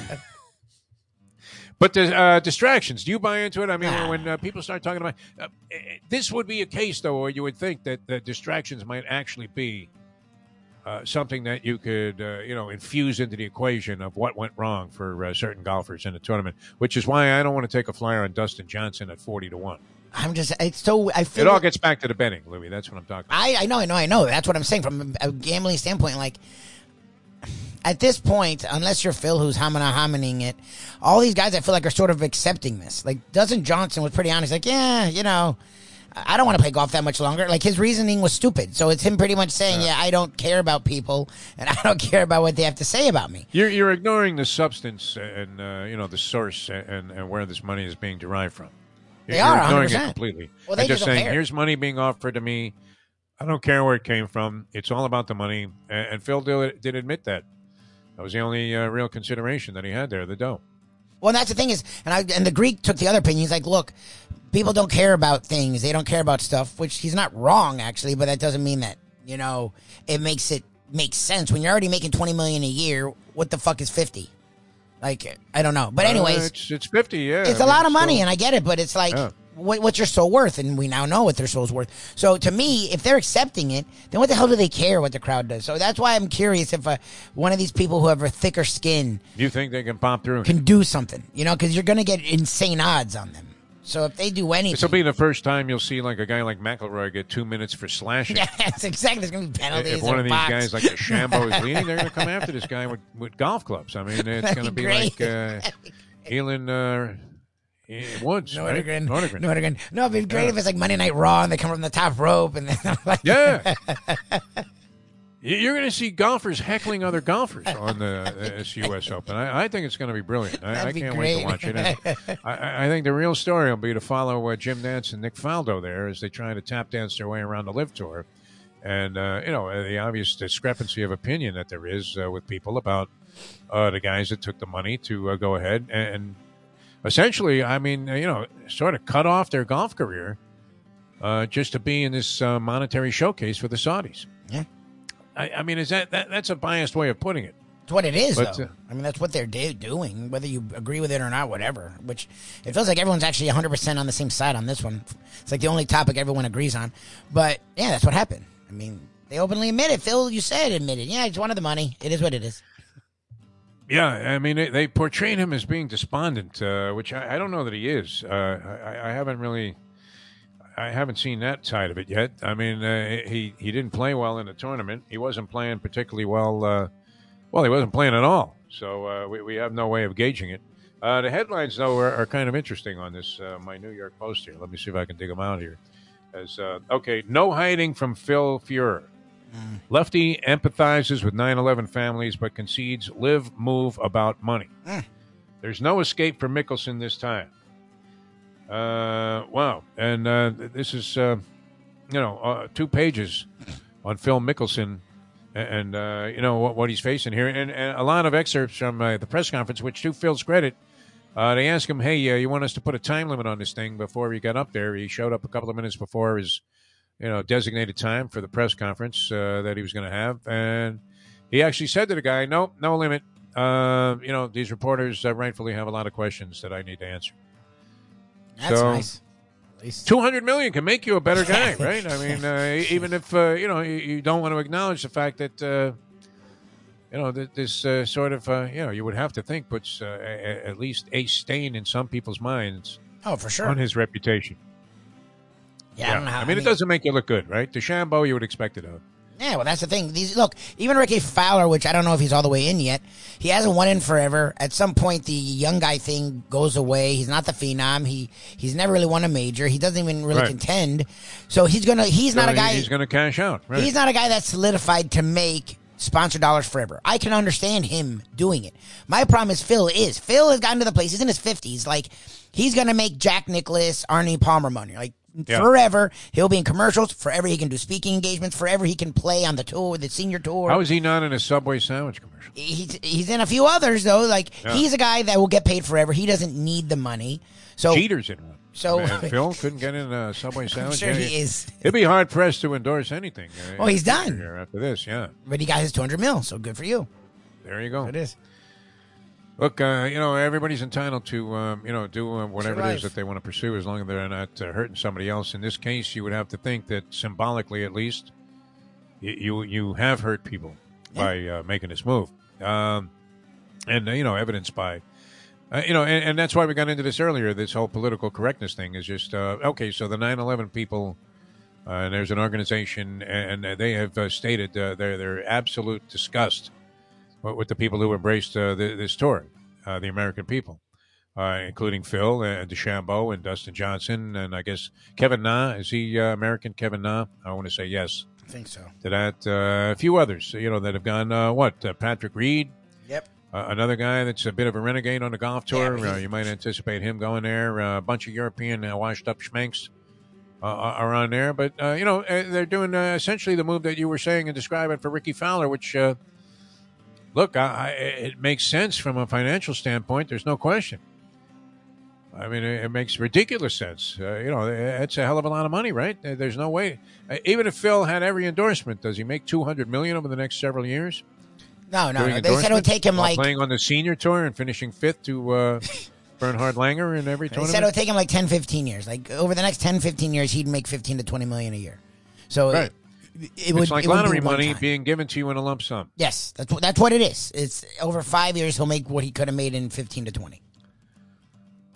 But the uh, distractions, do you buy into it? I mean, when uh, people start talking about uh, eh, this, would be a case though, where you would think that the distractions might actually be uh, something that you could, uh, you know, infuse into the equation of what went wrong for uh, certain golfers in the tournament. Which is why I don't want to take a flyer on Dustin Johnson at forty to one. I'm just. It's so. I feel. It all gets back to the betting, Lubie. That's what I'm talking. about. I, I know, I know, I know. That's what I'm saying from a gambling standpoint. Like, at this point, unless you're Phil who's homina homining it, all these guys I feel like are sort of accepting this. Like, Dustin Johnson was pretty honest. Like, yeah, you know, I don't want to play golf that much longer. Like, his reasoning was stupid. So it's him pretty much saying, yeah, I don't care about people and I don't care about what they have to say about me. You're, you're ignoring the substance and uh, you know the source and, and where this money is being derived from. They You're are, ignoring it 100%. completely. Well, they and just just saying, care. here's money being offered to me. I don't care where it came from. It's all about the money. And, and Phil did, did admit that. That was the only uh, real consideration that he had there, the dough. Well, that's the thing is, and I and the Greek took the other opinion. He's like, look, people don't care about things. They don't care about stuff, which he's not wrong actually, but that doesn't mean that you know it makes it make sense when you're already making twenty million a year. What the fuck is fifty? Like I don't know, but Uh, anyways, it's, it's 50, yeah. it's I a mean, lot of money, still- and I get it, but it's like. Yeah. What, what's your soul worth? And we now know what their soul's worth. So to me, if they're accepting it, then what the hell do they care what the crowd does? So that's why I'm curious if uh, one of these people who have a thicker skin you think they can pop through? can do something, you know, because you're going to get insane odds on them. So if they do anything, This will be the first time you'll see like a guy like McIlroy get two minutes for slashing. yeah, that's exactly. There's going to be penalties. if one of these box. guys like DeChambeau is leading, they're going to come after this guy with, with golf clubs. I mean, it's going to be great. like uh, Elin uh, eh, Woods, right? Nordegren, Nordegren. Nordegren. No, it'd be great if it's like Monday Night Raw and they come from the top rope and then like, Yeah. You- You're going to see golfers heckling other golfers on the U.S. Open. I, I think it's going to be brilliant. I, I can't wait to watch it. I- I, think the real story will be to follow uh, Jim Nantz and Nick Faldo there as they try to tap dance their way around the LIV Tour, and uh, you know uh, the obvious discrepancy of opinion that there is uh, with people about uh, the guys that took the money to uh, go ahead and essentially, I mean, uh, you know, sort of cut off their golf career uh, just to be in this uh, monetary showcase for the Saudis. Yeah. I, I mean, is that, that that's a biased way of putting it? It's what it is, But, though. uh, I mean, that's what they're do- doing, whether you agree with it or not, whatever. Which it feels like everyone's actually 100% on the same side on this one. It's like the only topic everyone agrees on. But yeah, that's what happened. I mean, they openly admit it. Phil, you said admitted. Yeah, it's one of the money. It is what it is. Yeah, I mean, they, they portrayed him as being despondent, uh, which I, I don't know that he is. Uh, I, I haven't really, I haven't seen that side of it yet. I mean, uh, he he didn't play well in the tournament. He wasn't playing particularly well. Uh, well, he wasn't playing at all. So uh, we we have no way of gauging it. Uh, the headlines, though, are, are kind of interesting on this. My New York Post here. Let me see if I can dig them out here. As okay, no hiding from Phil Fuhrer. Lefty empathizes with 9 11 families but concedes LIV move about money. There's no escape for Mickelson this time. Uh, wow. And uh, this is uh, you know, uh, two pages on Phil Mickelson and, uh, you know, what, what he's facing here. And, and a lot of excerpts from uh, the press conference, which to Phil's credit, uh, they asked him, hey, uh, you want us to put a time limit on this thing before he got up there? He showed up a couple of minutes before his, you know, designated time for the press conference uh, that he was going to have. And he actually said to the guy, no, no limit. Uh, you know, these reporters uh, rightfully have a lot of questions that I need to answer. That's So- nice. Least- Two hundred million can make you a better guy, right? I mean, uh, even if uh, you know you, you don't want to acknowledge the fact that uh, you know that this uh, sort of uh, you know you would have to think puts uh, at least a stain in some people's minds Oh, for sure. on his reputation. Yeah, I don't know how. I mean, it doesn't make you look good, right? DeChambeau, you would expect it of. Yeah, well, that's the thing. These look, even Rickie Fowler, which I don't know if he's all the way in yet. He hasn't won in forever. At some point, the young guy thing goes away. He's not the phenom. He he's never really won a major. He doesn't even really Right. contend. So he's gonna. He's not a guy. He's going to cash out, right? He's not a guy that's solidified to make sponsor dollars forever. I can understand him doing it. My problem is Phil is. Phil has gotten to the place, he's in his 50s. Like, he's going to make Jack Nicklaus, Arnie Palmer money. Like, Yeah. forever. He'll be in commercials. Forever he can do speaking engagements. Forever he can play on the tour, the senior tour. How is he not in a Subway sandwich commercial? he's, he's in a few others, though. Like, Yeah. he's a guy that will get paid forever. He doesn't need the money. So, Jeter's in one. So- Man, Phil couldn't get in a Subway I'm sandwich. sure Yeah, he is. He'd be hard pressed to endorse anything. Oh, he's done. After this, yeah. But he got his 200 mil, so good for you. There you go. It is. Look, uh, you know, everybody's entitled to, um, you know, do uh, whatever it is that they want to pursue as long as they're not uh, hurting somebody else. In this case, you would have to think that symbolically, at least, you you, you have hurt people by uh, making this move, um, and uh, you know, evidenced by. Uh, you know, and, and that's why we got into this earlier. This whole political correctness thing is just uh, okay. So the 9/11 people, uh, and there's an organization, and they have uh, stated uh, their their absolute disgust with, the people who embraced uh, th- this tour, uh, the American people, uh, including Phil and DeChambeau and Dustin Johnson, and I guess Kevin Na. Is he uh, American? Kevin Na. I want to say yes I think so. to that. Uh, a few others, you know, that have gone. Uh, what? Uh, Patrick Reed. Yep. Uh, another guy that's a bit of a renegade on the golf tour. Yeah, uh, you might anticipate him going there. Uh, a bunch of European uh, washed up schmanks uh, are on there. But, uh, you know, uh, they're doing uh, essentially the move that you were saying and describing for Rickie Fowler, which, uh, look, I, I, it makes sense from a financial standpoint. There's no question. I mean, it, it makes ridiculous sense. Uh, you know, it's a hell of a lot of money, right? There's no way. Uh, even if Phil had every endorsement, does he make 200 million over the next several years? No, no, no. They said it would take him like playing on the senior tour and finishing fifth to uh, Bernhard Langer in every They said it tournament. would take him like 10, 15 years. Like over the next 10, 15 years, he'd make 15 to 20 million a year. So Right. It, would it's like it lottery one money time. being given to you in a lump sum. Yes, that's what that's what it is. It's over five years. He'll make what he could have made in 15 to 20.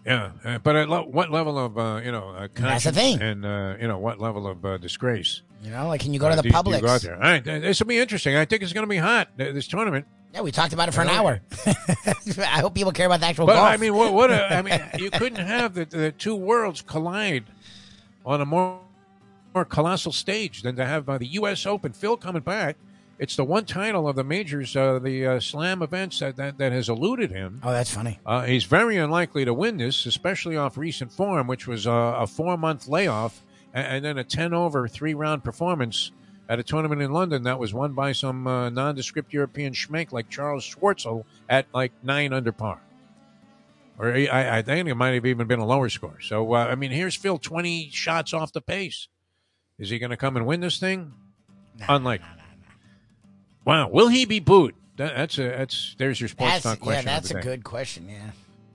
Yeah, uh, but at lo- what level of uh, you know uh, That's the thing. and uh, you know what level of uh, disgrace? You know, like can you go uh, to the do- do you go out there? All right, this will be interesting. I think it's going to be hot this tournament. Yeah, we talked about it for an hour. I hope people care about the actual But golf. I mean, what? what a, I mean, you couldn't have the, the two worlds collide on a more more colossal stage than to have uh, the U.S. Open. Phil coming back. It's the one title of the majors, uh, the uh, Slam events that, that that has eluded him. oh, that's funny. Uh, he's very unlikely to win this, especially off recent form, which was uh, a four month layoff and, and then a 10 over three round performance at a tournament in London that was won by some uh, nondescript European schmank like Charles Schwartzel at like nine under par. Or I, I think it might have even been a lower score. So, uh, I mean, here's Phil 20 shots off the pace. Is he going to come and win this thing? Unlikely. Wow. Will he be booed? That, that's a that's there's your sports That's, talk question. of that's a good question. Yeah.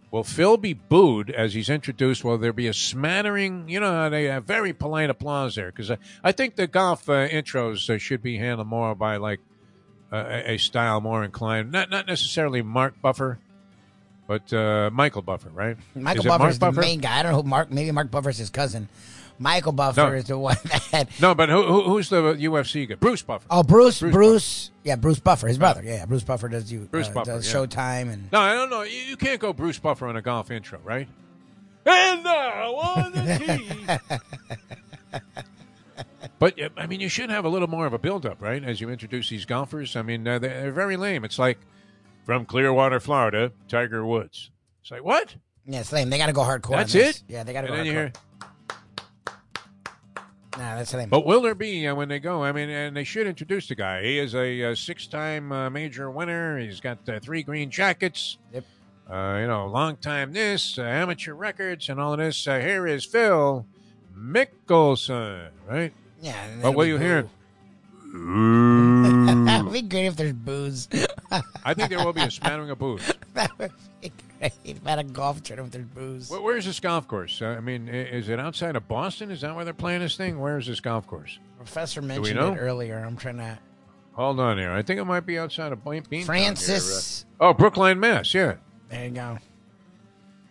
Will Phil be booed as he's introduced? Will there be a smattering? You know, they have very polite applause there because I, I think the golf uh, intros uh, should be handled more by like uh, a style more inclined, not not necessarily Mark Buffer, but uh, Michael Buffer, right? Michael Is Buffer is the main guy. I don't know who Mark. Maybe Mark Buffer's his cousin. Michael Buffer No. is the one that. No, but who, who, who's the UFC guy? Bruce Buffer. Oh, Bruce, Bruce Bruce, yeah, Bruce Buffer, his brother. Yeah, Bruce Buffer does you. Bruce uh, Buffer, does yeah. Showtime and. No, I don't know. You, you can't go Bruce Buffer on a golf intro, right? And now on the tee. But I mean, you should have a little more of a build-up, right? As you introduce these golfers. I mean, uh, they're, they're very lame. It's like from Clearwater, Florida, Tiger Woods. It's like what? Yeah, it's lame. They got to go hardcore. That's it? Yeah, they got to And go then you hardcore. hear, Nah, that's. But will there be uh, when they go? I mean, and they should introduce the guy. He is a, uh six-time uh, major winner. He's got uh, three green jackets. Yep. Uh, you know, long time this, uh, amateur records, and all of this. Uh, here is Phil Mickelson, right? yeah. But be you boo. hearing? That'd be great if there's booze. I think there will be a smattering of booze. would be a golf tournament, there's booze. Where, where's this golf course? Uh, I mean, is it outside of Boston? Is that where they're playing this thing? Where is this golf course? Professor mentioned know? it earlier. I'm trying to. Hold on here. I think it might be outside of Bean- Beantown here. Francis. Uh, oh, Brookline, Mass. Yeah. There you go.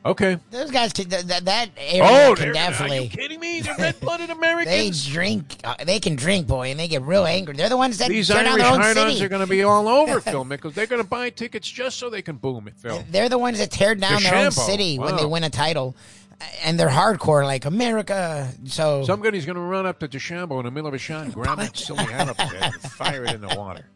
Okay. Those guys, can, that, that- that area Oh, can they're, you definitely. kidding me? They're red-blooded Americans. They drink. Uh, they can drink, boy, and they get real angry. They're the ones that These turn Irish their own city. are going to be all over Phil Mickles. They're going to buy tickets just so they can boom it, Phil. They're the ones that tear down their own DeChambeau. city when they win a title, and they're hardcore, like America. So Somebody's going to run up to DeChambeau in the middle of a shot and grab that silly hat up there and fire it in the water.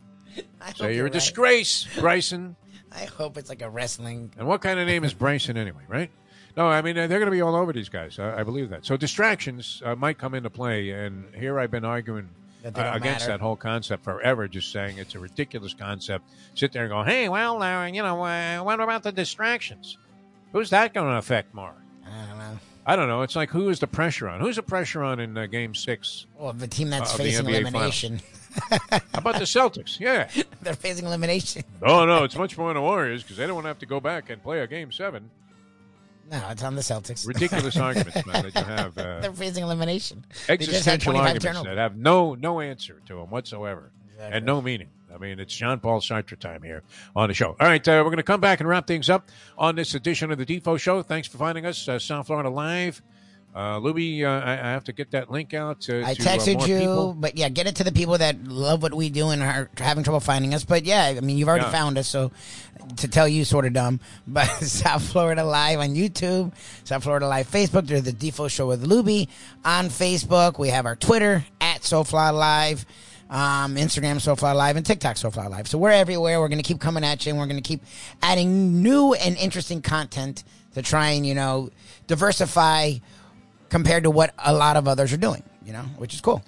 I So you're a right. disgrace, Bryson. I hope it's like a wrestling. And what kind of name is Bryson anyway, right? No, I mean, uh, they're going to be all over these guys. I, I believe that. So distractions uh, might come into play. And here I've been arguing That uh, against matter. that whole concept forever, just saying it's a ridiculous concept. Sit there and go, hey, well, uh, you know, uh, what about the distractions? Who's that going to affect more? I don't know. I don't know. It's like who is the pressure on? Who's the pressure on in uh, Game Six? Well, the team that's facing elimination, How about the Celtics? Yeah. they're facing elimination. Oh no, it's much more on the Warriors because they don't want to have to go back and play a Game Seven. No, it's on the Celtics. Ridiculous arguments, man, that you have. Uh, they're facing elimination. They just had existential arguments turnovers. that have no no answer to them whatsoever Exactly. and no meaning. I mean, it's John Paul Sartre time here on the show. All right, uh, we're going to come back and wrap things up on this edition of the Defo Show. Thanks for finding us, uh, South Florida Live. Uh, Lubie, uh, I, I have to get that link out to, I to, uh, texted more you, people. but yeah, get it to the people that love what we do and are having trouble finding us. But yeah, I mean, you've already Yeah. found us, so to tell you, sort of dumb. But South Florida Live on YouTube, South Florida Live Facebook. There's the Defo Show with Lubie on Facebook. We have our Twitter at SoFla Live. Um, Instagram, SoFla Live, and TikTok, SoFla Live. So we're everywhere. We're going to keep coming at you, and we're going to keep adding new and interesting content to try and, you know, diversify compared to what a lot of others are doing, you know, which is cool.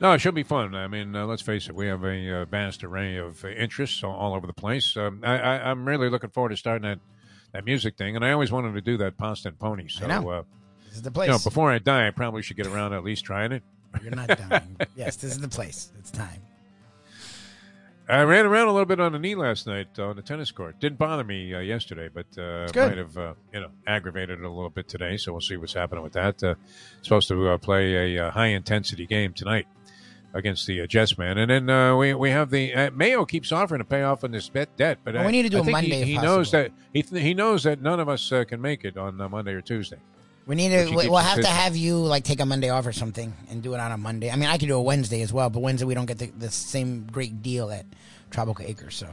No, it should be fun. I mean, uh, let's face it, we have a uh, vast array of interests all, all over the place. Um, I, I, I'm really looking forward to starting that, that music thing, and I always wanted to do that pasta and pony. So. Uh, This is the place. you know, before I die, I probably should get around to at least trying it. You're not dying. yes, this is the place. It's time. I ran around a little bit on the knee last night on the tennis court. Didn't bother me uh, yesterday, but uh, might have uh, you know aggravated it a little bit today. So we'll see what's happening with that. Uh, supposed to uh, play a uh, high intensity game tonight against the uh, Jets man, and then uh, we we have the uh, Mayo keeps offering to pay off on this bet debt, but Well, I, we need to do I think Monday He, he knows that he th- he knows that none of us uh, can make it on uh, Monday or Tuesday. We need to. We, we'll have to have you like take a Monday off or something and do it on a Monday. I mean, I could do a Wednesday as well, but Wednesday we don't get the, the same great deal at Tropical Acres. So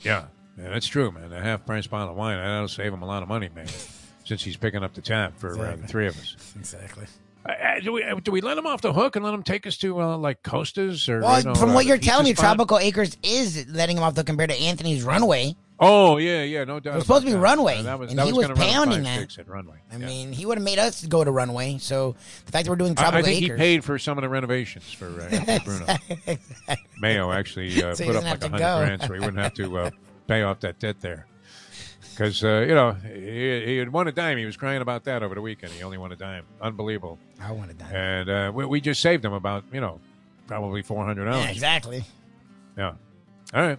Yeah, yeah, that's true, man. A half price bottle of wine that'll save him a lot of money, man. Since he's picking up the tab for uh, the three of us. exactly. Uh, uh, do we uh, do we let him off the hook and let him take us to uh, like Costas or Well, you know, from what you're telling me, spot? Tropical Acres is letting him off the compared to Anthony's Runway. Oh yeah, yeah, no doubt. It was supposed to be that. Runway, that was, and that he was, was pounding that. at Runway. I yeah. mean, he would have made us go to Runway. So the fact that we're doing I, Tropical I think Acres, he paid for some of the renovations for uh, Bruno. Mayo actually uh, So put up like a hundred grand, so he wouldn't have to uh, pay off that debt there. Because uh, you know he, he had won a dime. He was crying about that over the weekend. He only won a dime. Unbelievable. I wanted that. And uh, we, we just saved him about you know probably four hundred dollars. Yeah, exactly. Yeah. All right.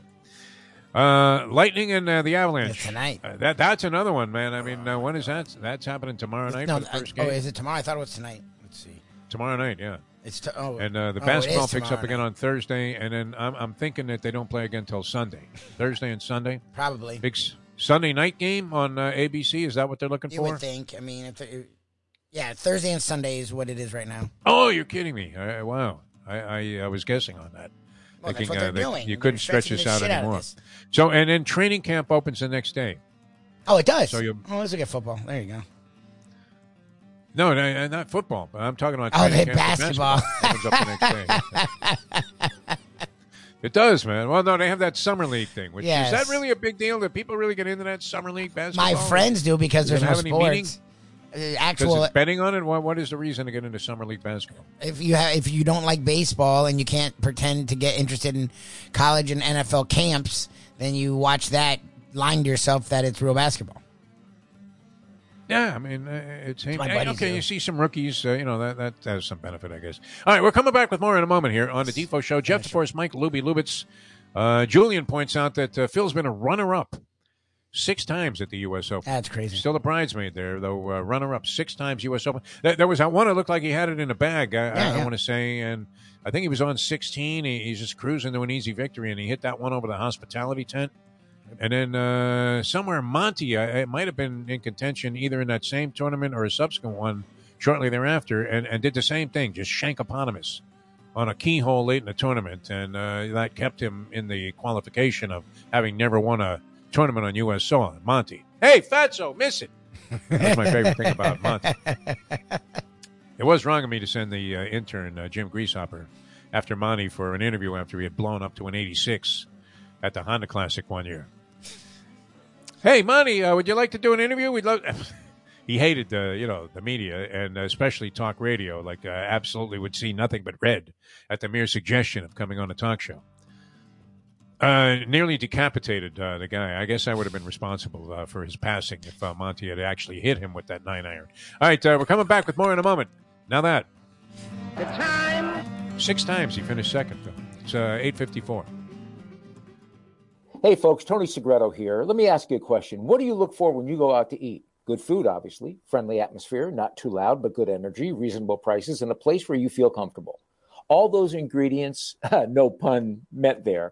Uh, Lightning and uh, the Avalanche It's tonight. Uh, that that's another one, man. I mean, uh, when is that? That's happening tomorrow night No, for the uh, first oh, is it tomorrow? I thought it was tonight. Let's see. tomorrow night, yeah. It's to, oh, And uh, the oh, basketball picks up again night. on Thursday, and then I'm, I'm thinking that they don't play again until Sunday, Thursday and Sunday. Probably. Big s- Sunday night game on uh, ABC. Is that what they're looking You for? would think. I mean, if it, yeah, Thursday and Sunday is what it is right now. Oh, you're kidding me! I, wow, I, I I was guessing on that. Well, that's Thinking, what they're uh, doing. You They're couldn't stretch this out out anymore. this. So, and then training camp opens the next day. Oh, it does. So you- oh, let's look at football. There you go. No, no, uh, not football. But I'm talking about Oh, training the camp for basketball. Opens up the next day. it does, man. Well, no, they have that summer league thing. Which Yes. is that really a big deal? Do people really get into that summer league basketball? My friends do because there's no have any meaning? sports. uh, actual. betting on it. What, what is the reason to get into summer league basketball? If you have, if you don't like baseball and you can't pretend to get interested in college and NFL camps, then you watch that, lying to yourself that it's real basketball. Yeah, I mean, uh, it's my hey, okay. do. You see some rookies, uh, you know that that has some benefit, I guess. All right, we're coming back with more in a moment here on the Defo Show. Jeff DeForrest, Mike Lubie Lubitz. Uh, Julian points out that uh, Phil's been a runner-up six times at the U.S. Open. That's crazy. Still a bridesmaid there, though. Uh, runner-up six times U.S. Open. There, there was that one that looked like he had it in a bag. I, I, Yeah, I yeah. want to say, and I think he was on 16. He, he's just cruising to an easy victory, and he hit that one over the hospitality tent. And then uh, somewhere Monty, uh, it might have been in contention either in that same tournament or a subsequent one shortly thereafter, and, and did the same thing, just shank eponymous on a keyhole late in the tournament, and uh, that kept him in the qualification of having never won a tournament on U.S. soil. Monty, hey Fatso, miss it. That's my favorite thing about Monty. It was wrong of me to send the uh, intern uh, Jim Greashopper after Monty for an interview after he had blown up to an 86 at the Honda Classic one year. Hey, Monty, uh, would you like to do an interview? We'd love. he hated the you know the media and especially talk radio. Like uh, absolutely would see nothing but red at the mere suggestion of coming on a talk show. Uh, nearly decapitated uh, the guy. I guess I would have been responsible uh, for his passing if uh, Monty had actually hit him with that nine iron. All right, uh, we're coming back with more in a moment. Now that The time. six times he finished second, though. It's uh, eight fifty four. Hey, folks, Tony Segreto here. Let me ask you a question. What do you look for when you go out to eat? Good food, obviously, friendly atmosphere, not too loud, but good energy, reasonable prices, and a place where you feel comfortable. All those ingredients, no pun meant there,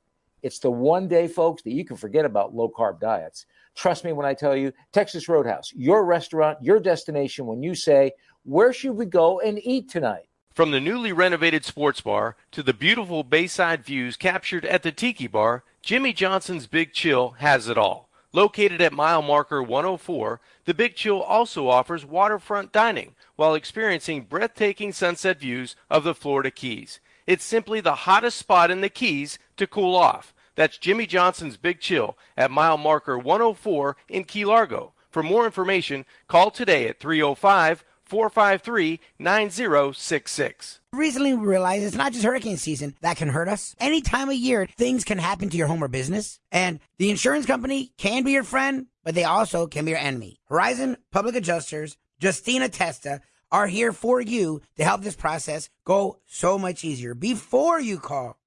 It's the one day, folks, that you can forget about low carb diets. Trust me when I tell you, Texas Roadhouse, your restaurant, your destination when you say, Where should we go and eat tonight? From the newly renovated sports bar to the beautiful bayside views captured at the Tiki Bar, Jimmy Johnson's Big Chill has it all. Located at mile marker 104, the Big Chill also offers waterfront dining while experiencing breathtaking sunset views of the Florida Keys. It's simply the hottest spot in the Keys to cool off. That's Jimmy Johnson's Big Chill at mile marker 104 in Key Largo. For more information, call today at 305 453 9066. Recently, we realized it's not just hurricane season that can hurt us. Any time of year, things can happen to your home or business. And the insurance company can be your friend, but they also can be your enemy. Horizon Public Adjusters, Justina Testa, are here for you to help this process go so much easier. Before you call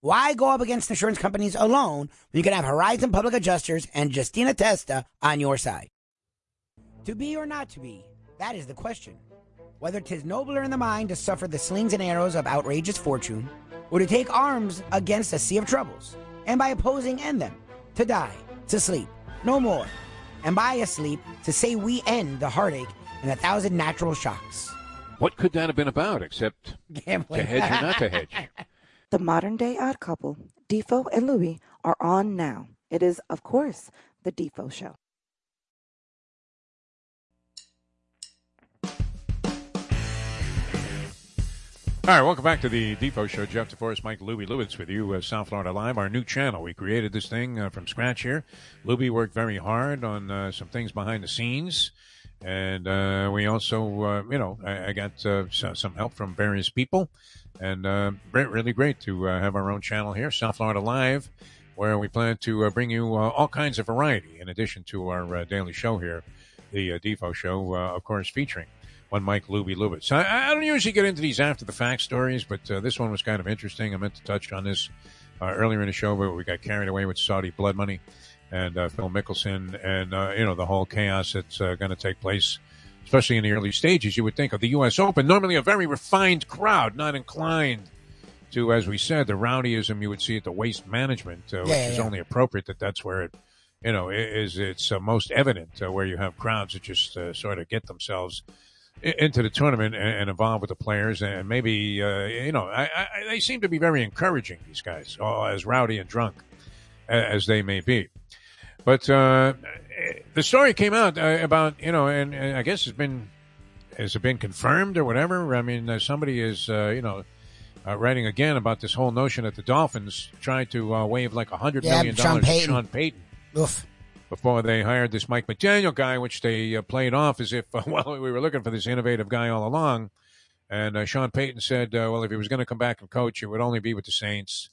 Why go up against insurance companies alone when you can have Horizon Public Adjusters and Justina Testa on your side? To be or not to be, that is the question. Whether 'tis nobler in the mind to suffer the slings and arrows of outrageous fortune, or to take arms against a sea of troubles, and by opposing end them, to die, to sleep, no more, and by asleep to say we end the heartache and a thousand natural shocks. What could that have been about except Gambling. to hedge or not to hedge? The modern day odd couple, Defo and Lubie, are on now. It is, of course, the Defo Show. All right, welcome back to the Defo Show. Jeff DeForrest, Mike Lubie Lubitz with you, uh, South Florida Live, our new channel. We created this thing uh, from scratch here. Lubie worked very hard on uh, some things behind the scenes. And uh, we also, uh, you know, I, I got uh, some help from various people. And uh, re- really great to uh, have our own channel here, South Florida Live, where we plan to uh, bring you uh, all kinds of variety in addition to our uh, daily show here, the uh, Defo Show, uh, of course, featuring one Mike Lubie Lubitz. I, I don't usually get into these after the fact stories, but this one was kind of interesting. I meant to touch on this earlier in the show, but we got carried away with Saudi blood money. and Phil Mickelson, and you know the whole chaos that's going to take place, especially in the early stages. You would think of the U.S. Open, normally a very refined crowd, not inclined to, as we said, the rowdyism you would see at the waste management, uh, which yeah, is yeah. only appropriate that that's where it, you know, is it's uh, most evident uh, where you have crowds that just uh, sort of get themselves into the tournament and, and involved with the players, and maybe uh, you know, I, I, they seem to be very encouraging. These guys, all as rowdy and drunk as they may be. But uh, the story came out uh, about you know, and, and I guess it's been has it been confirmed or whatever? I mean, uh, somebody is uh, you know. Uh, writing again about this whole notion that the Dolphins tried to uh, wave like a hundred Yeah, million dollars to Sean Payton Oof. before they hired this Mike McDaniel guy, which they uh, played off as if, uh, well, we were looking for this innovative guy all along. And uh, Sean Payton said, uh, well, if he was going to come back and coach, it would only be with the Saints.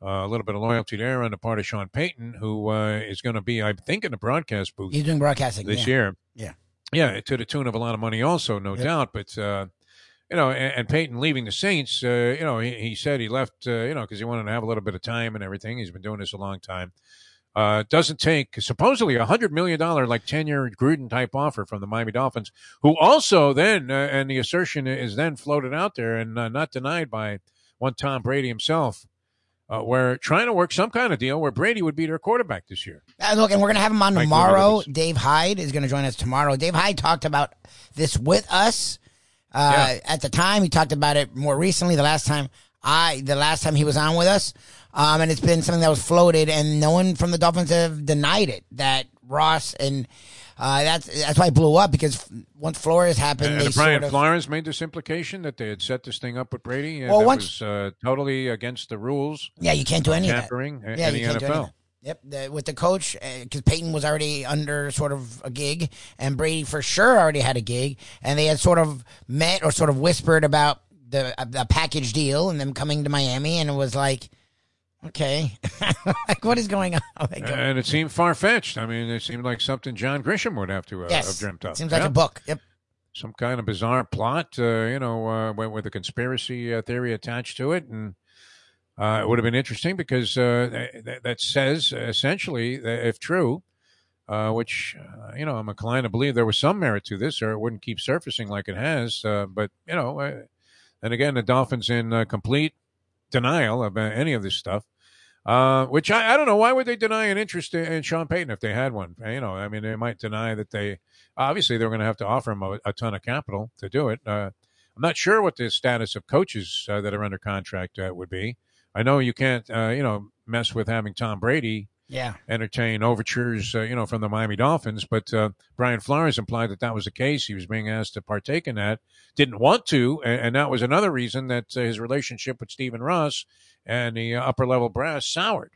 Uh, a little bit of loyalty there on the part of Sean Payton, who uh, is going to be, I think, in the broadcast booth He's doing broadcasting this yeah. year. Yeah. Yeah, to the tune of a lot of money, also, no Yep. doubt. But, uh, you know, and, and Payton leaving the Saints, uh, you know, he, he said he left, uh, you know, because he wanted to have a little bit of time and everything. He's been doing this a long time. Uh, doesn't take supposedly a hundred million dollar like ten year Gruden type offer from the Miami Dolphins, who also then uh, and the assertion is then floated out there and uh, not denied by one Tom Brady himself. Uh, we're trying to work some kind of deal where Brady would be their quarterback this year. Uh, look, and we're gonna have him on Mike tomorrow. Dave Hyde is gonna join us tomorrow. Dave Hyde talked about this with us. Uh, At the time, he talked about it more recently. The last time I, the last time he was on with us, um, and it's been something that was floated, and no one from the Dolphins have denied it. That Ross and uh, that's that's why it blew up because once Flores happened, And they Brian sort of Flores made this implication that they had set this thing up with Brady, and Well, once- was uh, totally against the rules. yeah, you can't do any of that. tampering Yeah, you can't do any of that. Yep, the, with the coach, because Payton was already under sort of a gig, and Brady for sure already had a gig, and they had sort of met or sort of whispered about the a, package deal and them coming to Miami, and it was like, okay, like what is going on? Like, And it seemed far fetched. I mean, it seemed like something John Grisham would have to uh, yes, have dreamt up. seems like a book. Yep. Some kind of bizarre plot, uh, you know, uh, with, with a conspiracy uh, theory attached to it. And uh, it would have been interesting because uh, that, that says essentially, that if true, uh, which, uh, you know, I'm inclined to believe there was some merit to this or it wouldn't keep surfacing like it has. Uh, but, you know, uh, and again, the Dolphins in uh, complete denial of uh, any of this stuff. Uh, which I, I don't know. Why would they deny an interest in, in Sean Payton if they had one? You know, I mean, they might deny that they obviously they're going to have to offer him a, a ton of capital to do it. Uh, I'm not sure what the status of coaches uh, that are under contract uh, would be. I know you can't, uh, you know, mess with having Tom Brady Yeah. entertain overtures, uh, you know, from the Miami Dolphins. But uh, Brian Flores implied that that was the case. He was being asked to partake in that, didn't want to, and, and that was another reason that uh, his relationship with Stephen Ross and the uh, upper level brass soured.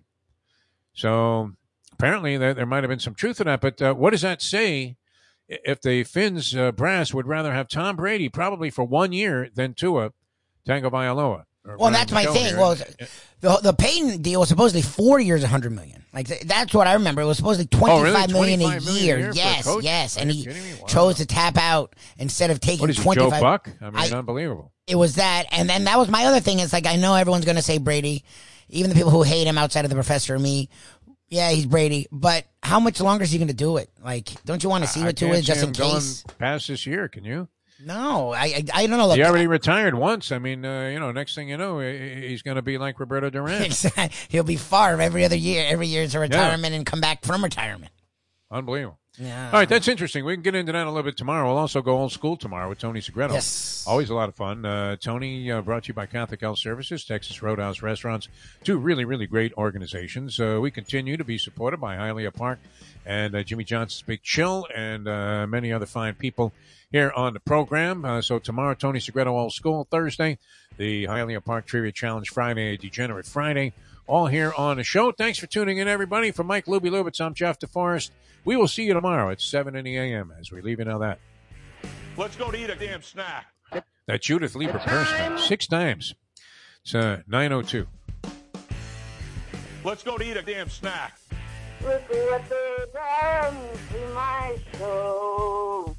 So apparently there, there might have been some truth to that. But uh, what does that say? If the Finns uh, brass would rather have Tom Brady probably for one year than Tua Tagovailoa. or Well, Ryan that's my thing. here. Well, the the Payton deal was supposedly four years, a hundred million. Like th- that's what I remember. It was supposedly twenty Oh, really? five million a 25 million a year. for a Yes, yes, and he? Wow. chose to tap out instead of taking what is he, Joe. Buck? I mean, I- unbelievable. It was that, and then that was my other thing. It's like I know everyone's going to say Brady, even the people who hate him outside of the professor and me. Yeah, he's Brady, but how much longer is he going to do it? Like, don't you want to see I what to can't just in case? past this year. Can you? No, I, I I don't know. Look, he already retired once. I mean, uh, you know, next thing you know, he's going to be like Roberto Duran. he'll be Favre every other year. Every year is a retirement and come back from retirement. Unbelievable. Yeah. All right, that's interesting. We can get into that a little bit tomorrow. We'll also go old school tomorrow with Tony Segreto. Yes. Always a lot of fun. Uh, Tony, uh, brought to you by Catholic Health Services, Texas Roadhouse Restaurants, two really, really great organizations. Uh, we continue to be supported by Hialeah Park and uh, Jimmy Johnson's Big Chill and uh, many other fine people here on the program. Uh, so tomorrow, Tony Segreto Old School. Thursday, the Hialeah Park Trivia Challenge Friday, Degenerate Friday. All here on the show. Thanks for tuning in, everybody. From Mike Lubie Lubitz, I'm Jeff DeForrest. We will see you tomorrow at 7 in the a.m. as we leave you know that. Let's go to eat a damn snack. That Judith Leiber person six times. It's uh, 902. Let's go to eat a damn snack. Look what they've done to my soul.